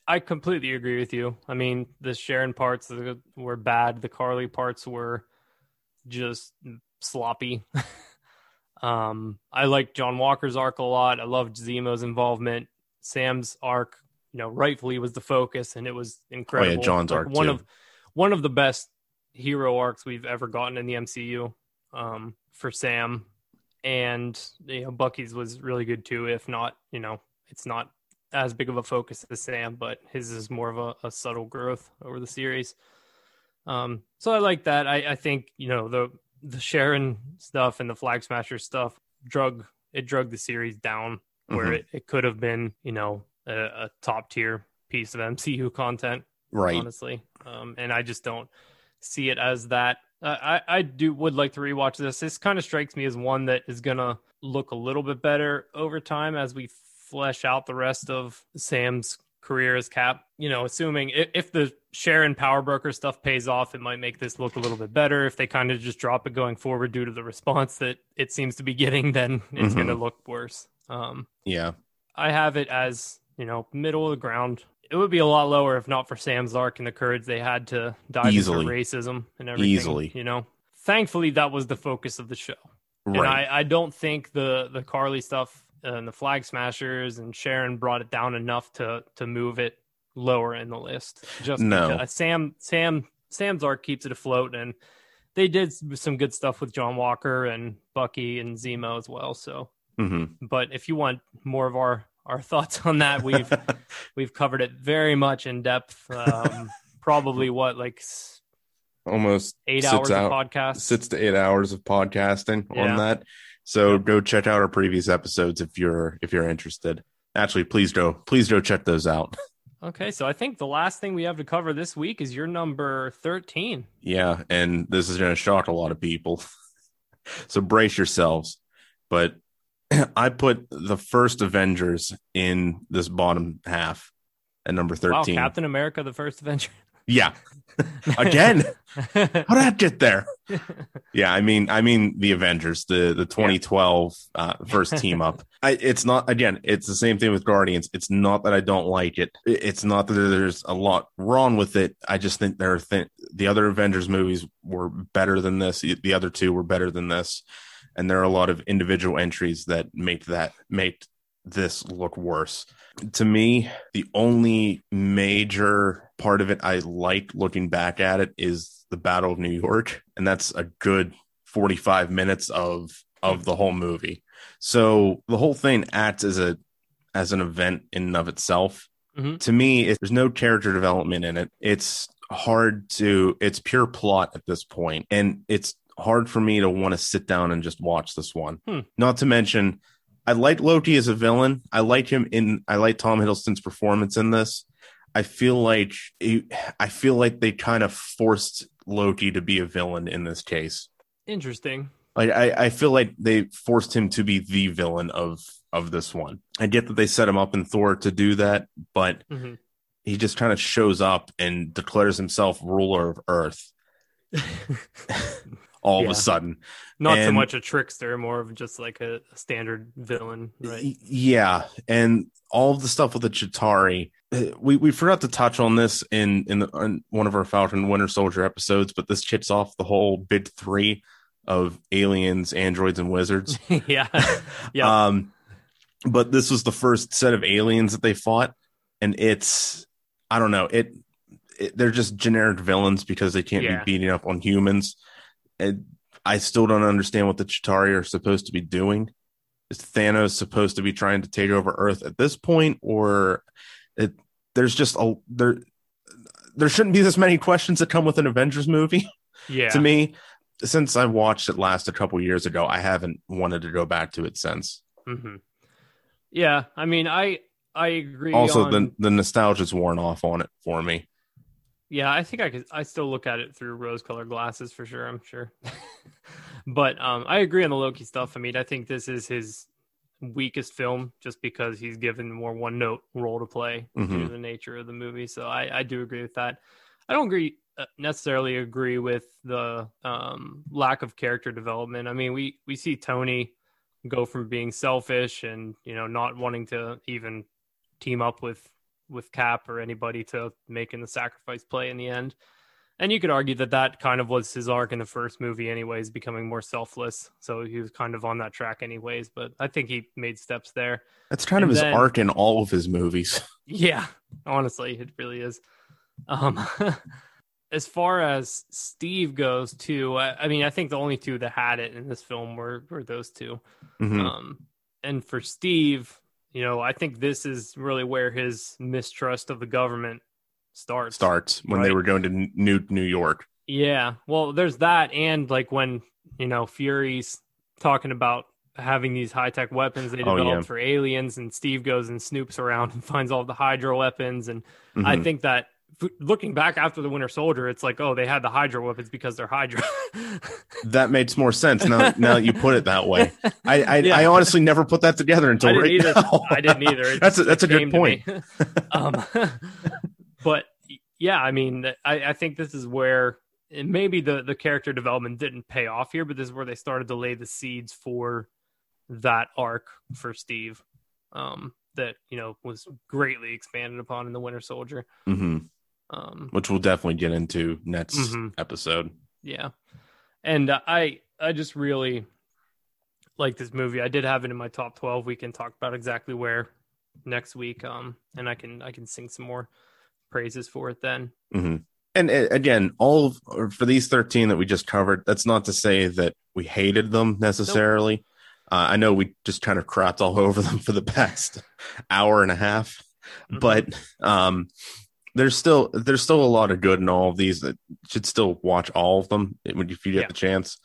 I completely agree with you. I mean, the Sharon parts were bad. The Karli parts were just sloppy. um, I like John Walker's arc a lot. I loved Zemo's involvement. Sam's arc, you know, rightfully was the focus, and it was incredible. Yeah, John's Like, arc, one too. of one of the best hero arcs we've ever gotten in the MCU um, for Sam, and you know Bucky's was really good too. If not, you know, it's not as big of a focus as Sam, but his is more of a, a subtle growth over the series. Um, so I like that. I, I think you know the the Sharon stuff and the Flag Smasher stuff drug it drug the series down where Mhm. it, it could have been you know a, a top tier piece of MCU content Right. honestly. Um, and I just don't see it as that. Uh, I I do would like to rewatch this. This kind of strikes me as one that is gonna look a little bit better over time as we flesh out the rest of Sam's career as Cap. You know, assuming if, if the Sharon Power Broker stuff pays off, it might make this look a little bit better. If they kind of just drop it going forward due to the response that it seems to be getting, then it's Mhm. gonna look worse. Um, Yeah. I have it as you know middle of the ground. It would be a lot lower if not for Sam's arc and the courage they had to dive Easily. into racism and everything. Easily. you know. Thankfully, that was the focus of the show, and I, I don't think the the Karli stuff and the Flag Smashers and Sharon brought it down enough to to move it lower in the list. Just No. because Sam Sam Sam's arc keeps it afloat, and they did some good stuff with John Walker and Bucky and Zemo as well. So hmm but if you want more of our our thoughts on that we've we've covered it very much in depth um probably what like Almost eight hours out- of podcast six to eight hours of podcasting Yeah. on that. So go check out our previous episodes if you're if you're interested. Actually, please go please go check those out. okay so i think the last thing we have to cover this week is your number 13 Yeah, and this is going to shock a lot of people. so brace yourselves. But I put the first Avengers in this bottom half at number wow 13. captain america the first avenger yeah. Again, how did that get there? Yeah, I mean, I mean the Avengers, the the 2012 uh, first team up. I, it's not again. It's the same thing with Guardians. It's not that I don't like it. It- It's not that there's a lot wrong with it. I just think there are th- the other Avengers movies were better than this. The other two were better than this, and there are a lot of individual entries that make that make this look worse. To me, the only major part of it I like looking back at it is the Battle of New York, and that's a good 45 minutes of of the whole movie. So the whole thing acts as a as an event in and of itself. Mhm. To me, it, there's no character development in it. It's hard to it's pure plot at this point and it's hard for me to want to sit down and just watch this one. Hmm. Not to mention, I like Loki as a villain. I like him in. I like Tom Hiddleston's performance in this. I feel like I feel like they kind of forced Loki to be a villain in this case. Interesting. Like I, I feel like they forced him to be the villain of of this one. I get that they set him up in Thor to do that, but mm-hmm. he just kind of shows up and declares himself ruler of Earth. all yeah. of a sudden. Not and, so much a trickster, more of just like a, standard villain, right? Yeah, and all of the stuff with the Chitauri. Uh, we we forgot to touch on this in in, the, in one of our Falcon Winter Soldier episodes, but this chits off the whole big three of aliens, androids, and wizards. yeah, yeah. Um, but this was the first set of aliens that they fought, and it's I don't know it. it they're just generic villains because they can't yeah. be beating up on humans. And I still don't understand what the Chitauri are supposed to be doing. Is Thanos supposed to be trying to take over Earth at this point, or it, there's just a there there shouldn't be this many questions that come with an Avengers movie. Yeah, to me, since I watched it last a couple years ago, I haven't wanted to go back to it since. Mm-hmm. Yeah, I mean, I I agree. Also, on... the the nostalgia's worn off on it for me. Yeah, I think I could. I still look at it through rose-colored glasses for sure. I'm sure, but um, I agree on the Loki stuff. I mean, I think this is his weakest film just because he's given more one-note role to play mm-hmm. due to the nature of the movie. So I, I do agree with that. I don't agree uh, necessarily agree with the um, lack of character development. I mean, we we see Tony go from being selfish and you know not wanting to even team up with with Cap or anybody to making the sacrifice play in the end. And you could argue that that kind of was his arc in the first movie, anyways, becoming more selfless. So he was kind of on that track, anyways. But I think he made steps there. That's kind and of his then, arc in all of his movies. Yeah, honestly, it really is. Um, as far as Steve goes, too, I, I, mean, I think the only two that had it in this film were were those 2 mm-hmm. Um, and for Steve, you know, I think this is really where his mistrust of the government starts. Starts when right? they were going to New New York. Yeah. Well, there's that and like when, you know, Fury's talking about having these high tech weapons they developed oh, yeah. for aliens and Steve goes and snoops around and finds all the Hydra weapons and mm-hmm. I think that looking back after the Winter Soldier, it's like, oh, they had the Hydra weapons because they're Hydra. that makes more sense now. Now that you put it that way, I I, yeah. I honestly never put that together until right either. now. I didn't either. It that's a, that's a good point. um, but yeah, I mean, I, I think this is where and maybe the the character development didn't pay off here, but this is where they started to lay the seeds for that arc for Steve. Um, that you know was greatly expanded upon in the Winter Soldier. Mm-hmm um, which we'll definitely get into next mm-hmm. episode. Yeah, and uh, I I just really like this movie. I did have it in my top twelve. We can talk about exactly where next week, um, and I can I can sing some more praises for it then. Mm-hmm. And uh, again, all of, for these thirteen that we just covered, that's not to say that we hated them necessarily. Nope. Uh, I know we just kind of crapped all over them for the past hour and a half, mm-hmm. but um, there's still there's still a lot of good in all of these that should still watch all of them if you get yeah. the chance.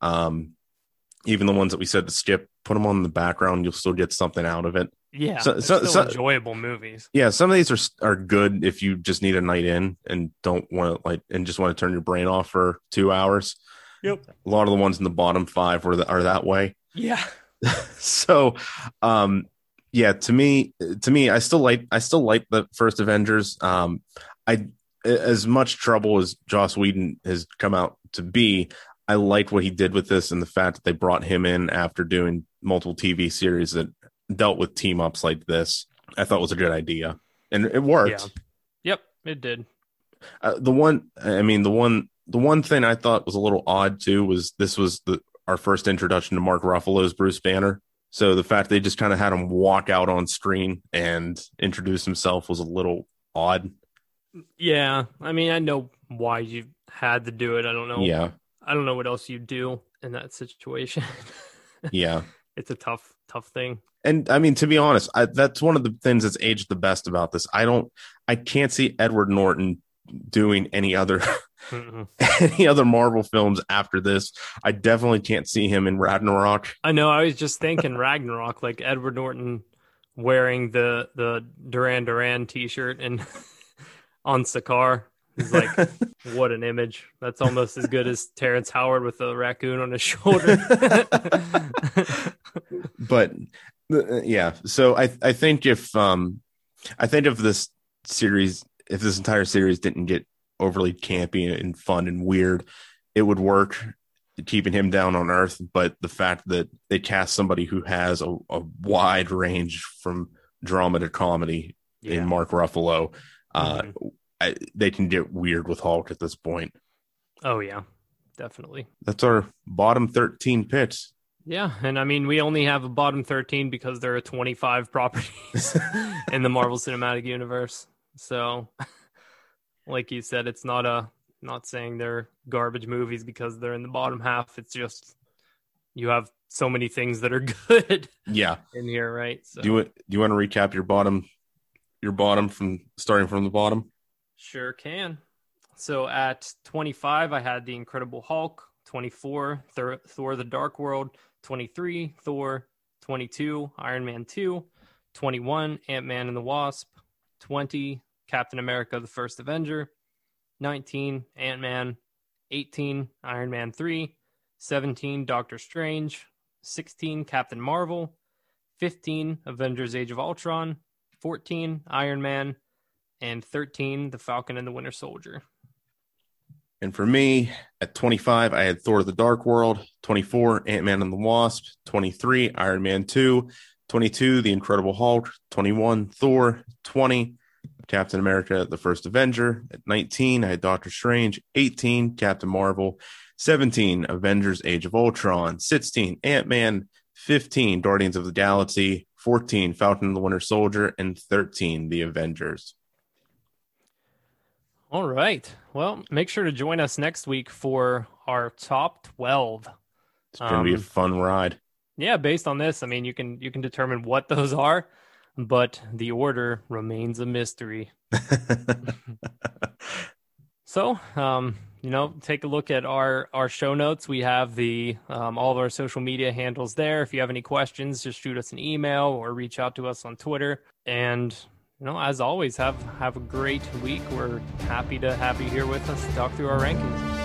Um, even the ones that we said to skip, put them on the background. You'll still get something out of it. Yeah, so, so, so, enjoyable movies. Yeah, some of these are are good if you just need a night in and don't want to like and just want to turn your brain off for two hours. Yep. A lot of the ones in the bottom five were the, are that way. Yeah. so, um, yeah, to me, to me, I still like I still like the first Avengers. Um, I as much trouble as Joss Whedon has come out to be, I liked what he did with this and the fact that they brought him in after doing multiple TV series that dealt with team ups like this. I thought was a good idea, and it worked. Yeah. Yep, it did. Uh, the one, I mean, the one, the one thing I thought was a little odd too was this was the our first introduction to Mark Ruffalo's Bruce Banner. So the fact they just kind of had him walk out on screen and introduce himself was a little odd. Yeah, I mean, I know why you had to do it. I don't know. Yeah, I don't know what else you do in that situation. yeah, it's a tough, tough thing. And I mean, to be honest, I, that's one of the things that's aged the best about this. I don't, I can't see Edward Norton doing any other any other Marvel films after this. I definitely can't see him in Ragnarok. I know. I was just thinking Ragnarok, like Edward Norton wearing the the Duran Duran T-shirt and on Sakaar. He's like, what an image! That's almost as good as Terrence Howard with a raccoon on his shoulder. but uh, yeah, so I I think if um I think if this series if this entire series didn't get overly campy and fun and weird, it would work keeping him down on earth. But the fact that they cast somebody who has a, a wide range from drama to comedy yeah. in Mark Ruffalo, uh, mm-hmm. I, they can get weird with Hulk at this point. Oh yeah, definitely. That's our bottom thirteen picks. Yeah, and I mean we only have a bottom thirteen because there are twenty five properties in the Marvel Cinematic Universe. So, like you said, it's not a not saying they're garbage movies because they're in the bottom half. It's just you have so many things that are good. Yeah, in here, right? So. Do you do you want to recap your bottom your bottom from starting from the bottom? Sure can. So at 25, I had the Incredible Hulk. 24, Thor, Thor: The Dark World. 23, Thor. 22, Iron Man 2. 21, Ant Man and the Wasp. 20, Captain America: The First Avenger. 19, Ant Man. 18, Iron Man 3. 17, Doctor Strange. 16, Captain Marvel. 15, Avengers Age of Ultron. 14, Iron Man and 13, The Falcon and the Winter Soldier. And for me, at 25, I had Thor the Dark World, 24, Ant Man and the Wasp, 23, Iron Man 2, 22, The Incredible Hulk, 21, Thor, 20, Captain America, The First Avenger. At 19, I had Doctor Strange, 18, Captain Marvel, 17, Avengers Age of Ultron, 16, Ant Man, 15, Guardians of the Galaxy, 14, Falcon and the Winter Soldier, and 13, The Avengers. All right. Well, make sure to join us next week for our top 12. It's going to um, be a um, fun ride. Yeah, based on this, I mean, you can you can determine what those are, but the order remains a mystery. so, um, you know, take a look at our our show notes. We have the um, all of our social media handles there. If you have any questions, just shoot us an email or reach out to us on Twitter. And you know, as always, have have a great week. We're happy to have you here with us to talk through our rankings.